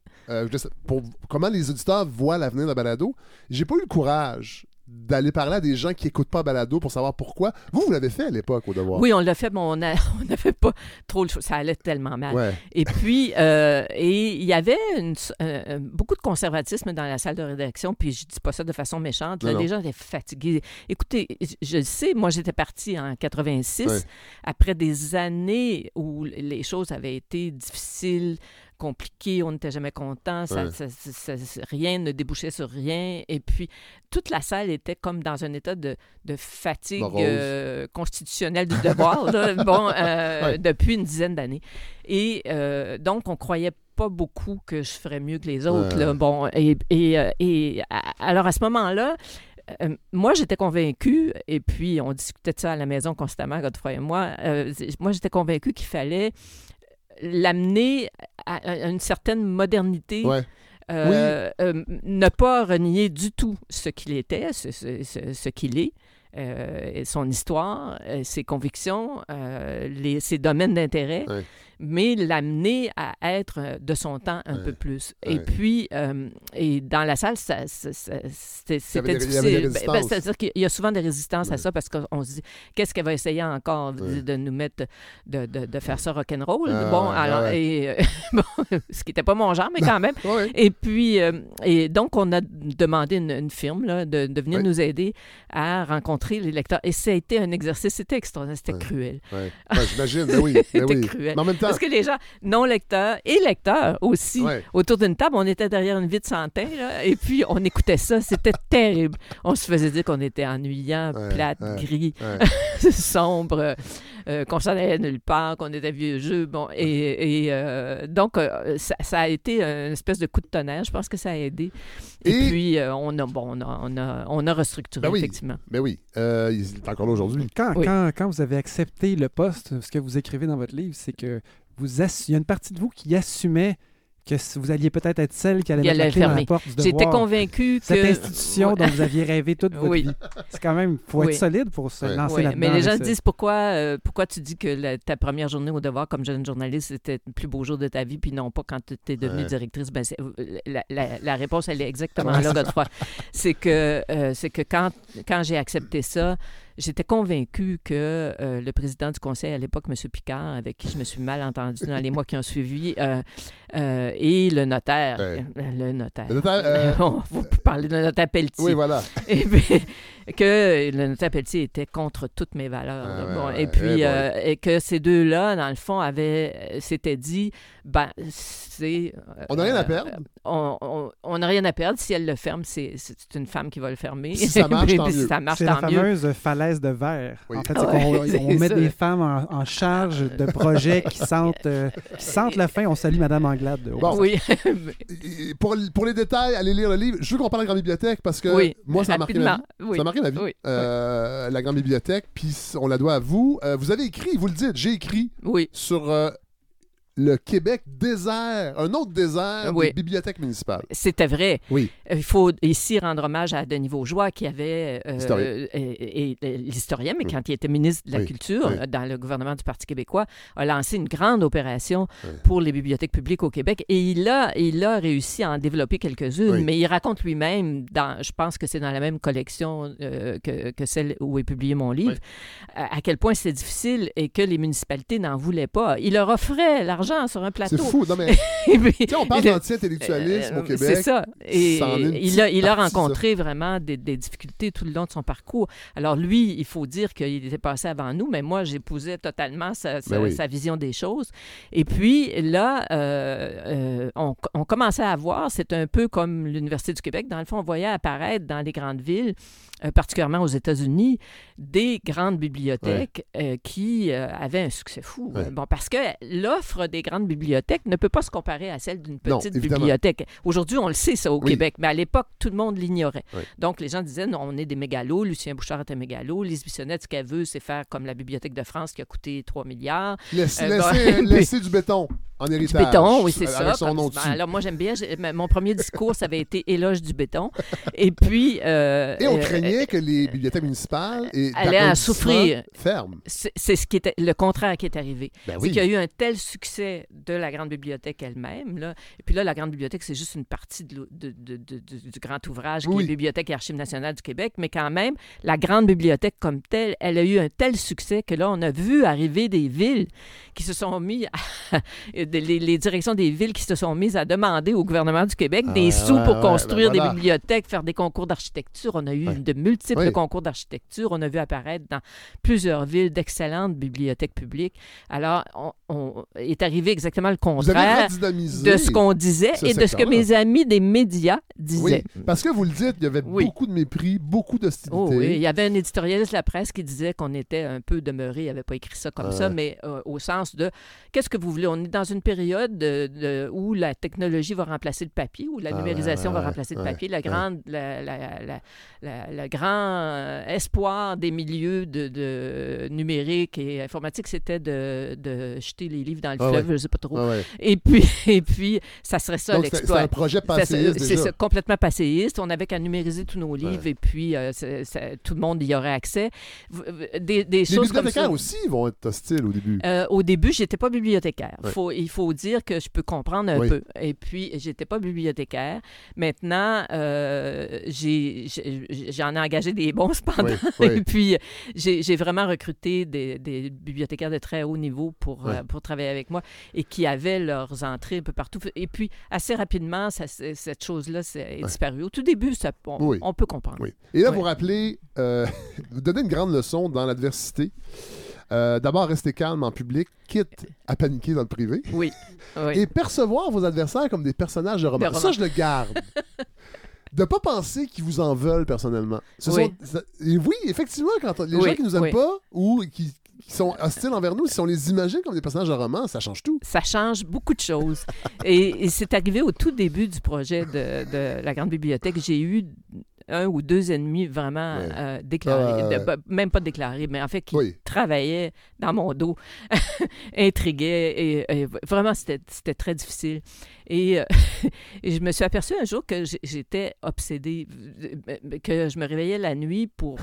pour comment les auditeurs voient l'avenir de la balado. J'ai pas eu le courage d'aller parler à des gens qui écoutent pas balado pour savoir pourquoi. Vous, vous l'avez fait à l'époque au devoir. Oui, on l'a fait, mais on (laughs) n'avait pas trop le choix. Ça allait tellement mal. Ouais. Et puis, euh, et il y avait une- euh, euh, beaucoup de conservatisme dans la salle de rédaction, puis je dis pas ça de façon méchante. là. Non, non. les gens étaient fatigués. Écoutez, je- je le sais, moi j'étais partie en 86, Ouais. après des années où les choses avaient été difficiles, compliquées, on n'était jamais content, ça- Ouais. ça- ça- ça- rien ne débouchait sur rien. Et puis, toute la salle était comme dans un état de, de fatigue euh, constitutionnelle du devoir, là, (laughs) bon, euh, Ouais. depuis une dizaine d'années. Et euh, donc, on croyait pas beaucoup que je ferais mieux que les autres. Ouais. là. Bon, et, et, et alors, à ce moment-là, euh, moi, j'étais convaincue, et puis on discutait de ça à la maison constamment, Godefroy et moi. euh, moi, j'étais convaincue qu'il fallait l'amener à, une certaine modernité. Ouais. Euh, euh, ne pas renier du tout ce qu'il était, ce, ce- ce- ce qu'il est, euh, son histoire, ses convictions, les, ses domaines d'intérêt. Mais l'amener à être euh, de son temps un Ouais. peu plus. Et puis, euh, et dans la salle, ça, ça- ça- c'était difficile. Ben, ben. C'est-à-dire qu'il y a souvent des résistances Ouais. à ça parce qu'on se dit, qu'est-ce qu'elle va essayer encore de, nous mettre, de, de, de faire ça rock'n'roll? Ah, bon, alors, et, euh, (laughs) bon, ce qui n'était pas mon genre, mais quand même. Et puis, euh, et donc, on a demandé une, une firme là, de, de venir nous aider à rencontrer les lecteurs. Et ça a été un exercice, c'était extraordinaire, c'était cruel. J'imagine. Ben oui. (laughs) C'était oui. cruel. Mais en même temps. Parce que les gens non lecteurs et lecteurs aussi, Ouais. autour d'une table, on était derrière une vitre sans teint, là, et puis on écoutait ça, c'était (laughs) terrible. On se faisait dire qu'on était ennuyant, Ouais, plate, ouais. gris, Ouais. (laughs) sombre, euh, qu'on s'en allait nulle part, qu'on était vieux jeu. Bon, et, et, euh, donc, euh, ça, ça a été une espèce de coup de tonnerre. Je pense que ça a aidé. Et, Et- puis, euh, on, a, bon, on, a, on, a, on a restructuré, Ben oui. effectivement. Ben oui. Euh, il est encore là aujourd'hui. Quand, Oui. quand, quand vous avez accepté le poste, ce que vous écrivez dans votre livre, c'est que vous assu- il y a une partie de vous qui assumait que vous alliez peut-être être celle qui allait mettre la clé dans la porte du J'étais devoir. convaincue que... Cette institution dont vous aviez rêvé toute votre Oui. vie. C'est quand même, faut Oui. être solide pour se lancer Oui, là-dedans. mais les gens se ça. disent pourquoi, euh, pourquoi tu dis que la- ta première journée au devoir comme jeune journaliste c'était le plus beau jour de ta vie, puis non pas quand tu es devenue Ouais. directrice? Ben, la, la- la réponse, elle est exactement là, Godefroy. C'est que, euh, c'est que quand, quand j'ai accepté ça, j'étais convaincue que euh, le président du conseil à l'époque, M. Picard, avec qui je me suis mal entendue dans les mois qui ont suivi, euh, euh, et le notaire, Ouais. euh, le notaire. Le notaire, euh, (laughs) On va parler de notaire Pelletier. Oui, voilà. (laughs) Et puis, que le notaire Pelletier était contre toutes mes valeurs. Ah Bon, ouais. et puis, Eh euh, et que ces deux-là, dans le fond, avaient, s'étaient dit, ben, c'est... euh, On n'a rien à perdre. On n'a rien à perdre. Si elle le ferme, c'est c'est une femme qui va le fermer. Si ça marche, Puis (laughs) tant si mieux. ça marche, C'est la tant mieux. De verre. Oui. En fait, c'est (laughs) Ouais, qu'on c'est on met ça. des femmes en, en charge de projets qui sentent, euh, qui sentent la fin. On salue Madame Anglade. de haut. Bon. Oui, (laughs) Pour, pour les détails, allez lire le livre. Je veux qu'on parle de la grande bibliothèque parce que oui. moi, ça a marqué ma vie. Oui. Ça a marqué ma vie. Oui. Euh, La grande bibliothèque, puis on la doit à vous. Euh, vous avez écrit, vous le dites, j'ai écrit Oui, sur euh, le Québec désert, un autre désert Oui. des bibliothèques municipales. c'était vrai. Oui. Euh, Il faut ici rendre hommage à Denis Vaugeois, qui avait. euh, Historien. et- l'historien, mais quand il était ministre de la Oui, Culture oui. euh, dans le gouvernement du Parti québécois, a lancé une grande opération pour les bibliothèques publiques au Québec. Et il a, il a réussi à en développer quelques-unes, mais il raconte lui-même, dans, je pense que c'est dans la même collection euh, que, que celle où est publié mon livre, à, à quel point c'était difficile et que les municipalités n'en voulaient pas. Il leur offrait l'argent sur un C'est plateau. fou. Non, mais (laughs) puis- on parle le- d'anti-intellectualisme au euh, Québec. C'est ça. Et il a, il rencontré vraiment des, des difficultés tout le long de son parcours. Alors lui, il faut dire qu'il était passé avant nous, mais moi, j'épousais totalement sa, sa- Ben oui. sa vision des choses. Et puis là, euh, euh, on, on commençait à voir, c'est un peu comme l'Université du Québec, dans le fond, on voyait apparaître dans les grandes villes, euh, particulièrement aux États-Unis, des grandes bibliothèques euh, qui euh, avaient un succès fou. Ouais. Bon, parce que l'offre des grandes bibliothèques ne peut pas se comparer à celle d'une petite bibliothèque. Aujourd'hui, on le sait, ça, au Oui. Québec, mais à l'époque, tout le monde l'ignorait. Oui. Donc, les gens disaient, non, on est des mégalos. Lucien Bouchard est un mégalo. Lise Bissonnette, ce qu'elle veut, c'est faire comme la Bibliothèque de France qui a coûté 3 milliards. Laissez, Euh, bon, laissez- puis- laissez du béton en Du héritage. béton, oui, c'est ça. son nom ben, alors, moi, j'aime bien. Mon premier discours, ça avait été éloge du béton. Et puis. euh, Et on euh, craignait que les bibliothèques municipales et allaient en d'arrondissement souffrir. ferment. c'est ce qui était le contraire qui est arrivé. Ben C'est qu'il y a eu un tel succès de la Grande Bibliothèque elle-même. Là. Et puis là, la Grande Bibliothèque, c'est juste une partie de du grand ouvrage qui Oui. est Bibliothèque et Archives nationales du Québec. Mais quand même, la Grande Bibliothèque comme telle, elle a eu un tel succès que là, on a vu arriver des villes qui se sont mis, à- (laughs) les, les directions des villes qui se sont mises à demander au gouvernement du Québec Ah des ouais, sous ouais, pour ouais, construire ben voilà. des bibliothèques, faire des concours d'architecture. On a eu Ouais. de multiples Oui. concours d'architecture. On a vu apparaître dans plusieurs villes d'excellentes bibliothèques publiques. Alors, on, on- est arrivé exactement le contraire de ce qu'on disait ce et de ce que mes amis des médias disaient. Oui, parce que vous le dites, il y avait Oui. beaucoup de mépris, beaucoup d'hostilité. Oh oui, il y avait un éditorialiste de la presse qui disait qu'on était un peu demeuré, il n'avait pas écrit ça comme Ah ça, mais euh, au sens de qu'est-ce que vous voulez? On est dans une période de- de- où la technologie va remplacer le papier, où la Ah numérisation ouais, va ouais, remplacer le papier. La grande, la- la- la- la- le grand euh, espoir des milieux de, de numérique et informatique, c'était de, jeter les livres dans le Ah fleuve, je ne sais pas trop. Ouais. Et puis, (laughs) et puis, ça serait ça l'exploit. un projet passéiste C'est complètement passéiste. On n'avait qu'à numériser tous nos livres et puis euh, c'est- c'est- tout le monde y aurait accès. Des, des Les choses comme ça. bibliothécaires aussi vont être hostiles au début. Euh, au début, j'étais pas bibliothécaire. Faut, il faut dire que je peux comprendre un Oui. peu. Et puis, j'étais pas bibliothécaire. Maintenant, euh, j'ai- j'en ai engagé des bons cependant. Oui, (laughs) oui. Et puis, j'ai j'ai vraiment recruté des, des bibliothécaires de très haut niveau pour, euh, pour travailler avec moi et qui avaient leurs entrées un peu partout. Et puis, assez rapidement, ça- cette chose-là est disparue. Au tout début, ça, on, peut comprendre. Et là, vous rappelez, euh, (laughs) vous donnez une grande leçon dans l'adversité. Euh, D'abord, rester calme en public, quitte à paniquer dans le privé. Oui. oui. Et percevoir vos adversaires comme des personnages de roman. De Ça, je le garde. (laughs) de pas penser qu'ils vous en veulent personnellement. Ce Oui. sont- et oui, effectivement, quand on- les Oui, gens qui nous aiment oui. pas ou qui, qui sont hostiles envers nous, si on les imagine comme des personnages de roman, ça change tout. ça change beaucoup de choses. et et c'est arrivé au tout début du projet de, de la Grande Bibliothèque. J'ai eu un ou deux ennemis vraiment Ouais. euh, déclarés, Ah, de- même pas déclarés, mais en fait qui Oui. travaillaient dans mon dos, (laughs) intriguaient. Et, et vraiment, c'était très difficile. Et, euh, (laughs) et je me suis aperçue un jour que j'étais obsédée, que je me réveillais la nuit pour,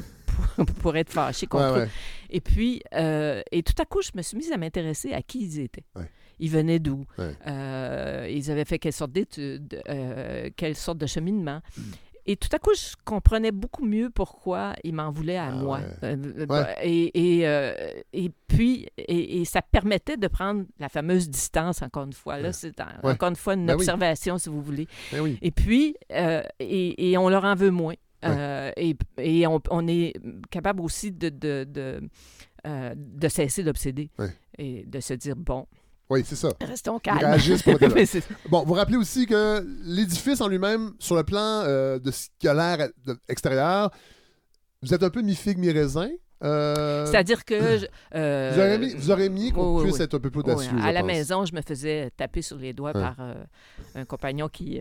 pour, pour être fâchée contre Ouais, eux. ouais. Et puis, euh, et tout à coup, je me suis mise à m'intéresser à qui ils étaient. Ouais. Ils venaient d'où? Euh, ils avaient fait quelle sorte d'études? Quelle sorte de cheminement? Et tout à coup, je comprenais beaucoup mieux pourquoi ils m'en voulaient à Ah moi. ouais. Euh, euh, Ouais. et, et, euh, et puis, et, et ça permettait de prendre la fameuse distance, encore une fois. Là, c'est encore une fois une Ben oui. observation, si vous voulez. Ben oui. Et puis, euh, et, on leur en veut moins. Euh, et on, on est capable aussi de, de, de, de cesser d'obséder et de se dire, bon, Oui, c'est ça. restons Ils calmes. réagissent pour (laughs) Bon, vous rappelez aussi que l'édifice en lui-même, sur le plan euh, de ce qui a l'air extérieur, vous êtes un peu mi-figue, mi-raisin. Euh, C'est-à-dire que... (clears throat) je- euh, vous, aurez mis, vous aurez mis qu'on oui, oui, puisse oui. être un peu plus audacieux. à la pense. maison, je me faisais taper sur les doigts Ouais. par euh, un compagnon qui,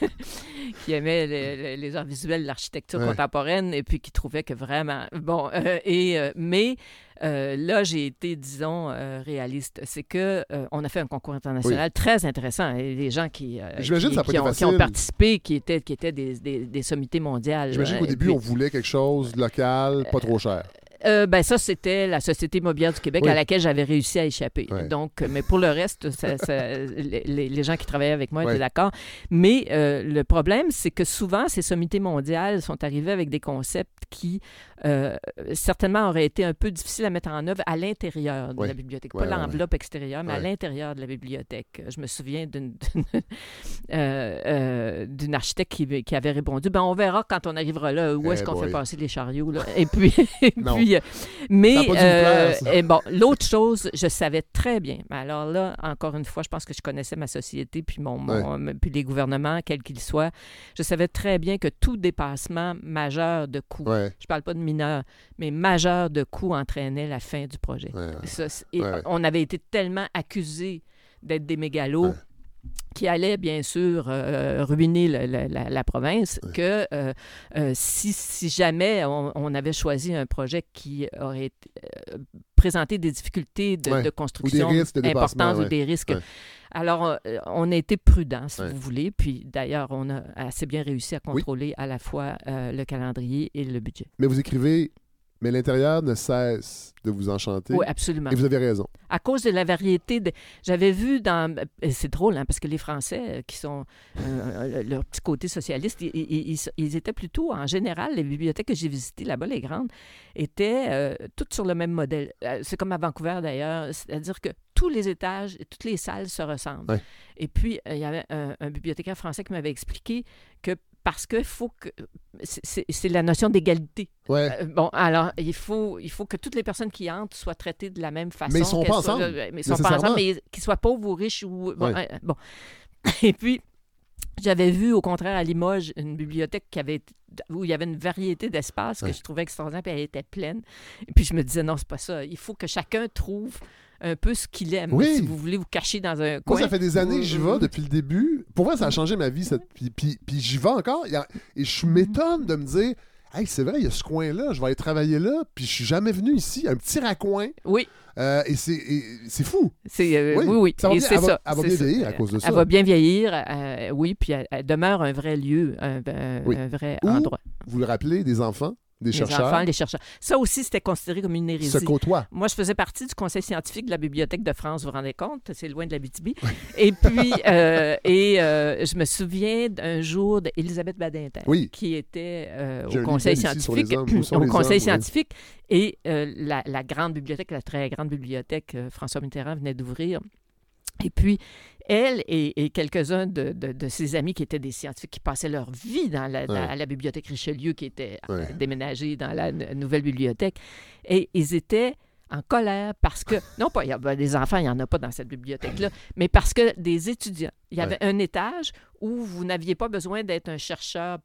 (laughs) qui aimait le- le- les arts visuels, l'architecture contemporaine, et puis qui trouvait que vraiment... Bon, et, mais euh, là, j'ai été, disons, euh, réaliste. C'est que euh, on a fait un concours international très intéressant. Et les gens qui, ont, qui ont facile. participé, qui étaient, qui étaient des, des, des sommités mondiales. J'imagine qu'au début, puis- on voulait quelque chose de local, pas trop cher. euh, ben ça, c'était la Société immobilière du Québec Oui. à laquelle j'avais réussi à échapper. Donc, mais pour le reste, ça- ça- les, les gens qui travaillaient avec moi étaient d'accord. Mais euh, le problème, c'est que souvent, ces sommités mondiales sont arrivées avec des concepts qui, euh, certainement, auraient été un peu difficiles à mettre en œuvre à l'intérieur de la bibliothèque. Pas ouais, l'enveloppe extérieure, mais à l'intérieur de la bibliothèque. Je me souviens d'une (laughs) euh, euh, architecte qui, qui avait répondu, ben on verra quand on arrivera là, où Eh est-ce qu'on fait passer les chariots. Là. (laughs) Et puis, (laughs) et Non. puis mais, et bon, l'autre chose, je savais très bien. Alors là, encore une fois, je pense que je connaissais ma société, puis, mon, mon- puis les gouvernements, quels qu'ils soient. Je savais très bien que tout dépassement majeur de coût, je parle pas de mineur, mais majeur de coût entraînait la fin du projet. ouais, ouais. Ça, c'est- et Ouais, ouais. On avait été tellement accusés d'être des mégalos Ouais. qui allaient, bien sûr, euh, ruiner le- le- la, la province, que euh, euh, si, si jamais on, on avait choisi un projet qui aurait présenté des difficultés de, Ouais. de construction risques de dépassement, importantes ouais. ou des risques. Ouais. Alors, euh, on a été prudents, si vous voulez. Puis, d'ailleurs, on a assez bien réussi à contrôler à la fois euh, le calendrier et le budget. Mais vous écrivez, mais l'intérieur ne cesse de vous enchanter. Oui, absolument. Et vous avez raison. à cause de la variété de... J'avais vu dans... et C'est drôle, hein, parce que les Français, euh, qui sont... euh, leur petit côté socialiste, ils, ils- ils- ils étaient plutôt, en général, les bibliothèques que j'ai visitées là-bas, les grandes, étaient euh, toutes sur le même modèle. Euh, C'est comme à Vancouver, d'ailleurs. C'est-à-dire que tous les étages et toutes les salles se ressemblent. Ouais. Et puis, euh, il y avait un, un bibliothécaire français qui m'avait expliqué que parce que faut que... c'est- la notion d'égalité. Ouais. Euh, bon, alors, il faut, il faut que toutes les personnes qui entrent soient traitées de la même façon. Mais ils sont pas soient- ensemble, euh, mais ils sont pas ensemble, mais qu'ils soient pauvres ou riches ou... Bon. Ouais. euh, bon. (laughs) Et puis, j'avais vu, au contraire, à Limoges, une bibliothèque qui avait, où il y avait une variété d'espaces que Ouais. je trouvais extraordinaire, puis elle était pleine. Et puis, je me disais, non, c'est pas ça. Il faut que chacun trouve un peu ce qu'il aime. Oui. Si vous voulez vous cacher dans un Moi, coin. ça fait des années que j'y vais depuis le début. Pour moi, ça a changé ma vie. cette- Puis, puis- puis j'y vais encore. Et je m'étonne de me dire Hey, c'est vrai, il y a ce coin-là, je vais aller travailler là, puis je suis jamais venu ici. Un petit raccoin. Oui, Euh, et c'est fou. euh, Oui. oui, oui. Ça va Et bien- c'est elle va- ça. elle va bien ça. vieillir à cause de ça. Elle va bien vieillir, euh, oui, puis elle, elle demeure un vrai lieu, un, un- Oui. un vrai Où endroit. Vous le rappelez, des enfants, des Les chercheurs enfants, les chercheurs. Ça aussi, c'était considéré comme une hérésie. se côtoient. Moi, je faisais partie du conseil scientifique de la Bibliothèque de France, vous vous rendez compte? C'est loin de la BTB. Et puis, euh, et euh, je me souviens d'un jour d'Elisabeth Badinter, Oui. qui était euh, au conseil scientifique. hommes, au conseil hommes, oui. scientifique. Et la, la grande bibliothèque, la très grande bibliothèque, François Mitterrand venait d'ouvrir. Et puis, elle et, et quelques-uns de, de- de ses amis qui étaient des scientifiques qui passaient leur vie dans la, dans Ouais. la bibliothèque Richelieu, qui était euh, Ouais. déménagée dans la nouvelle bibliothèque, et ils étaient en colère parce que, non pas, il y a, ben, des enfants, il n'y en a pas dans cette bibliothèque-là, mais parce que des étudiants, il y avait un étage où vous n'aviez pas besoin d'être un chercheur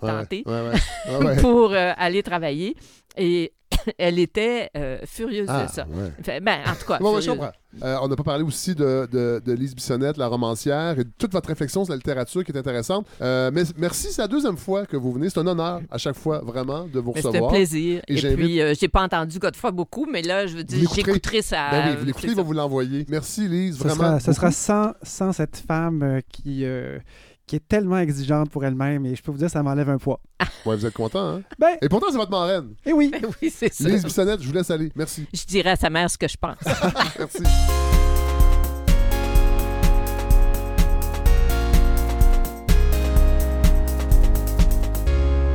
patentée Ouais, ouais, ouais. Ouais, (laughs) ouais. pour euh, aller travailler. Et (coughs) elle était euh, furieuse Ah, de ça. ouais. Fait- ben, en tout cas, Bon, ouais, je furieuse. comprends. Euh, on n'a pas parlé aussi de, de, de Lise Bissonnette, la romancière, et de toute votre réflexion sur la littérature qui est intéressante. Euh, mais merci, c'est la deuxième fois que vous venez. C'est un honneur à chaque fois, vraiment, de vous Mais c'est un recevoir. plaisir. Et Et, puis, euh, j'ai pas entendu Godefroy beaucoup, mais là, je veux dire, l'écouterez. j'écouterai ça. Ben oui, vous l'écoutez, il va vous l'envoyer. Merci, Lise, Ce vraiment. sera, ce sera sans, sans cette femme qui, euh, qui est tellement exigeante pour elle-même et je peux vous dire, ça m'enlève un poids. Ouais, vous êtes content, hein? Ben, Et pourtant, c'est votre marraine. et oui. oui, c'est ça. Lise Bissonnette, je vous laisse aller. Merci. Je dirais à sa mère ce que je pense. (laughs) Merci.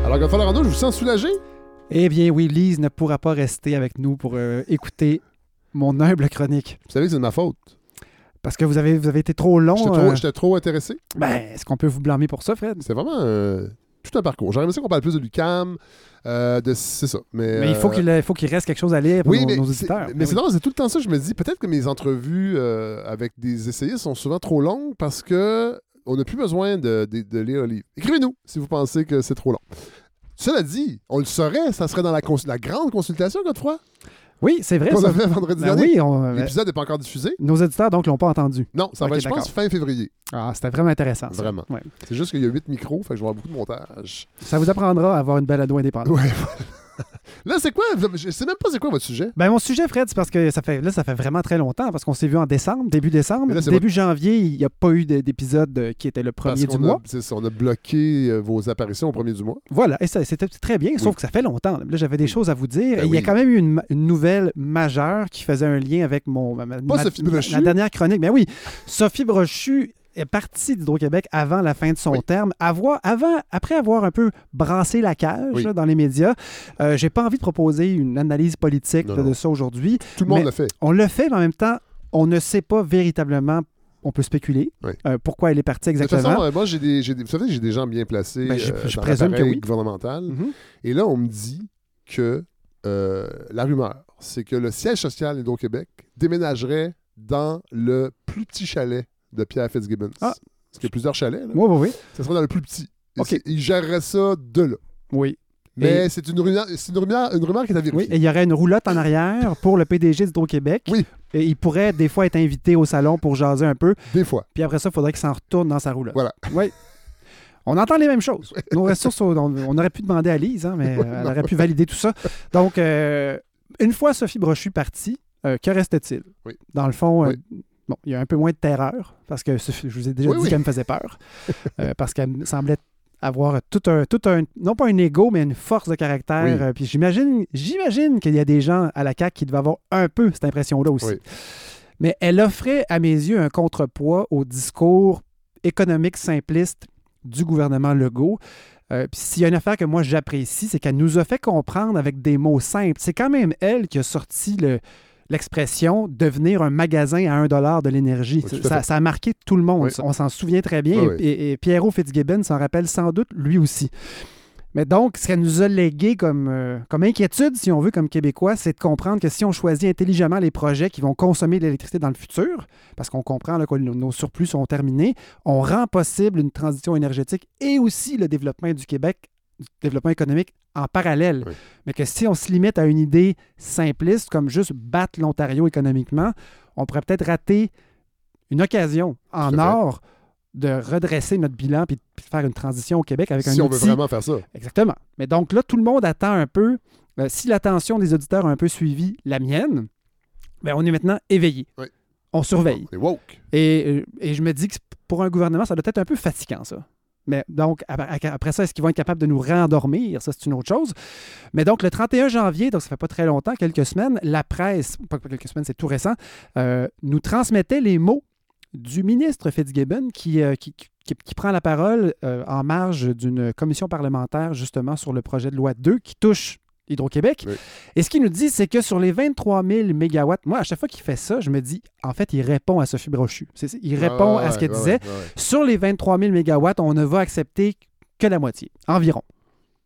Alors, Godefroy Lorando, je vous sens soulagé? Eh bien oui, Lise ne pourra pas rester avec nous pour euh, écouter mon humble chronique. Vous savez que c'est de ma faute. Parce que vous avez, vous avez été trop long. J'étais euh, trop, j'étais trop intéressé. ben, est-ce qu'on peut vous blâmer pour ça, Fred? C'est vraiment euh, tout un parcours. J'aurais aimé ça qu'on parle plus de Lucam, euh, de c'est ça. Mais, Mais il faut euh, qu'il il faut qu'il reste quelque chose à lire pour Oui, nos, mais nos auditeurs. mais Ben c'est oui. drôle, c'est tout le temps ça. Je me dis peut-être que mes entrevues euh, avec des essayistes sont souvent trop longues parce que on n'a plus besoin de, de- de lire le livre. Écrivez-nous si vous pensez que c'est trop long. Cela dit, on le saurait, ça serait dans la grande consultation, Godefroy, Oui, c'est vrai. qu'on a fait vendredi Ben dernier. oui, on- euh, L'épisode n'est pas encore diffusé. nos auditeurs, donc, l'ont pas entendu. Non, ça va être, je pense, d'accord. fin février. Ah, c'était vraiment intéressant. ça. Vraiment. Ouais. C'est juste qu'il y a huit micros, fait que je vais avoir beaucoup de montage. Ça vous apprendra à avoir une balado indépendante. Ouais. (laughs) Là, c'est quoi? Je sais même pas c'est quoi votre sujet. Ben, mon sujet, Fred, c'est parce que ça fait, là, ça fait vraiment très longtemps, parce qu'on s'est vu en décembre, début décembre. Là, début janvier, il n'y a pas eu de- d'épisode euh, qui était le Parce premier du a- mois. ça, on a bloqué euh, vos apparitions au premier du mois. Voilà, et ça, c'était très bien, sauf que ça fait longtemps. Là, j'avais des choses à vous dire. Ben et il y a quand même eu une, nouvelle majeure qui faisait un lien avec mon, ma, la dernière chronique. Mais oui, Sophie Brochu est partie d'Hydro-Québec avant la fin de son Oui. terme. Avoir, avant, après avoir un peu brassé la cage Oui. là, dans les médias, euh, j'ai pas envie de proposer une analyse politique Non, là, de ça aujourd'hui. Tout le monde l'a fait. On le fait, mais en même temps, on ne sait pas véritablement. On peut spéculer Oui. euh, pourquoi elle est partie De toute exactement. façon, euh, moi, j'ai des, des- vous savez, j'ai des gens bien placés Ben, je- euh, je dans présume que oui. gouvernemental. Mhm. Et là, on me dit que euh, la rumeur, c'est que le siège social d'Hydro-Québec déménagerait dans le plus petit chalet de Pierre Fitzgibbons. Ah. Parce qu'il y a plusieurs chalets. Là. Oui, oui, oui. Ça serait dans le plus petit. Il gérerait ça de là. Oui. Mais c'est une rumeur, c'est une rumeur, une rumeur qui est à Oui, vérifier. et il y aurait une roulotte en arrière pour le PDG d'Hydro-Québec. Oui. Et il pourrait des fois être invité au salon pour jaser un peu. Des fois. Puis après ça, il faudrait qu'il s'en retourne dans sa roulotte. Voilà. Oui. On entend les mêmes choses. Nos ressources, on, on aurait pu demander à Lise, hein, mais euh, elle aurait pu valider tout ça. Donc, euh, une fois Sophie Brochu partie, euh, que reste-t-il? Oui. Dans le fond, euh, Oui. Bon, il y a un peu moins de terreur, parce que je vous ai déjà Oui, dit oui. qu'elle me faisait peur, (laughs) euh, parce qu'elle semblait avoir tout un, tout un, non pas un ego, mais une force de caractère. Oui. Euh, puis j'imagine, j'imagine qu'il y a des gens à la CAQ qui devaient avoir un peu cette impression-là aussi. Mais elle offrait, à mes yeux, un contrepoids au discours économique simpliste du gouvernement Legault. Euh, puis s'il y a une affaire que moi j'apprécie, c'est qu'elle nous a fait comprendre avec des mots simples. C'est quand même elle qui a sorti le- l'expression devenir un magasin à un dollar de l'énergie. Oui, ça, a marqué tout le monde. Oui. On s'en souvient très bien. Oui. Et, et Pierrot Fitzgibbon s'en rappelle sans doute lui aussi. Mais donc, ce qu'elle nous a légué comme, euh, comme inquiétude, si on veut, comme Québécois, c'est de comprendre que si on choisit intelligemment les projets qui vont consommer de l'électricité dans le futur, parce qu'on comprend là, que nos surplus sont terminés, on rend possible une transition énergétique et aussi le développement du Québec, développement économique en parallèle. Oui. Mais que si on se limite à une idée simpliste, comme juste battre l'Ontario économiquement, on pourrait peut-être rater une occasion en or de redresser notre bilan puis de faire une transition au Québec avec Si un on veut vraiment faire ça. Exactement. Mais donc là, tout le monde attend un peu. euh, si l'attention des auditeurs a un peu suivi la mienne, ben on est maintenant éveillé. Oui. On surveille. On est woke. Et, euh, et je me dis que pour un gouvernement, ça doit être un peu fatigant, ça. Mais donc, après ça, est-ce qu'ils vont être capables de nous rendormir? Ça, c'est une autre chose. Mais donc, le 31 janvier, donc ça fait pas très longtemps, quelques semaines, la presse, pas quelques semaines, c'est tout récent, euh, nous transmettait les mots du ministre Fitzgibbon qui, euh, prend la parole euh, en marge d'une commission parlementaire, justement, sur le projet de loi 2 qui touche Hydro-Québec. Oui. Et ce qu'il nous dit, c'est que sur les 23 000 mégawatts, moi, à chaque fois qu'il fait ça, je me dis, en fait, il répond à Sophie Brochu. Il répond Ouais, à ce qu'elle ouais, disait. ouais, ouais. Sur les 23 000 mégawatts, on ne va accepter que la moitié, environ.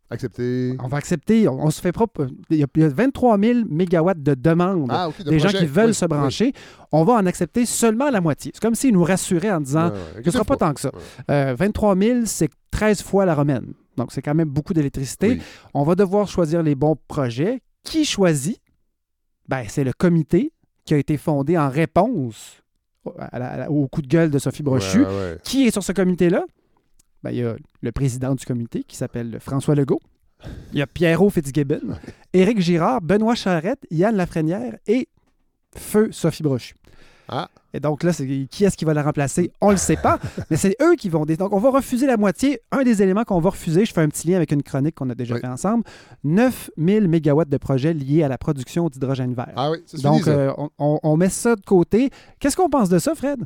Accepter. On va accepter, on, on se fait propre. Il y, a, il y a 23 000 mégawatts de demandes. Ah, de des gens qui veulent Oui, se oui. brancher, on va en accepter seulement la moitié. C'est comme s'ils nous rassuraient en disant ouais. ce ne sera pas tant que ça. Ouais. Euh, 23 000, c'est 13 fois la romaine. Donc, c'est quand même beaucoup d'électricité. Oui. On va devoir choisir les bons projets. Qui choisit? Ben, c'est le comité qui a été fondé en réponse à la- à la- au coup de gueule de Sophie Brochu. Ouais, ouais, ouais. Qui est sur ce comité-là? Ben, il y a le président du comité qui s'appelle François Legault. Il y a Pierrot Fitzgibbon, Éric Girard, Benoît Charette, Yann Lafrenière et Feu Sophie Brochu. Ah. Et donc là, c'est qui est-ce qui va la remplacer? On ne le sait pas, (laughs) mais c'est eux qui vont... Donc, on va refuser la moitié. Un des éléments qu'on va refuser, je fais un petit lien avec une chronique qu'on a déjà Oui. fait ensemble, 9000 mégawatts de projets liés à la production d'hydrogène vert. Ah oui, c'est Donc, euh, on met ça de côté. Qu'est-ce qu'on pense de ça, Fred?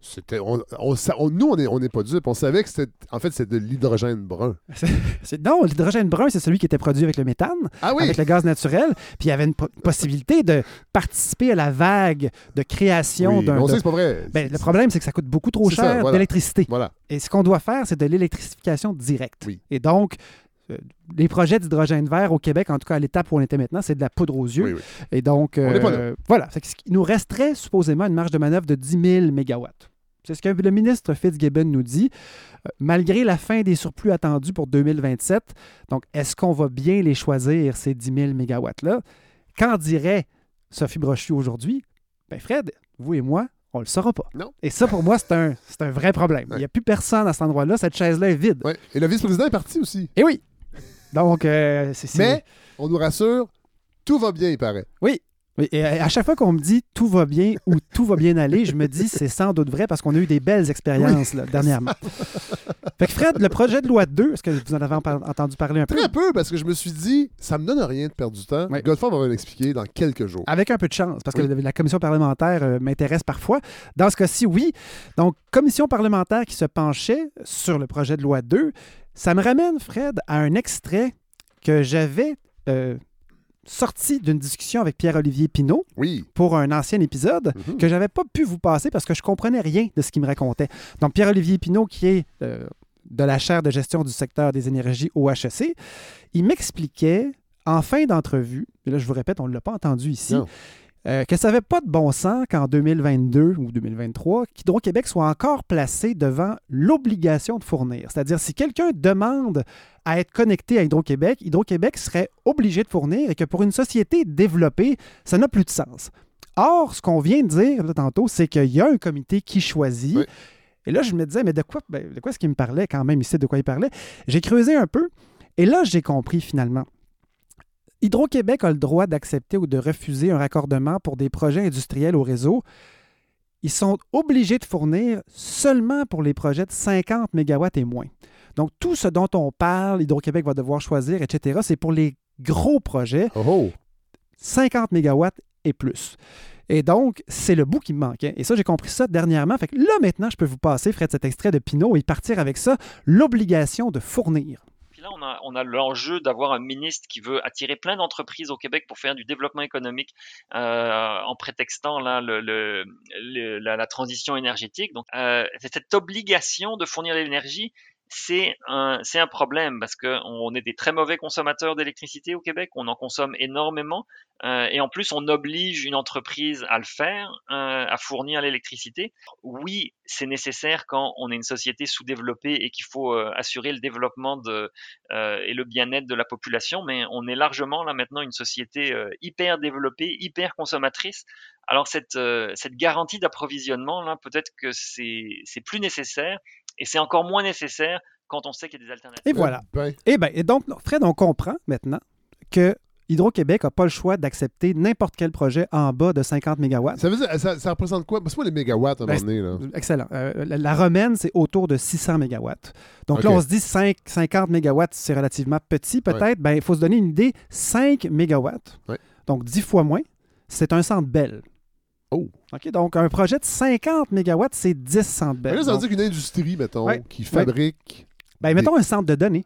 C'était, on, on on- nous, on n'est on est pas dupes. On savait que c'était, en fait, c'est de l'hydrogène brun. (laughs) C'est- Non, l'hydrogène brun, c'est celui qui était produit avec le méthane. Ah oui! avec le gaz naturel, puis il y avait une po- possibilité de participer à la vague de création Oui, d'un. mais on de- sait que c'est pas vrai. Ben, le problème, c'est que ça coûte beaucoup trop cher voilà. d'électricité. Voilà. Et ce qu'on doit faire, c'est de l'électrification directe. Oui. Et donc, les projets d'hydrogène vert au Québec, en tout cas à l'étape où on était maintenant, c'est de la poudre aux yeux. Oui, oui. Et donc, euh, voilà. Il nous resterait supposément une marge de manœuvre de 10 000 mégawatts. C'est ce que le ministre Fitzgibbon nous dit. Euh, malgré la fin des surplus attendus pour 2027, donc est-ce qu'on va bien les choisir, ces 10 000 mégawatts-là? Qu'en dirait Sophie Brochu aujourd'hui? Ben Fred, vous et moi, on le saura pas. Non. Et ça, pour moi, c'est un, vrai problème. Il n'y a plus personne à cet endroit-là. Cette chaise-là est vide. Ouais. Et le vice-président est parti aussi. Et oui! Donc, euh, c'est... Mais, on nous rassure, tout va bien, il paraît. Oui, et à à chaque fois qu'on me dit tout va bien ou tout va bien aller, je me dis c'est sans doute vrai parce qu'on a eu des belles expériences là, dernièrement. fait que Fred, le projet de loi 2, est-ce que vous en avez entendu parler un peu? Très peu, parce que je me suis dit, ça me donne rien de perdre du temps. Ouais. Godefroy va l'expliquer dans quelques jours. Avec un peu de chance, parce que Oui. la commission parlementaire euh, m'intéresse parfois. Dans ce cas-ci, oui. Donc, commission parlementaire qui se penchait sur le projet de loi 2, ça me ramène, Fred, à un extrait que j'avais euh, sorti d'une discussion avec Pierre-Olivier Pinault Oui. pour un ancien épisode. Mhm. que j'avais pas pu vous passer parce que je comprenais rien de ce qu'il me racontait. Donc, Pierre-Olivier Pinault, qui est euh, de la chaire de gestion du secteur des énergies au HEC, il m'expliquait en fin d'entrevue, et là je vous répète, on ne l'a pas entendu ici, Non. Euh, que ça n'avait pas de bon sens qu'en 2022 ou 2023, qu'Hydro-Québec soit encore placé devant l'obligation de fournir. C'est-à-dire, si quelqu'un demande à être connecté à Hydro-Québec, Hydro-Québec serait obligé de fournir et que pour une société développée, ça n'a plus de sens. Or, ce qu'on vient de dire là, tantôt, c'est qu'il y a un comité qui choisit. Oui. Et là, je me disais, mais de quoi, ben, de quoi est-ce qu'il me parlait quand même ici, de quoi il parlait? J'ai creusé un peu et là, j'ai compris finalement. Hydro-Québec a le droit d'accepter ou de refuser un raccordement pour des projets industriels au réseau. Ils sont obligés de fournir seulement pour les projets de 50 MW et moins. Donc, tout ce dont on parle, Hydro-Québec va devoir choisir, etc., c'est pour les gros projets, Oh oh. 50 MW et plus. Et donc, c'est le bout qui me manquait. Et ça, j'ai compris ça dernièrement. Fait que là, maintenant, je peux vous passer, Fred, cet extrait de Pinot et partir avec ça, l'obligation de fournir. On a, l'enjeu d'avoir un ministre qui veut attirer plein d'entreprises au Québec pour faire du développement économique euh, en prétextant la, transition énergétique. Donc, euh, cette obligation de fournir l'énergie, c'est un, c'est un problème parce que on est des très mauvais consommateurs d'électricité au Québec. On en consomme énormément euh, et en plus, on oblige une entreprise à le faire, euh, à fournir l'électricité. Oui, c'est nécessaire quand on est une société sous-développée et qu'il faut euh, assurer le développement de, euh, et le bien-être de la population, mais on est largement là maintenant une société euh, hyper développée, hyper consommatrice. Alors cette, euh, cette garantie d'approvisionnement, là, peut-être que c'est c'est plus nécessaire et c'est encore moins nécessaire quand on sait qu'il y a des alternatives. Et voilà. Ben, Eh bien, et donc, Fred, on comprend maintenant que Hydro-Québec n'a pas le choix d'accepter n'importe quel projet en bas de 50 MW. ça veut dire, ça, ça représente quoi? C'est pas les mégawatts à un Ben, moment donné, là. Excellent. Euh, la, la romaine, c'est autour de 600 MW. Donc là, on se dit 5, 50 MW, c'est relativement petit peut-être. Ben, il faut se donner une idée. 5 MW, Ouais. donc 10 fois moins, c'est un centre belle. Oh. OK, donc un projet de 50 MW, c'est 10 centres Mais belle. là, ça veut Donc, dire qu'une industrie, mettons, Ouais. qui fabrique. ben, mettons un centre de données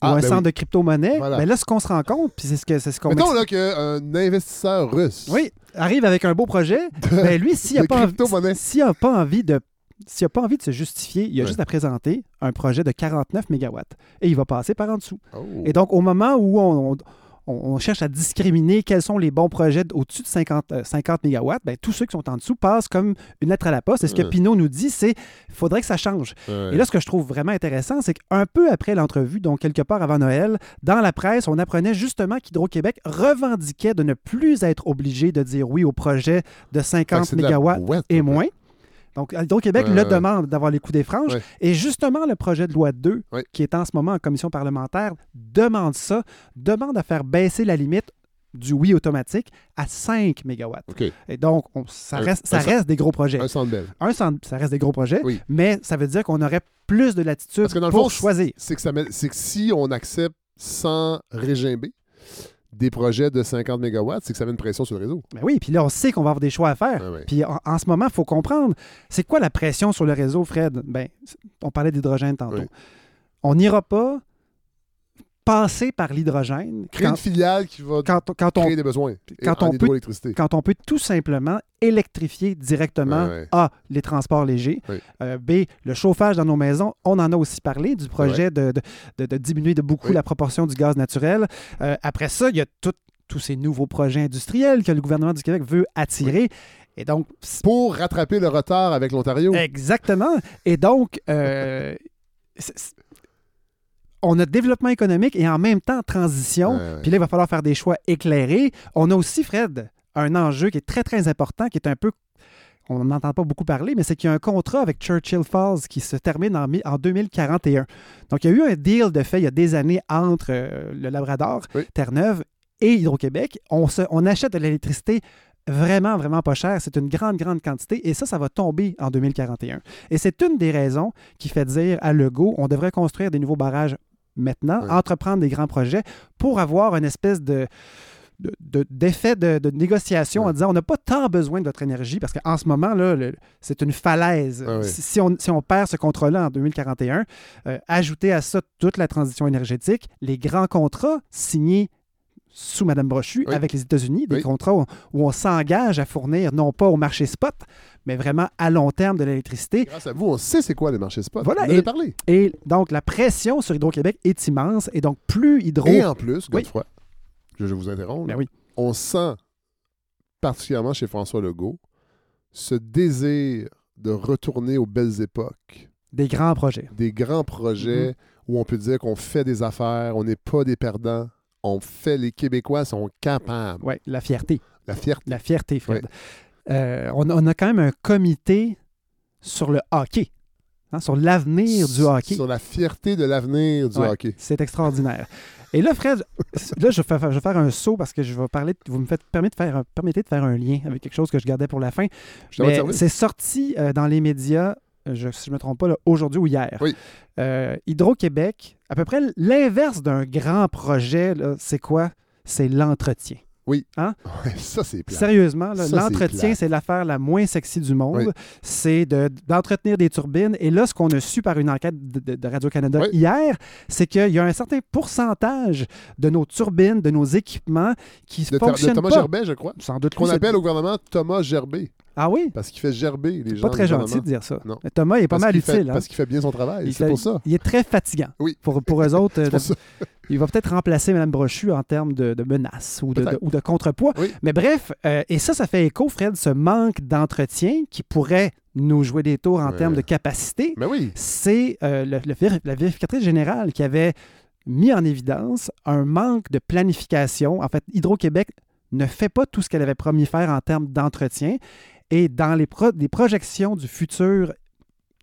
Ah, ou un ben centre oui. de crypto-monnaie. Voilà. Ben là, ce qu'on se rend compte, puis c'est ce que c'est ce qu'on Mettons là qu'un investisseur russe. Oui, arrive avec un beau projet. (laughs) ben lui, s'il n'a pas, s'il a pas envie de s'il n'a pas envie de se justifier, il a Ouais. juste à présenter un projet de 49 MW et il va passer par en dessous. Oh. Et donc, au moment où on, on- on, on cherche à discriminer quels sont les bons projets au-dessus de 50, euh, 50 MW. Ben, tous ceux qui sont en dessous passent comme une lettre à la poste. Et ce que. Pinot nous dit, c'est qu'il faudrait que ça change. Et là, ce que je trouve vraiment intéressant, c'est qu'un peu après l'entrevue, donc quelque part avant Noël, dans la presse, on apprenait justement qu'Hydro-Québec revendiquait de ne plus être obligé de dire oui au projet de Fait que 50 c'est de la MW et moins. Donc, Hydro-Québec Ouais, le ouais. demande d'avoir les coups des franges. Ouais. Et justement, le projet de loi 2, Ouais. qui est en ce moment en commission parlementaire, demande ça, demande à faire baisser la limite du oui automatique à 5 MW. Et donc, on- ça, reste, un des gros projets. Un centre belle. Un, cent- ça reste des gros projets, Oui. mais ça veut dire qu'on aurait plus de latitude Parce que dans le pour fond, choisir. C'est que, ça met- c'est que si on accepte sans régimber des projets de 50 MW, c'est que ça met une pression sur le réseau. Ben oui, puis là, on sait qu'on va avoir des choix à faire. Ah ouais. Puis en, en ce moment, il faut comprendre, c'est quoi la pression sur le réseau, Fred? Ben, on parlait d'hydrogène tantôt. Oui. On n'ira pas passer par l'hydrogène Créer quand, une filiale qui va quand, quand on, créer des besoins quand on peut- quand on peut tout simplement électrifier directement Ouais, ouais. A, les transports légers, euh, B, le chauffage dans nos maisons. On en a aussi parlé du projet de, de- de- de diminuer de beaucoup la proportion du gaz naturel. Euh, après ça, il y a tout- tous ces nouveaux projets industriels que le gouvernement du Québec veut attirer. Et donc, Pour rattraper le retard avec l'Ontario. Exactement. Et donc, euh, (laughs) on a développement économique et en même temps transition. Ouais, ouais. Puis là, il va falloir faire des choix éclairés. On a aussi, Fred, un enjeu qui est très, très important, qui est un peu. On n'entend pas beaucoup parler, mais c'est qu'il y a un contrat avec Churchill Falls qui se termine en, mi- en 2041. Donc, il y a eu un deal de fait il y a des années entre euh, le Labrador, Oui. Terre-Neuve et Hydro-Québec. On, se- on achète de l'électricité vraiment, vraiment pas cher. C'est une grande, grande quantité et ça, ça va tomber en 2041. Et c'est une des raisons qui fait dire à Legault, on devrait construire des nouveaux barrages maintenant, Oui. entreprendre des grands projets pour avoir une espèce de de- de- d'effet de, de négociation en disant on n'a pas tant besoin de votre énergie parce qu'en ce moment, là, c'est une falaise. Ah oui. si, si on, si on perd ce contrat-là en 2041, euh, ajouter à ça toute la transition énergétique, les grands contrats signés sous Mme Brochu Oui. avec les États-Unis, des Oui. contrats où, où on s'engage à fournir non pas au marché spot, mais vraiment à long terme de l'électricité. Grâce à vous, on sait c'est quoi les marchés spot. Voilà, Vous en et- parlé. Et donc, la pression sur Hydro-Québec est immense. Et donc, plus Hydro... Et en plus, Oui. Godefroy, je, je vous interromps, Ben oui. on sent, particulièrement chez François Legault, ce désir de retourner aux belles époques, des grands projets. des grands projets Mhm. où on peut dire qu'on fait des affaires, on n'est pas des perdants, on fait, les Québécois sont capables. Oui, la fierté. La fierté. La fierté, Fred. Euh, on, on a quand même un comité sur le hockey, hein, sur l'avenir du hockey. Sur la fierté de l'avenir du Ouais. hockey. C'est extraordinaire. Et là, Fred, (laughs) là, je vais, faire, je vais faire un saut parce que je vais parler. Vous me faites permis de faire, un- permettez de faire un lien avec quelque chose que je gardais pour la fin. C'est sorti euh, dans les médias, je, si je ne me trompe pas, là, aujourd'hui ou hier. Oui. Euh, Hydro-Québec, à peu près l'inverse d'un grand projet, là, c'est quoi? C'est l'entretien. (laughs) Ouais, ça, c'est. Sérieusement, là, Ça, c'est l'entretien, c'est l'affaire la moins sexy du monde. Oui. C'est de- d'entretenir des turbines. Et là, ce qu'on a su par une enquête de, Radio-Canada Oui. hier, c'est qu'il y a un certain pourcentage de nos turbines, de nos équipements qui Ter- de fonctionnent Thomas pas. Gerbet, je crois. Sans doute Qu'on lui, appelle au gouvernement Thomas Gerbet, Ah oui? parce qu'il fait gerber les gens. Pas très gentil de dire ça. Non. Thomas il est pas Parce mal fait- utile. hein. Parce qu'il fait bien son travail, Il c'est pour ça. Il est très fatigant. Oui. Pour, pour eux autres, (laughs) euh, pour ça. il va peut-être remplacer Mme Brochu en termes de, de menaces ou de, ou de contrepoids. Oui. Mais bref, euh, et ça, ça fait écho, Fred, ce manque d'entretien qui pourrait nous jouer des tours en Ouais. termes de capacité. Mais oui. C'est euh, le- le vér- la vérificatrice générale qui avait mis en évidence un manque de planification. En fait, Hydro-Québec ne fait pas tout ce qu'elle avait promis faire en termes d'entretien. Et dans les, pro- les projections du futur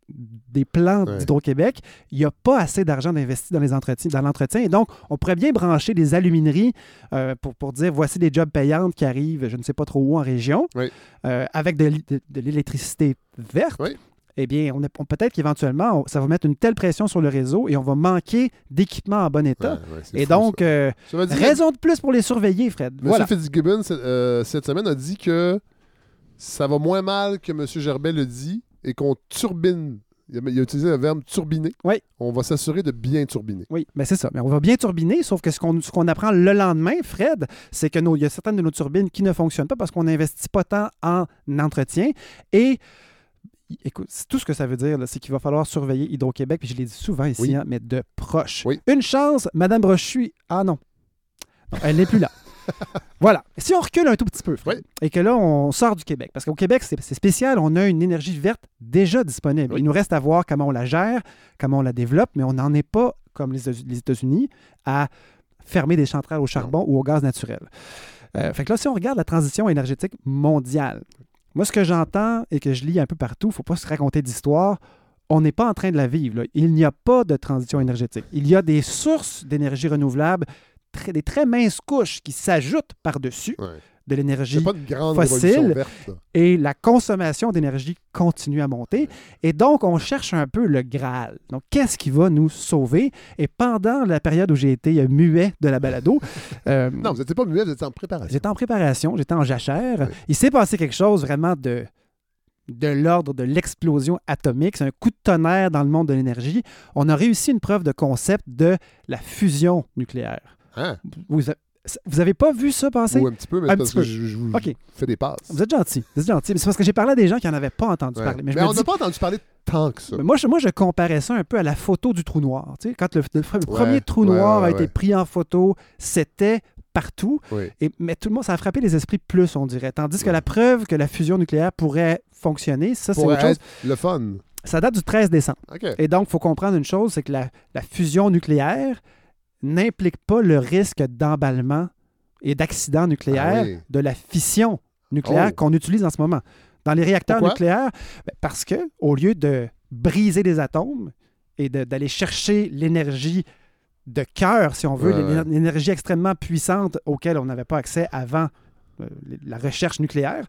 des plans Ouais. d'Hydro-Québec, il n'y a pas assez d'argent d'investi dans les entretiens, dans l'entretien. Et donc, on pourrait bien brancher des alumineries euh, pour, pour dire voici des jobs payantes qui arrivent, je ne sais pas trop où en région, euh, avec de, l'é- de- de l'électricité verte. Eh bien, on, peut-être qu'éventuellement, ça va mettre une telle pression sur le réseau et on va manquer d'équipements en bon état. Et fou, donc, ça. euh, raison de plus pour les surveiller, Fred. M. Voilà. Fitzgibbon, cette semaine, a dit que ça va moins mal que M. Gerbet le dit et qu'on turbine. Il a, il a utilisé le verbe turbiner. Oui. On va s'assurer de bien turbiner. Oui, mais c'est ça. Mais on va bien turbiner, sauf que ce qu'on apprend le lendemain, Fred, c'est que nos- il y a certaines de nos turbines qui ne fonctionnent pas parce qu'on n'investit pas tant en entretien. Et écoute, tout ce que ça veut dire, c'est qu'il va falloir surveiller Hydro-Québec, puis je l'ai dit souvent ici, Oui. hein, mais de proche. Oui. Une chance, Madame Brochu. Ah non. Non, elle n'est plus là. (laughs) (laughs) voilà. Si on recule un tout petit peu, Fred, Oui. et que là, on sort du Québec, parce qu'au Québec, c'est spécial, on a une énergie verte déjà disponible. Oui. Il nous reste à voir comment on la gère, comment on la développe, mais on n'en est pas, comme les États- les États-Unis, à fermer des centrales au charbon ou au gaz naturel. Euh, fait que là, si on regarde la transition énergétique mondiale, moi, ce que j'entends et que je lis un peu partout, il ne faut pas se raconter d'histoire, on n'est pas en train de la vivre. là. Il n'y a pas de transition énergétique. Il y a des sources d'énergie renouvelable, très- des très minces couches qui s'ajoutent par-dessus Ouais. de l'énergie fossile. verte. et la consommation d'énergie continue à monter. Et donc, on cherche un peu le Graal. Donc, qu'est-ce qui va nous sauver? Et pendant la période où j'ai été euh, muet de la balado, (laughs) euh, Non, vous n'étiez pas muet, vous étiez en préparation. J'étais en préparation, j'étais en jachère. Oui. Il s'est passé quelque chose vraiment de, de l'ordre de l'explosion atomique. C'est un coup de tonnerre dans le monde de l'énergie. On a réussi une preuve de concept de la fusion nucléaire. Hein? Vous, a- vous avez pas vu ça passer? Ou un petit peu, mais Un c'est parce petit peu. que je, je vous fais des passes. Vous êtes gentil. Vous êtes gentil. Mais C'est parce que j'ai parlé à des gens qui n'en avaient pas entendu Ouais. parler. Mais, on dis- n'a pas entendu parler tant que ça. mais moi, je, moi, je comparais ça un peu à la photo du trou noir. Tu sais, quand le, le pre- le Ouais, premier trou noir ouais, a été pris en photo, c'était partout. Oui. Et, mais tout le monde, ça a frappé les esprits plus, on dirait. Tandis que la preuve que la fusion nucléaire pourrait fonctionner, ça, c'est autre chose. le fun. Ça date du 13 décembre. Et donc, il faut comprendre une chose, c'est que la, la fusion nucléaire n'implique pas le risque d'emballement et d'accident nucléaire Ah oui. de la fission nucléaire Oh. qu'on utilise en ce moment. Dans les réacteurs Pourquoi? nucléaires, ben, parce que au lieu de briser les atomes et d'aller chercher l'énergie de cœur, si on veut, Ouais, l'éner- ouais. l'énergie extrêmement puissante auquel on n'avait pas accès avant euh, la recherche nucléaire.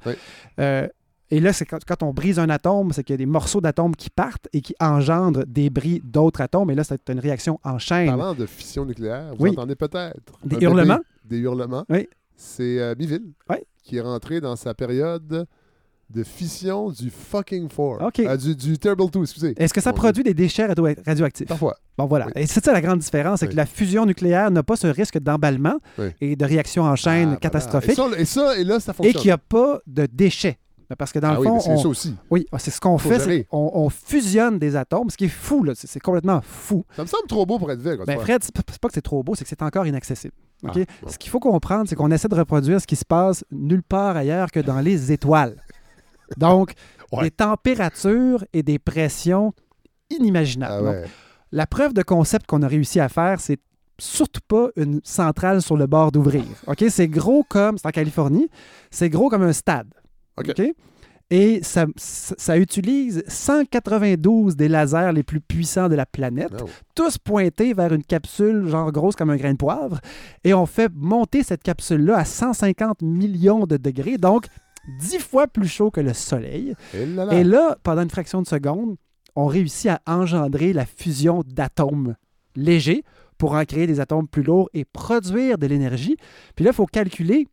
Euh, et là, c'est quand, quand on brise un atome, c'est qu'il y a des morceaux d'atomes qui partent et qui engendrent des bris d'autres atomes. Et là, c'est une réaction en chaîne. Parlant de fission nucléaire, vous Oui. entendez peut-être Des hurlements? bébé, Des hurlements. Oui. C'est euh, Miville Oui. qui est rentré dans sa période de fission du fucking 4. OK. Euh, du, du Terrible 2, excusez. Est-ce que ça Bon, produit des déchets radio- radioactifs? Parfois. Bon, voilà. Oui. Et c'est ça la grande différence, c'est Oui. que la fusion nucléaire n'a pas ce risque d'emballement Oui. et de réaction en chaîne Ah, voilà. catastrophique Et ça, et ça, et là, ça et fonctionne. qu'il n'y a pas de déchets. Parce que dans ah le oui, fond, mais c'est ça aussi. oui, c'est ce qu'on fait, on, on fusionne des atomes, ce qui est fou, là. C'est complètement fou. Ça me semble trop beau pour être vrai. quoi, Ben, Fred, c'est pas que c'est trop beau, c'est que c'est encore inaccessible. Ah, bon. Ce qu'il faut comprendre, c'est qu'on essaie de reproduire ce qui se passe nulle part ailleurs que dans les étoiles. Donc, (laughs) Ouais. des températures et des pressions inimaginables. Ah Donc, la preuve de concept qu'on a réussi à faire, c'est surtout pas une centrale sur le bord d'ouvrir. OK? C'est gros comme, c'est en Californie, c'est gros comme un stade. OK. Et ça, ça, utilise 192 des lasers les plus puissants de la planète, Non. tous pointés vers une capsule genre grosse comme un grain de poivre. Et on fait monter cette capsule-là à 150 millions de degrés, donc 10 fois plus chaud que le Soleil. Et là là. Et là, pendant une fraction de seconde, on réussit à engendrer la fusion d'atomes légers pour en créer des atomes plus lourds et produire de l'énergie. Puis là, il faut calculer,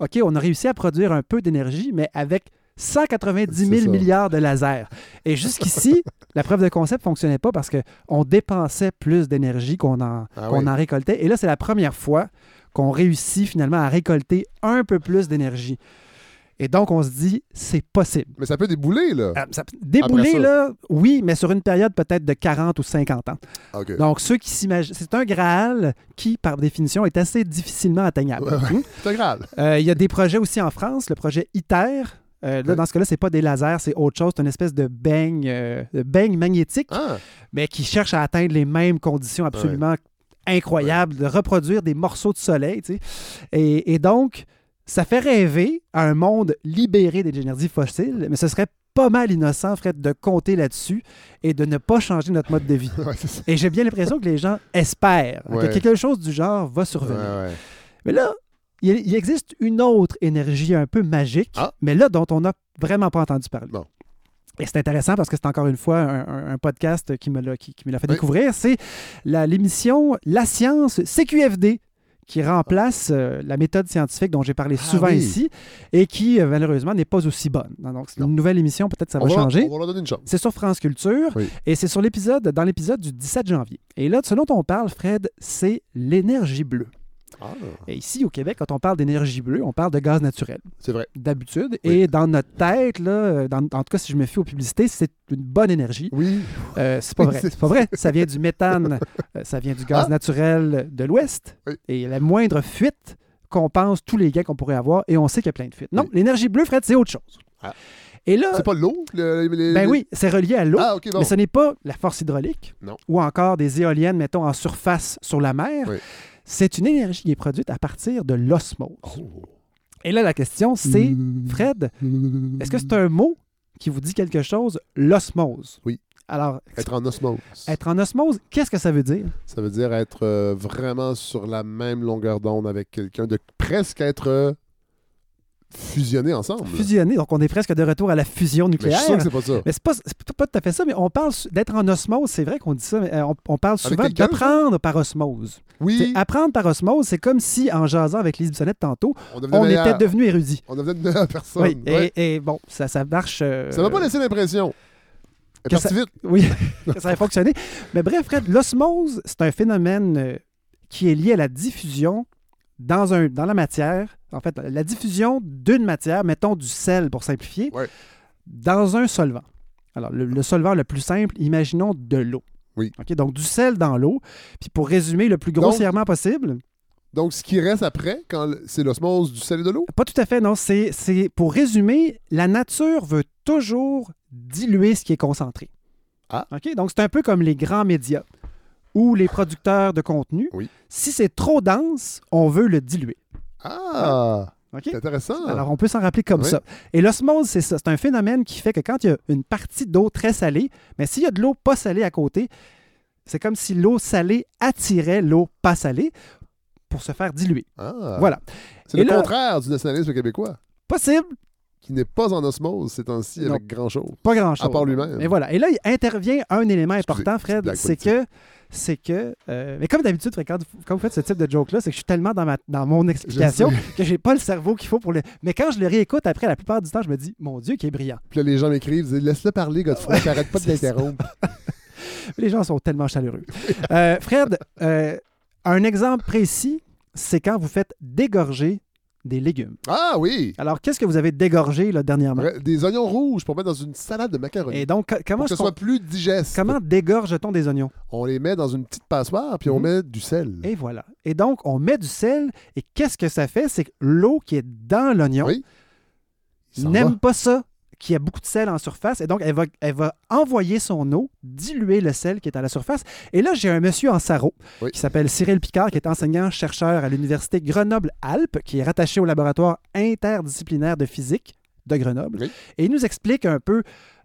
OK, on a réussi à produire un peu d'énergie, mais avec 190 C'est 000 ça. milliards de lasers. Et jusqu'ici, (laughs) la preuve de concept ne fonctionnait pas parce qu'on dépensait plus d'énergie qu'on en, Ah oui. en récoltait. Et là, c'est la première fois qu'on réussit finalement à récolter un peu plus d'énergie. Et donc, on se dit, c'est possible. Mais ça peut débouler, là. Ça- débouler, là, oui, mais sur une période peut-être de 40 ou 50 ans. Donc, ceux qui s'imaginent. C'est un Graal qui, par définition, est assez difficilement atteignable. Ouais, ouais. Hum? C'est grave. Euh, Il y a des projets aussi en France, le projet ITER. Euh, là, Ouais. dans ce cas-là, c'est pas des lasers, c'est autre chose. C'est une espèce de beigne, euh, de beigne magnétique, Ah, mais qui cherche à atteindre les mêmes conditions absolument incroyables, de reproduire des morceaux de soleil. tu sais. Et, et donc, ça fait rêver à un monde libéré des énergies fossiles, mais ce serait pas mal innocent, Fred, de compter là-dessus et de ne pas changer notre mode de vie. (laughs) ouais. Et j'ai bien l'impression que les gens espèrent Ouais. que quelque chose du genre va survenir. ouais. Mais là, il, il existe une autre énergie un peu magique, Ah. mais là, dont on n'a vraiment pas entendu parler. Bon. Et c'est intéressant parce que c'est encore une fois un, un- un podcast qui me l'a qui, qui fait Oui. découvrir. C'est la- l'émission La Science CQFD qui remplace euh, la méthode scientifique dont j'ai parlé Ah souvent oui. ici et qui, euh, malheureusement, n'est pas aussi bonne. Donc, c'est une nouvelle émission, peut-être ça va changer. On va donner une chance. C'est sur France Culture Oui. et c'est sur l'épisode, dans l'épisode du 17 janvier. Et là, ce dont on parle, Fred, c'est l'énergie bleue. Ah, Et ici, au Québec, quand on parle d'énergie bleue, on parle de gaz naturel, c'est vrai. d'habitude. Oui. Et dans notre tête, là, dans- en tout cas, si je me fie aux publicités, c'est une bonne énergie. Oui. Euh, c'est pas vrai. (laughs) c'est- pas vrai. Ça vient du méthane, euh, ça vient du gaz Ah. naturel de l'Ouest. Oui. Et la moindre fuite compense tous les gains qu'on pourrait avoir. Et on sait qu'il y a plein de fuites. Non, Oui. l'énergie bleue, Fred, c'est autre chose. Ah. Et là, C'est pas l'eau? le- les- ben oui, c'est relié à l'eau. Ah, ok, bon. Mais ce n'est pas la force hydraulique Non. ou encore des éoliennes, mettons, en surface sur la mer. Oui. C'est une énergie qui est produite à partir de l'osmose. Oh. Et là, la question, c'est, Mm. Fred, est-ce que c'est un mot qui vous dit quelque chose, l'osmose? Oui. Alors, Être en osmose. être en osmose, qu'est-ce que ça veut dire? Ça veut dire être euh, vraiment sur la même longueur d'onde avec quelqu'un, de presque être fusionné ensemble. Fusionner. Donc, on est presque de retour à la fusion Mais je nucléaire. suis sûr que c'est pas ça. Mais c'est pas, c'est pas tout à fait ça, mais on parle d'être en osmose, c'est vrai qu'on dit ça, mais euh, on, on parle souvent d'apprendre par osmose. Oui, Apprendre par osmose, c'est comme si, en jasant avec Lise Bissonnette tantôt, on devenait on meilleur. était devenu érudit. On devenait de personnes. Oui, et, Ouais. et bon, ça, ça marche. euh, Ça m'a pas laissé l'impression. Que partie vite. Oui, (laughs) que ça a fonctionné. Mais bref, Fred, l'osmose, c'est un phénomène euh, qui est lié à la diffusion dans, un, dans la matière. En fait, la diffusion d'une matière, mettons du sel pour simplifier, Ouais. dans un solvant. Alors, le, le solvant le plus simple, imaginons de l'eau. Oui. OK, donc du sel dans l'eau. Puis pour résumer le plus Donc- grossièrement possible, Donc, ce qui reste après, quand c'est l'osmose du sel et de l'eau? Pas tout à fait, non. C'est, c'est- pour résumer, la nature veut toujours diluer ce qui est concentré. Ah. OK? Donc, c'est un peu comme les grands médias ou les producteurs de contenu. Oui. Si c'est trop dense, on veut le diluer. Ah! OK? C'est intéressant. Alors, on peut s'en rappeler comme Oui. ça. Et l'osmose, c'est ça. C'est un phénomène qui fait que quand il y a une partie d'eau très salée, mais s'il y a de l'eau pas salée à côté, c'est comme si l'eau salée attirait l'eau pas salée pour se faire diluer. Ah. Voilà. C'est le là- contraire du nationalisme québécois, Possible, qui n'est pas en osmose ces temps-ci avec grand-chose. Pas grand-chose. À part lui-même. Et voilà. Et là, il intervient un élément important, Fred, c'est que, c'est que, euh, mais comme d'habitude, quand, quand vous faites ce type de joke-là, c'est que je suis tellement dans, ma, dans mon explication que j'ai pas le cerveau qu'il faut pour le. Mais quand je le réécoute après, la plupart du temps, je me dis, mon Dieu, qui est brillant. Puis là, les gens m'écrivent, ils disent Laisse-le parler, Godefroy, t'arrêtes pas de (laughs) l'interrompre. (laughs) Les gens sont tellement chaleureux. Euh, Fred, euh, un exemple précis, c'est quand vous faites dégorger des légumes. Ah oui! Alors, qu'est-ce que vous avez dégorgé là, dernièrement? Vrai- Des oignons rouges pour mettre dans une salade de macaroni. Et donc, co- comment, pour que ce soit plus digeste. comment dégorge-t-on des oignons? On les met dans une petite passoire, puis on Mhm. met du sel. Et voilà. Et donc, on met du sel, et qu'est-ce que ça fait? C'est que l'eau qui est dans l'oignon Oui. N'aime pas ça, qu'il y a beaucoup de sel en surface, et donc elle va, elle va envoyer son eau, diluer le sel qui est à la surface. Et là, j'ai un monsieur en sarreau Oui. qui s'appelle Cyril Picard, qui est enseignant-chercheur à l'Université Grenoble-Alpes, qui est rattaché au laboratoire interdisciplinaire de physique de Grenoble. Oui. Et il nous explique un peu,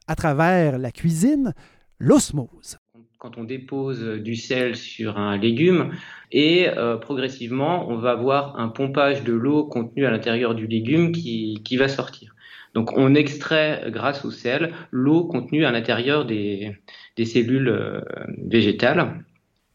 à travers la cuisine, l'osmose. quand on dépose du sel sur un légume et euh, progressivement on va avoir un pompage de l'eau contenue à l'intérieur du légume qui, qui va sortir. Donc on extrait grâce au sel l'eau contenue à l'intérieur des, cellules euh, végétales.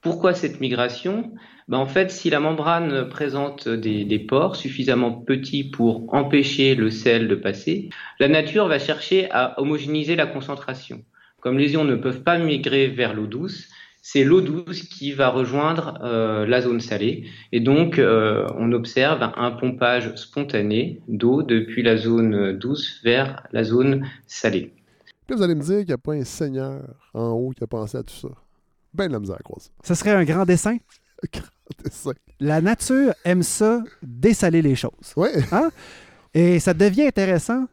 Pourquoi cette migration? Ben En fait, si la membrane présente des pores suffisamment petits pour empêcher le sel de passer, la nature va chercher à homogénéiser la concentration comme les ions ne peuvent pas migrer vers l'eau douce, c'est l'eau douce qui va rejoindre euh, la zone salée. Et donc, euh, on observe un pompage spontané d'eau depuis la zone douce vers la zone salée. Puis vous allez me dire qu'il n'y a pas un seigneur en haut qui a pensé à tout ça. Ben de la misère à croire ça. Ce serait un grand dessin. Grand dessin. La nature aime ça, dessaler les choses. Ouais. Et ça devient intéressant,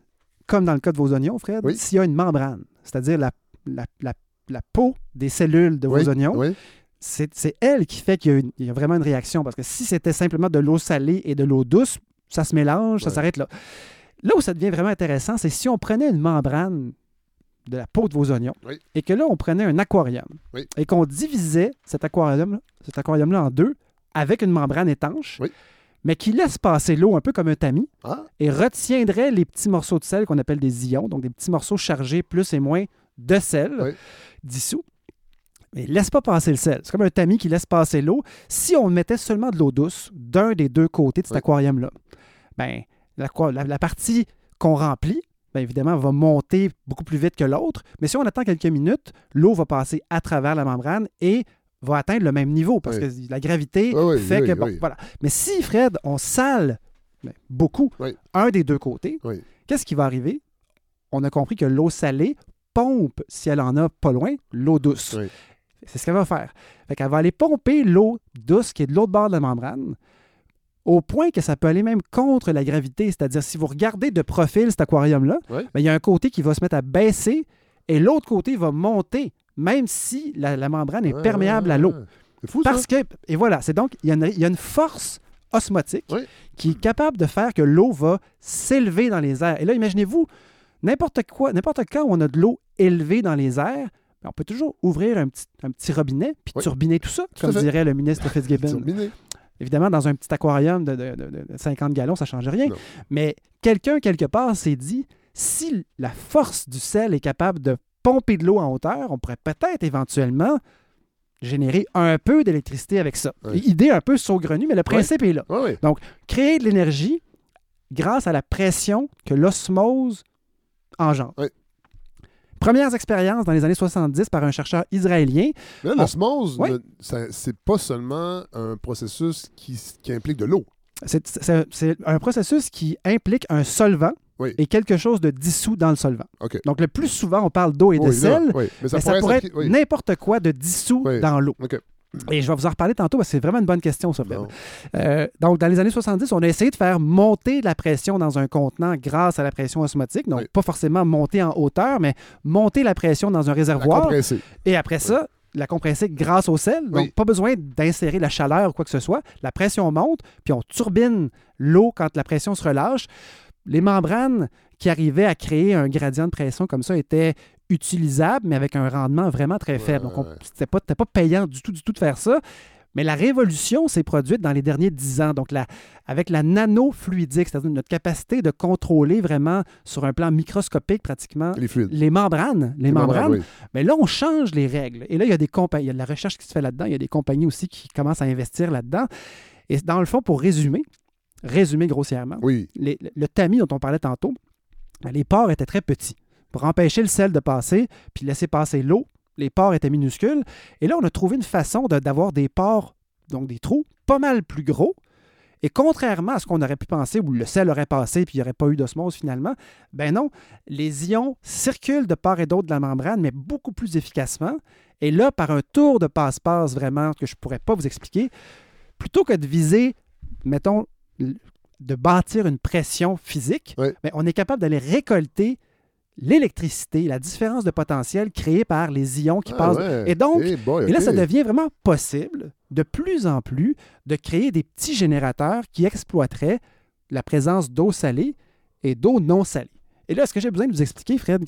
comme dans le cas de vos oignons, Fred, Oui. s'il y a une membrane, c'est-à-dire la, la, la- la peau des cellules de vos oignons, oui. c'est elle qui fait qu'il y, a y vraiment une réaction. Parce que si c'était simplement de l'eau salée et de l'eau douce, ça se mélange, ça s'arrête là. Là où ça devient vraiment intéressant, c'est si on prenait une membrane de la peau de vos oignons Oui. et que là, on prenait un aquarium Oui. et qu'on divisait cet aquarium, cet aquarium-là en deux avec une membrane étanche, Oui. mais qui laisse passer l'eau un peu comme un tamis Ah, et retiendrait les petits morceaux de sel qu'on appelle des ions, donc des petits morceaux chargés plus et moins de sel Oui. dissous. Mais laisse pas passer le sel. C'est comme un tamis qui laisse passer l'eau. Si on mettait seulement de l'eau douce d'un des deux côtés de cet Oui. aquarium-là, ben, la, la partie qu'on remplit, bien évidemment, va monter beaucoup plus vite que l'autre. Mais si on attend quelques minutes, l'eau va passer à travers la membrane et va atteindre le même niveau parce Oui. que la gravité Oui, fait que, bon, oui. voilà. Mais si, Fred, on sale ben, beaucoup un des deux côtés, qu'est-ce qui va arriver? On a compris que l'eau salée pompe, si elle en a pas loin, l'eau douce. Oui. C'est ce qu'elle va faire. Fait qu'elle va aller pomper l'eau douce qui est de l'autre bord de la membrane au point que ça peut aller même contre la gravité. C'est-à-dire, si vous regardez de profil cet aquarium-là, Oui. ben, il y a un côté qui va se mettre à baisser et l'autre côté va monter, même si la, la membrane est Ouais, perméable ouais, à l'eau. fou, ça. Parce que, et voilà, c'est donc, il y, a une, il y a une force osmotique Oui. qui est capable de faire que l'eau va s'élever dans les airs. Et là, imaginez-vous, n'importe quoi, n'importe quand où on a de l'eau élevée dans les airs, ben, on peut toujours ouvrir un petit, un petit robinet puis Oui. turbiner tout ça, Tout comme fait. dirait le ministre Fitzgibbon. Évidemment, dans un petit aquarium de, de- de- de 50 gallons, ça ne change rien. Non. Mais quelqu'un, quelque part, s'est dit si la force du sel est capable de pomper de l'eau en hauteur, on pourrait peut-être éventuellement générer un peu d'électricité avec ça. Idée un peu saugrenue, mais le principe est là. Oui. Créer de l'énergie grâce à la pression que l'osmose engendre. Ouais. Premières expériences dans les années 70 par un chercheur israélien. Mais là, l'osmose, Oui. c'est pas seulement un processus qui, qui implique de l'eau. C'est- un processus qui implique un solvant Oui. et quelque chose de dissous dans le solvant. Donc, le plus souvent, on parle d'eau et de Oui, sel, oui. Mais ça mais ça pourrait, être... n'importe quoi de dissous dans l'eau. Et je vais vous en reparler tantôt parce que c'est vraiment une bonne question, ça, Fred. Euh, donc, dans les années 70, on a essayé de faire monter la pression dans un contenant grâce à la pression osmotique. Donc, Oui. pas forcément monter en hauteur, mais monter la pression dans un réservoir. Et après ça, la compresser grâce au sel. Donc, Oui. pas besoin d'insérer la chaleur ou quoi que ce soit. La pression monte, puis on turbine l'eau quand la pression se relâche. Les membranes qui arrivaient à créer un gradient de pression comme ça étaient utilisables, mais avec un rendement vraiment très faible. Donc, c'était pas, pas payant du tout, du tout de faire ça. Mais la révolution s'est produite dans les derniers dix ans. Donc, la, avec la nanofluidique, c'est-à-dire notre capacité de contrôler vraiment sur un plan microscopique pratiquement Les fluides. les membranes. Les, membranes, oui. mais là, on change les règles. Et là, il y a des compagnies, il y a de la recherche qui se fait là-dedans. Il y a des compagnies aussi qui commencent à investir là-dedans. Et dans le fond, pour résumer, résumer grossièrement, Oui. les- le tamis dont on parlait tantôt, ben, les pores étaient très petits. Pour empêcher le sel de passer, puis laisser passer l'eau, les pores étaient minuscules. Et là, on a trouvé une façon de- d'avoir des pores, donc des trous, pas mal plus gros. Et contrairement à ce qu'on aurait pu penser, où le sel aurait passé puis il n'y aurait pas eu d'osmose finalement, ben non, les ions circulent de part et d'autre de la membrane, mais beaucoup plus efficacement. Et là, par un tour de passe-passe vraiment que je ne pourrais pas vous expliquer, plutôt que de viser, mettons, de bâtir une pression physique, ben, on est capable d'aller récolter l'électricité, la différence de potentiel créée par les ions qui Ah, passent. ouais. Et donc, boy, et là, ça devient vraiment possible, de plus en plus, de créer des petits générateurs qui exploiteraient la présence d'eau salée et d'eau non salée. Et là, est-ce que j'ai besoin de vous expliquer, Fred,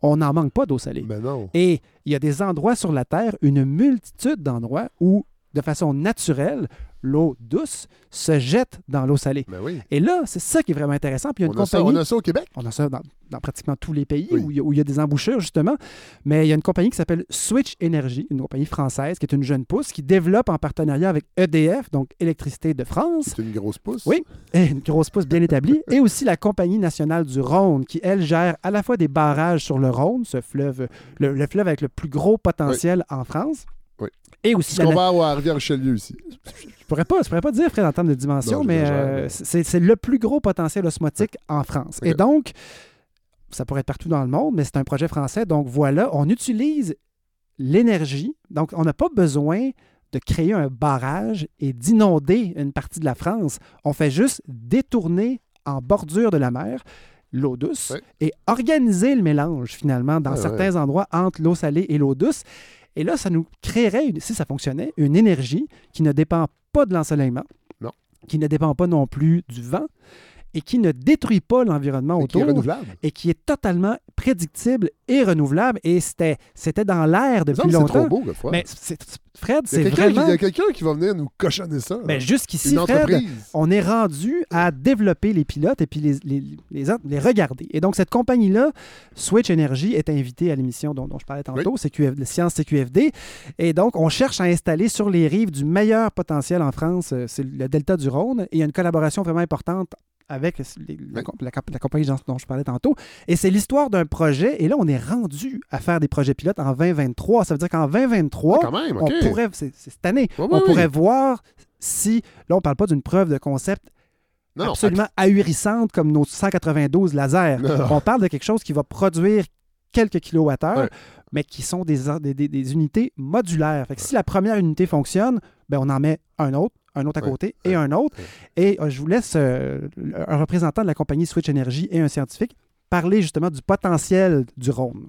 qu'on n'en manque pas d'eau salée? Mais non. Et il y a des endroits sur la Terre, une multitude d'endroits où, de façon naturelle, l'eau douce se jette dans l'eau salée. Oui. Et là, c'est ça qui est vraiment intéressant. Puis il y a une On a, ça, compagnie... on a ça au Québec. On a ça dans, dans pratiquement tous les pays Oui. où, il y a, où il y a des embouchures, justement. Mais il y a une compagnie qui s'appelle Switch Energy, une compagnie française qui est une jeune pousse qui développe en partenariat avec EDF, donc Électricité de France, C'est une grosse pousse. Oui. et une grosse pousse bien établie, (laughs) et aussi la Compagnie nationale du Rhône, qui, elle, gère à la fois des barrages sur le Rhône, ce fleuve, le, le fleuve avec le plus gros potentiel en France. Et aussi Ce qu'on va avoir à Rivière-Richelieu ici. je pourrais pas, je pourrais pas dire, Fred, en termes de dimension, Non, mais euh, c'est le plus gros potentiel osmotique en France. Et donc, ça pourrait être partout dans le monde, mais c'est un projet français. Donc voilà, on utilise l'énergie. Donc, on n'a pas besoin de créer un barrage et d'inonder une partie de la France. On fait juste détourner en bordure de la mer l'eau douce et organiser le mélange finalement dans certains endroits entre l'eau salée et l'eau douce. Et là, ça nous créerait, une- si ça fonctionnait, une énergie qui ne dépend pas de l'ensoleillement, Non. qui ne dépend pas non plus du vent et qui ne détruit pas l'environnement Et qui est autour renouvelable. et qui est totalement prédictible et renouvelable. Et c'était, c'était dans l'air depuis que C'est trop longtemps. beau, Godefroy. Mais c'est- Fred, c'est vraiment... il y a quelqu'un qui va venir nous cochonner ça. là. Ben, jusqu'ici, Fred, on est rendu à développer les pilotes et puis les, les, les, les regarder. Et donc, cette compagnie-là, Switch Energy, est invitée à l'émission dont, dont je parlais tantôt, CQF, Science CQFD. Et donc, on cherche à installer sur les rives du meilleur potentiel en France, euh, c'est le delta du Rhône. Et il y a une collaboration vraiment importante avec les- la, la comp- la compagnie dont- dont je parlais tantôt. Et c'est l'histoire d'un projet. Et là, on est rendu à faire des projets pilotes en 2023. Ça veut dire qu'en 2023, Ah, quand même, OK. on pourrait, c'est cette année, on oui. pourrait voir si, là, on parle pas d'une preuve de concept Non, non, absolument ahurissante comme nos 192 lasers. Non. On parle de quelque chose qui va produire quelques kilowattheures, mais qui sont des, des- des- des unités modulaires. Fait que si la première unité fonctionne, ben on en met un autre, un autre à côté et un autre. Et euh, je vous laisse euh, un représentant de la compagnie Switch Energy et un scientifique parler justement du potentiel du Rhône.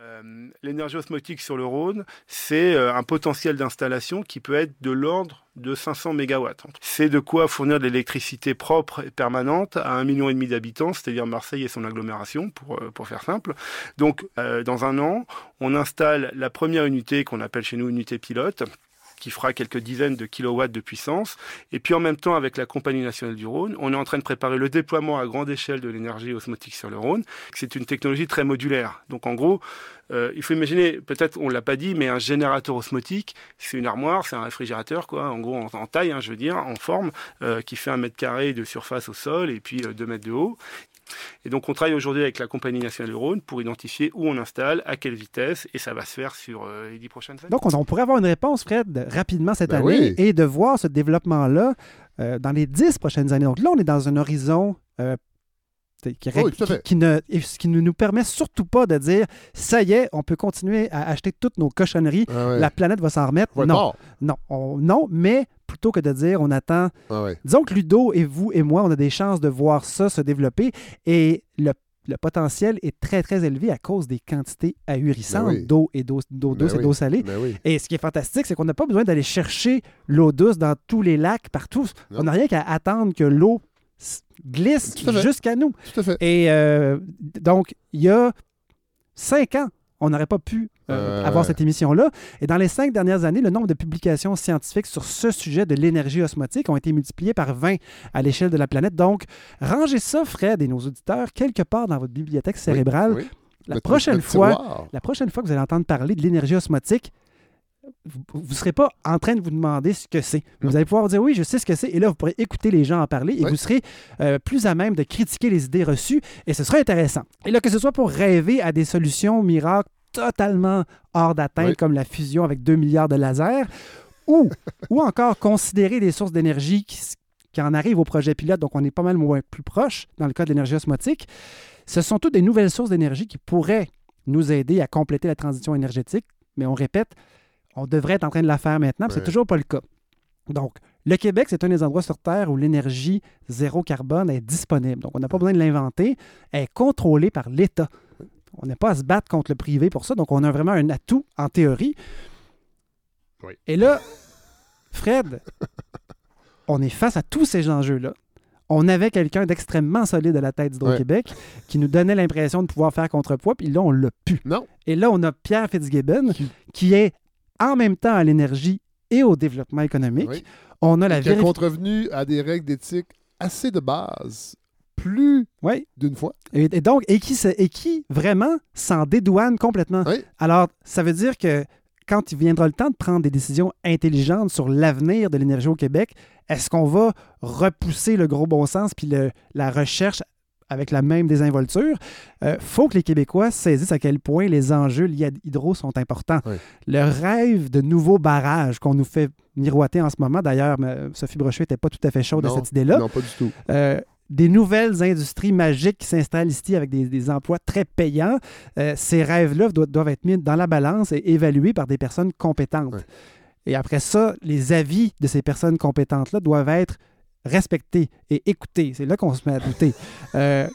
Euh, L'énergie osmotique sur le Rhône, c'est euh, un potentiel d'installation qui peut être de l'ordre de 500 MW. C'est de quoi fournir de l'électricité propre et permanente à un million et demi d'habitants, c'est-à-dire Marseille et son agglomération, pour, euh, faire simple. Donc, dans un an, on installe la première unité qu'on appelle chez nous unité pilote qui fera quelques dizaines de kilowatts de puissance. Et puis en même temps, avec la Compagnie nationale du Rhône, on est en train de préparer le déploiement à grande échelle de l'énergie osmotique sur le Rhône. C'est une technologie très modulaire. Donc en gros, euh, il faut imaginer, peut-être on l'a pas dit, mais un générateur osmotique, c'est une armoire, c'est un réfrigérateur, quoi, en gros en, en taille, hein, je veux dire, en forme, euh, qui fait un mètre carré de surface au sol et puis euh, deux mètres de haut. Et donc on travaille aujourd'hui avec la Compagnie nationale du Rhône pour identifier où on installe, à quelle vitesse, et ça va se faire sur euh, les dix prochaines années. Donc, on, on pourrait avoir une réponse, Fred, rapidement cette Ben année oui. et de voir ce développement-là euh, dans les dix prochaines années. Donc là, on est dans un horizon euh, qui, Oui, ne, qui ne nous permet surtout pas de dire ça y est, on peut continuer à acheter toutes nos cochonneries, Ah ouais. la planète va s'en remettre. Être non, non, on- non, mais plutôt que de dire on attend Ah ouais. Disons que Ludo et vous et moi, on a des chances de voir ça se développer et le, le potentiel est très, très élevé à cause des quantités ahurissantes Ben oui. d'eau et d'eau, d'eau Ben douce et d'eau salée. Ben oui. Et ce qui est fantastique, c'est qu'on n'a pas besoin d'aller chercher l'eau douce dans tous les lacs, partout. Non. On n'a rien qu'à attendre que l'eau glisse jusqu'à nous. Tout à fait. Et euh, donc, il y a cinq ans, on n'aurait pas pu euh, Euh, avoir cette émission-là. Et dans les cinq dernières années, le nombre de publications scientifiques sur ce sujet de l'énergie osmotique ont été multipliés par 20 à l'échelle de la planète. Donc, rangez ça, Fred et nos auditeurs, quelque part dans votre bibliothèque cérébrale. Oui, oui. La, prochaine fois, la prochaine fois que vous allez entendre parler de l'énergie osmotique, vous ne serez pas en train de vous demander ce que c'est. Vous allez pouvoir dire oui, je sais ce que c'est, et là, vous pourrez écouter les gens en parler et vous serez euh, plus à même de critiquer les idées reçues, et ce sera intéressant. Et là, que ce soit pour rêver à des solutions miracles totalement hors d'atteinte, Oui. comme la fusion avec 2 milliards de lasers, ou, (laughs) ou encore considérer des sources d'énergie qui, qui en arrivent au projet pilote, donc on est pas mal moins plus proche dans le cas de l'énergie osmotique. Ce sont toutes des nouvelles sources d'énergie qui pourraient nous aider à compléter la transition énergétique, mais on répète, on devrait être en train de la faire maintenant, puis c'est Ouais. toujours pas le cas. Donc, le Québec, c'est un des endroits sur Terre où l'énergie zéro carbone est disponible. Donc, on n'a pas besoin de l'inventer. Elle est contrôlée par l'État. On n'a pas à se battre contre le privé pour ça. Donc, on a vraiment un atout en théorie. Oui. Et là, Fred, on est face à tous ces enjeux-là. On avait quelqu'un d'extrêmement solide à la tête d'Hydro-Québec qui nous donnait l'impression de pouvoir faire contrepoids, puis là, on l'a pu. Non. Et là, on a Pierre Fitzgibbon Qui- qui est en même temps à l'énergie et au développement économique. Oui. On a la Qui a contrevenu à des règles d'éthique assez de base, plus Oui. d'une fois. Et, et donc, et qui, se- et qui vraiment s'en dédouane complètement. Oui. Alors, ça veut dire que quand il viendra le temps de prendre des décisions intelligentes sur l'avenir de l'énergie au Québec, est-ce qu'on va repousser le gros bon sens puis le- la recherche avec la même désinvolture? Il faut que les Québécois saisissent à quel point les enjeux liés à Hydro sont importants. Oui. Le rêve de nouveaux barrages qu'on nous fait miroiter en ce moment, d'ailleurs, mais Sophie Brochu n'était pas tout à fait chaude de Non. cette idée-là, Non, pas du tout. euh, des nouvelles industries magiques qui s'installent ici avec des, des emplois très payants. Euh, ces rêves-là doivent, doivent être mis dans la balance et évalués par des personnes compétentes. Et après ça, les avis de ces personnes compétentes-là doivent être respectés et écoutés. C'est là qu'on se met à douter. Euh,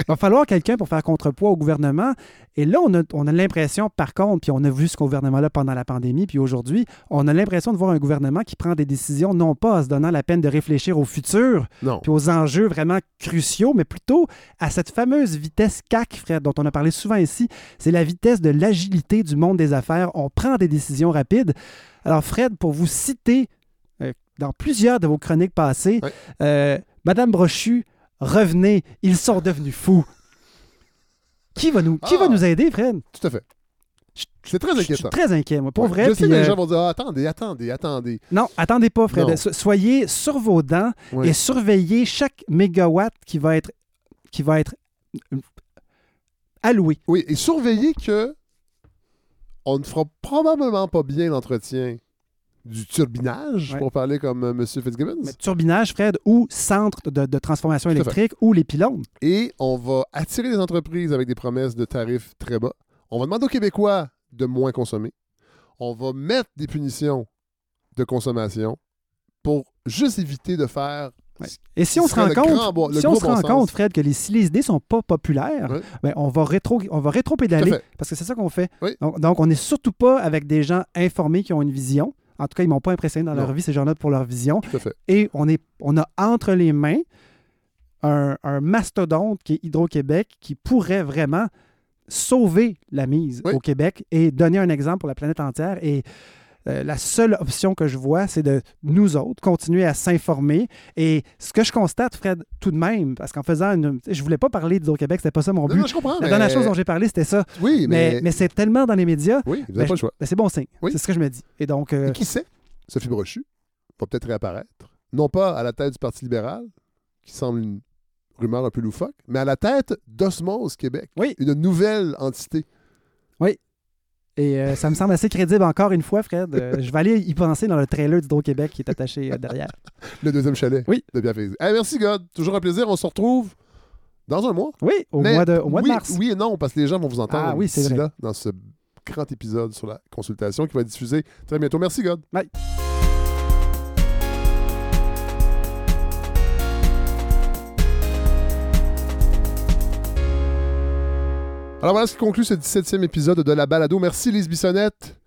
il va falloir quelqu'un pour faire contrepoids au gouvernement. Et là, on a, on a l'impression, par contre, puis on a vu ce gouvernement-là pendant la pandémie, puis aujourd'hui, on a l'impression de voir un gouvernement qui prend des décisions non pas en se donnant la peine de réfléchir au futur, Non. puis aux enjeux vraiment cruciaux, mais plutôt à cette fameuse vitesse CAC, Fred, dont on a parlé souvent ici. C'est la vitesse de l'agilité du monde des affaires. On prend des décisions rapides. Alors, Fred, pour vous citer euh, dans plusieurs de vos chroniques passées, euh, Madame Brochu, revenez, ils sont devenus fous. Qui va nous, qui Ah. va nous aider, Fred? Tout à fait. C'est très Je suis inquiétant. très inquiet, moi. Pour Ouais. vrai. Je sais que les euh, gens vont dire Ah, attendez, attendez, attendez. Non, attendez pas, Fred. Non. Soyez sur vos dents Ouais. et surveillez chaque mégawatt qui va être, qui va être euh, alloué. Oui, et surveillez que on ne fera probablement pas bien l'entretien du turbinage, Ouais. pour parler comme euh, M. Fitzgibbons. Mais turbinage, Fred, ou centre de, de transformation électrique, ou les pylônes. Et on va attirer les entreprises avec des promesses de tarifs très bas. On va demander aux Québécois de moins consommer. On va mettre des punitions de consommation pour juste éviter de faire. Ouais. Et si on se rend compte, grand si on se bon rend sens. compte, Fred, que les, si les idées sont pas populaires, Ouais. ben, on va rétro, on va rétro-pédaler parce que c'est ça qu'on fait. Oui. Donc, donc, on n'est surtout pas avec des gens informés qui ont une vision. En tout cas, ils m'ont pas impressionné dans leur vie, ces gens-là, pour leur vision. Tout à fait. Et on, est, on a entre les mains un, un mastodonte qui est Hydro-Québec qui pourrait vraiment sauver la mise Oui. au Québec et donner un exemple pour la planète entière. Et euh, la seule option que je vois, c'est de nous autres continuer à s'informer. Et ce que je constate, Fred, tout de même, parce qu'en faisant une. Je voulais pas parler d'Hydro-Québec, c'était pas ça mon but. non, je comprends. la mais- chose dont j'ai parlé, c'était ça. Oui, Mais, mais. mais c'est tellement dans les médias, Oui, vous ben, n'avez pas le choix. ben, c'est bon signe. Oui. C'est ce que je me dis. Et donc, euh, Et qui sait? Sophie Brochu va peut-être réapparaître. Non pas à la tête du Parti libéral, qui semble une rumeur un peu loufoque, mais à la tête d'Osmose Québec. Oui. Une nouvelle entité. Et euh, ça me semble assez crédible encore une fois, Fred. Euh, je vais aller y penser dans le trailer d'Hydro-Québec qui est attaché euh, derrière. (laughs) Le deuxième chalet Oui. de Bienfait. Hey, merci, God. Toujours un plaisir. On se retrouve dans un mois. Oui, au, Mais mois, de, au mois oui, de mars. Oui et non, parce que les gens vont vous entendre Ah oui, d'ici là, dans ce grand épisode sur la consultation qui va être diffusé très bientôt. Merci, God. Bye. Alors voilà ce qui conclut ce 17e épisode de la balado. Merci Lise Bissonnette.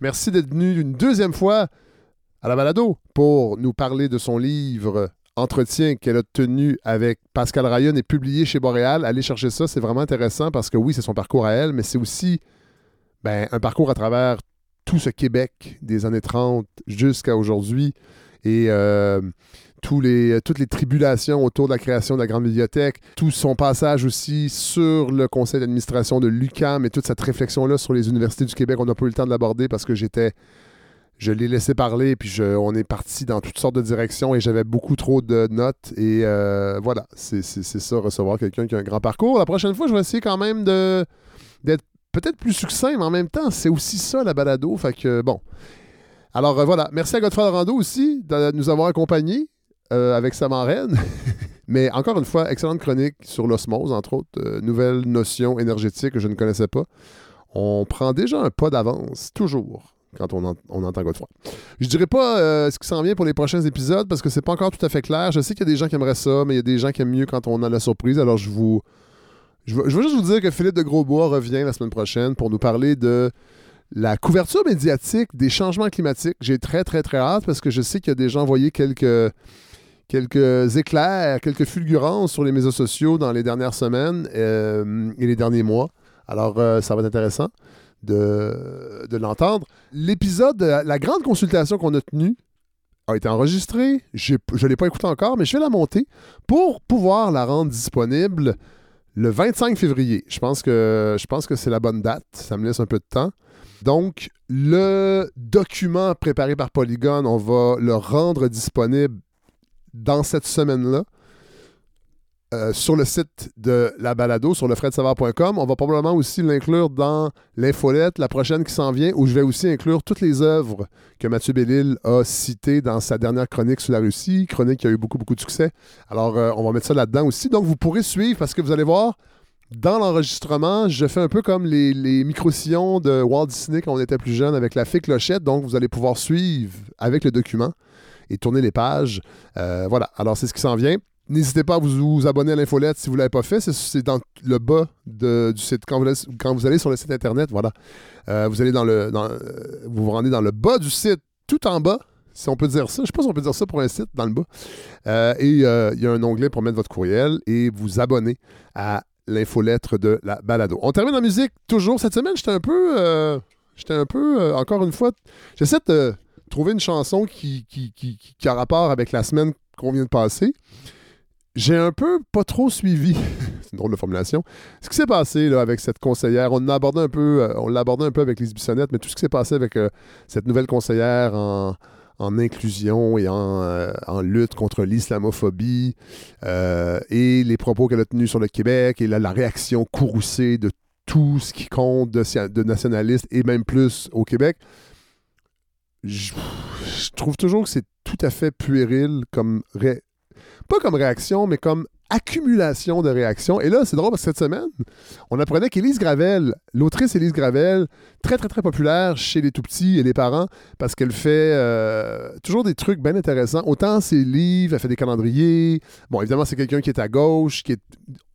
Merci d'être venue une deuxième fois à la balado pour nous parler de son livre Entretien qu'elle a tenu avec Pascal Ryan et publié chez Boréal. Allez chercher ça, c'est vraiment intéressant parce que oui, c'est son parcours à elle, mais c'est aussi ben, un parcours à travers tout ce Québec des années 30 jusqu'à aujourd'hui et euh, les, toutes les tribulations autour de la création de la Grande Bibliothèque, tout son passage aussi sur le conseil d'administration de l'UQAM et toute cette réflexion-là sur les universités du Québec. On n'a pas eu le temps de l'aborder parce que j'étais. Je l'ai laissé parler, puis on est parti dans toutes sortes de directions et j'avais beaucoup trop de notes. Et euh, voilà, c'est ça, recevoir quelqu'un qui a un grand parcours. La prochaine fois, je vais essayer quand même d'être peut-être plus succinct, mais en même temps, c'est aussi ça la balado. Fait que bon. Alors euh, voilà, merci à Godfrey Rando aussi de nous avoir accompagnés euh, avec sa marraine. (laughs) Mais encore une fois, excellente chronique sur l'osmose, entre autres. euh, nouvelle notion énergétique que je ne connaissais pas. On prend déjà un pas d'avance, toujours, quand on, en- on entend Godefroy. Je dirais pas euh, ce qui s'en vient pour les prochains épisodes parce que c'est pas encore tout à fait clair. Je sais qu'il y a des gens qui aimeraient ça, mais il y a des gens qui aiment mieux quand on a la surprise. Alors je vous. Je veux, je veux juste vous dire que Philippe de Grosbois revient la semaine prochaine pour nous parler de la couverture médiatique des changements climatiques. J'ai très, très, très hâte parce que je sais qu'il y a des gens envoyé quelques, quelques éclairs, quelques fulgurances sur les médias sociaux dans les dernières semaines euh, et les derniers mois. Alors, euh, ça va être intéressant de, de l'entendre. L'épisode, de la, grande consultation qu'on a tenue a été enregistré. J'ai- Je ne l'ai pas écouté encore, mais je vais la monter pour pouvoir la rendre disponible le 25 février. Je pense que, je pense que c'est la bonne date. Ça me laisse un peu de temps. Donc, le document préparé par Polygon, on va le rendre disponible dans cette semaine-là. euh, sur le site de la balado, sur lefredsavard.com. On va probablement aussi l'inclure dans l'infolette, la prochaine qui s'en vient, où je vais aussi inclure toutes les œuvres que Mathieu Bellil a citées dans sa dernière chronique sur la Russie, chronique qui a eu beaucoup, beaucoup de succès. Alors, euh, on va mettre ça là-dedans aussi. Donc, vous pourrez suivre parce que vous allez voir, dans l'enregistrement, je fais un peu comme les, les micro-sillons de Walt Disney quand on était plus jeune avec la fée clochette. Donc, vous allez pouvoir suivre avec le document et tourner les pages. Euh, voilà. Alors, c'est ce qui s'en vient. N'hésitez pas à vous, abonner à l'infolette si vous ne l'avez pas fait. C'est- dans le bas de- du site. Quand vous, allez, sur le site Internet, voilà. Euh, vous allez dans le. dans- euh, vous vous rendez dans le bas du site, tout en bas, si on peut dire ça. Je ne sais pas si on peut dire ça pour un site, dans le bas. Et il y a un onglet pour mettre votre courriel et vous abonner à l'infolettre de la balado. On termine en musique toujours. Cette semaine, j'étais un peu. j'étais un peu. encore une fois, j'essaie de trouver une chanson qui, qui, qui, qui- a rapport avec la semaine qu'on vient de passer. j'ai un peu pas trop suivi, (laughs) c'est une drôle de formulation, ce qui s'est passé là, avec cette conseillère. On abordé un peu, euh, l'a abordé un peu avec Lise Bissonnette, mais tout ce qui s'est passé avec euh, cette nouvelle conseillère en, en inclusion et en, euh, en lutte contre l'islamophobie et les propos qu'elle a tenus sur le Québec et la, réaction courroucée de tout ce qui compte de, de nationalistes et même plus au Québec. Je, trouve toujours que c'est tout à fait puéril comme ré- pas comme réaction, mais comme accumulation de réactions. Et là, c'est drôle parce que cette semaine, on apprenait qu'Élise Gravel, l'autrice Élise Gravel, très, très, très populaire chez les tout-petits et les parents, parce qu'elle fait euh, toujours des trucs bien intéressants. Autant ses livres, elle fait des calendriers. Bon, évidemment, c'est quelqu'un qui est à gauche, qui est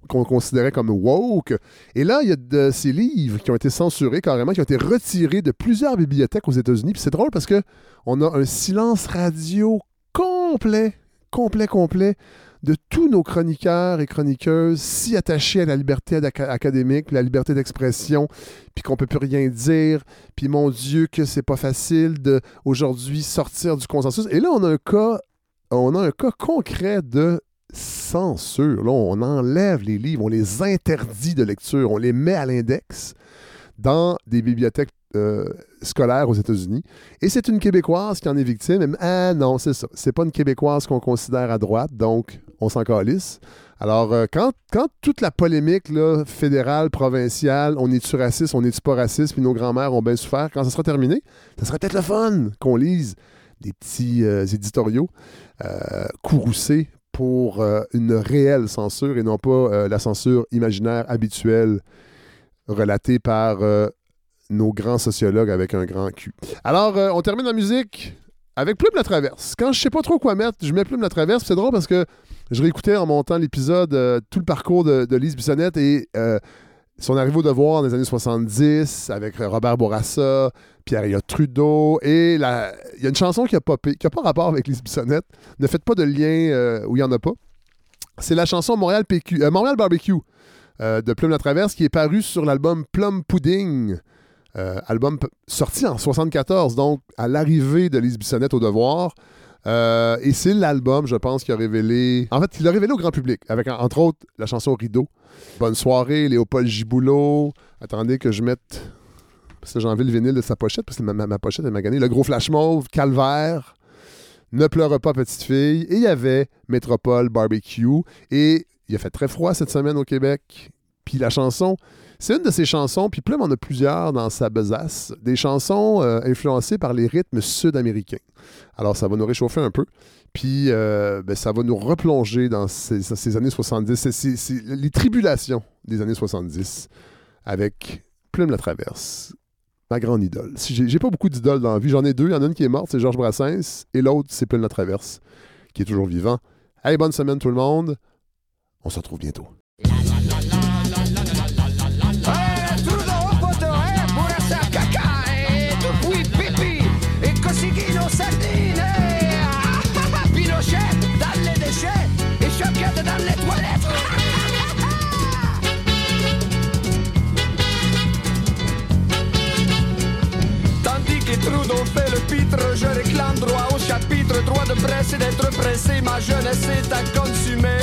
qu'on considérait comme woke. Et là, il y a de ces livres qui ont été censurés carrément, qui ont été retirés de plusieurs bibliothèques aux États-Unis. Puis c'est drôle parce que on a un silence radio complet, complet, complet de tous nos chroniqueurs et chroniqueuses si attachés à la liberté aca- académique, la liberté d'expression, puis qu'on peut plus rien dire, puis mon Dieu que c'est pas facile de aujourd'hui sortir du consensus. Et là, on a un cas, on a un cas concret de censure. Là, on enlève les livres, on les interdit de lecture, on les met à l'index dans des bibliothèques euh, scolaires aux États-Unis. Et c'est une Québécoise qui en est victime. Ah non, c'est ça. C'est pas une Québécoise qu'on considère à droite, donc on s'en calisse. Alors, euh, quand, toute la polémique fédérale, provinciale, on est-tu raciste, on est-tu pas raciste, puis nos grands-mères ont bien souffert, quand ça sera terminé, ça serait peut-être le fun qu'on lise des petits euh, éditoriaux euh, courroucés pour une réelle censure et non pas la censure imaginaire habituelle relatée par nos grands sociologues avec un grand cul. Alors, on termine la musique avec Plume la Traverse. Quand je sais pas trop quoi mettre, je mets Plume la Traverse. C'est drôle parce que je réécoutais en montant l'épisode euh, tout le parcours de, Lise Bissonnette et euh, son arrivée au devoir dans les années 70 avec euh, Robert Bourassa, Pierre Trudeau et il y a une chanson qui a pas qui a pas rapport avec Lise Bissonnette. Ne faites pas de lien où il n'y en a pas. C'est la chanson Montréal, Montréal Barbecue de Plume la Traverse qui est parue sur l'album Plum Pudding. Euh, album sorti en 74, donc à l'arrivée de Lise Bissonnette au devoir. Euh, et c'est l'album, je pense, qui a révélé. En fait, il l'a révélé au grand public, avec en- entre autres la chanson Rideau. Bonne soirée, Léopold Giboulot. Attendez que je mette. Parce que j'ai envie le vinyle de sa pochette, parce que ma, ma- ma pochette est maganée. Le gros flash mauve, Calvaire. Ne pleure pas, petite fille. Et il y avait Métropole Barbecue. Et il a fait très froid cette semaine au Québec. Puis la chanson, c'est une de ses chansons, puis Plum en a plusieurs dans sa besace, des chansons euh, influencées par les rythmes sud-américains. Alors ça va nous réchauffer un peu, puis euh, ben, ça va nous replonger dans ces, années 70, c'est- c'est c'est les tribulations des années 70 avec Plume la Traverse, ma grande idole. Si J'ai pas beaucoup d'idoles dans la vie, j'en ai deux, il y en a une qui est morte, c'est Georges Brassens, et l'autre c'est Plume la Traverse, qui est toujours vivant. Hey, bonne semaine tout le monde, on se retrouve bientôt. Je réclame droit au chapitre, droit de presse et d'être pressé, ma jeunesse est à consumer.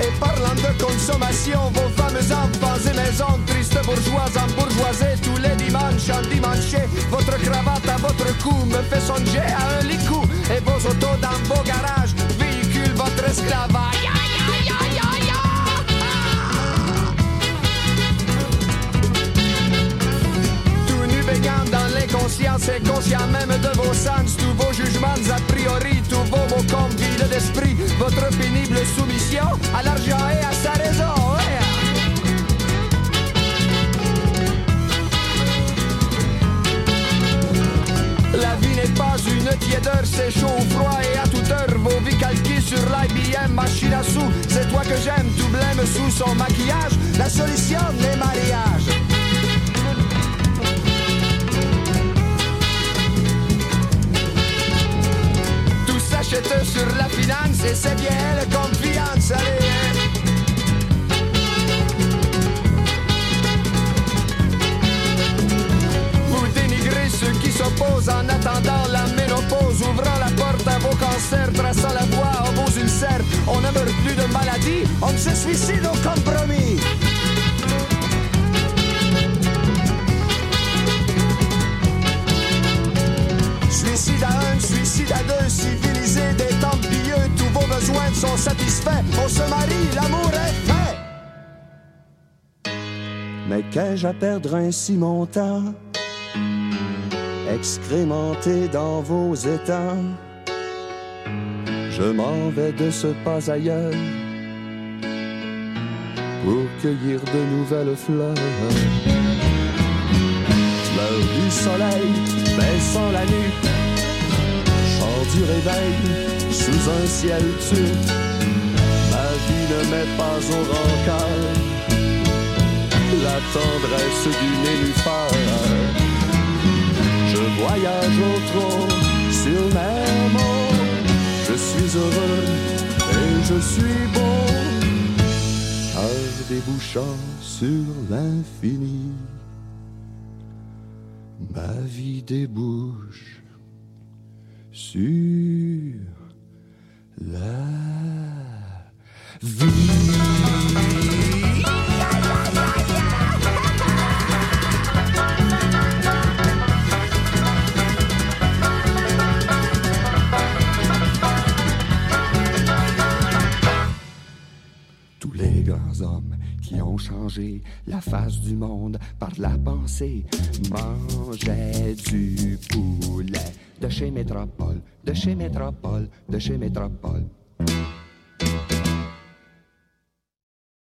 Et parlant de consommation, vos fameux enfants et maisons tristes bourgeoises embourgeoisées tous les dimanches en dimanche. Votre cravate à votre cou me fait songer à un licou. Et vos autos dans vos garages véhiculent votre esclavage. Baignant dans l'inconscience et conscient même de vos sens, tous vos jugements a priori, tous vos mots comme d'esprit, votre pénible soumission à l'argent et à sa raison. La vie n'est pas une tiédeur, c'est chaud ou froid et à toute heure vos vies calquées sur l'IBM machine à sous. C'est toi que j'aime, tout blême sous son maquillage. La solution, les mariages. j'étais sur la finance et c'est bien la confiance, allez. ceux qui s'opposent en attendant la ménopause, ouvrant la porte à vos cancers, traçant la voie à vos ulcères. On ne meurt plus de maladie, on se suicide au compromis. Suicide à un, suicide à deux, civilisé des temps tous vos besoins sont satisfaits. On se marie, l'amour est fait. Mais qu'ai-je à perdre ainsi mon temps? Excrémenté dans vos états Je m'en vais de ce pas ailleurs Pour cueillir de nouvelles fleurs Fleurs du soleil baissant la nuit du réveil sous un ciel turc Ma vie ne met pas au rencard la tendresse du nénuphar. Je voyage au trot sur mes mots. Je suis heureux et je suis beau. Car débouchant sur l'infini, ma vie débouche sur la vie. Tous les grands hommes qui ont changé la face du monde par la pensée mangeaient du poulet de chez Métropole, de chez Métropole, de chez Métropole.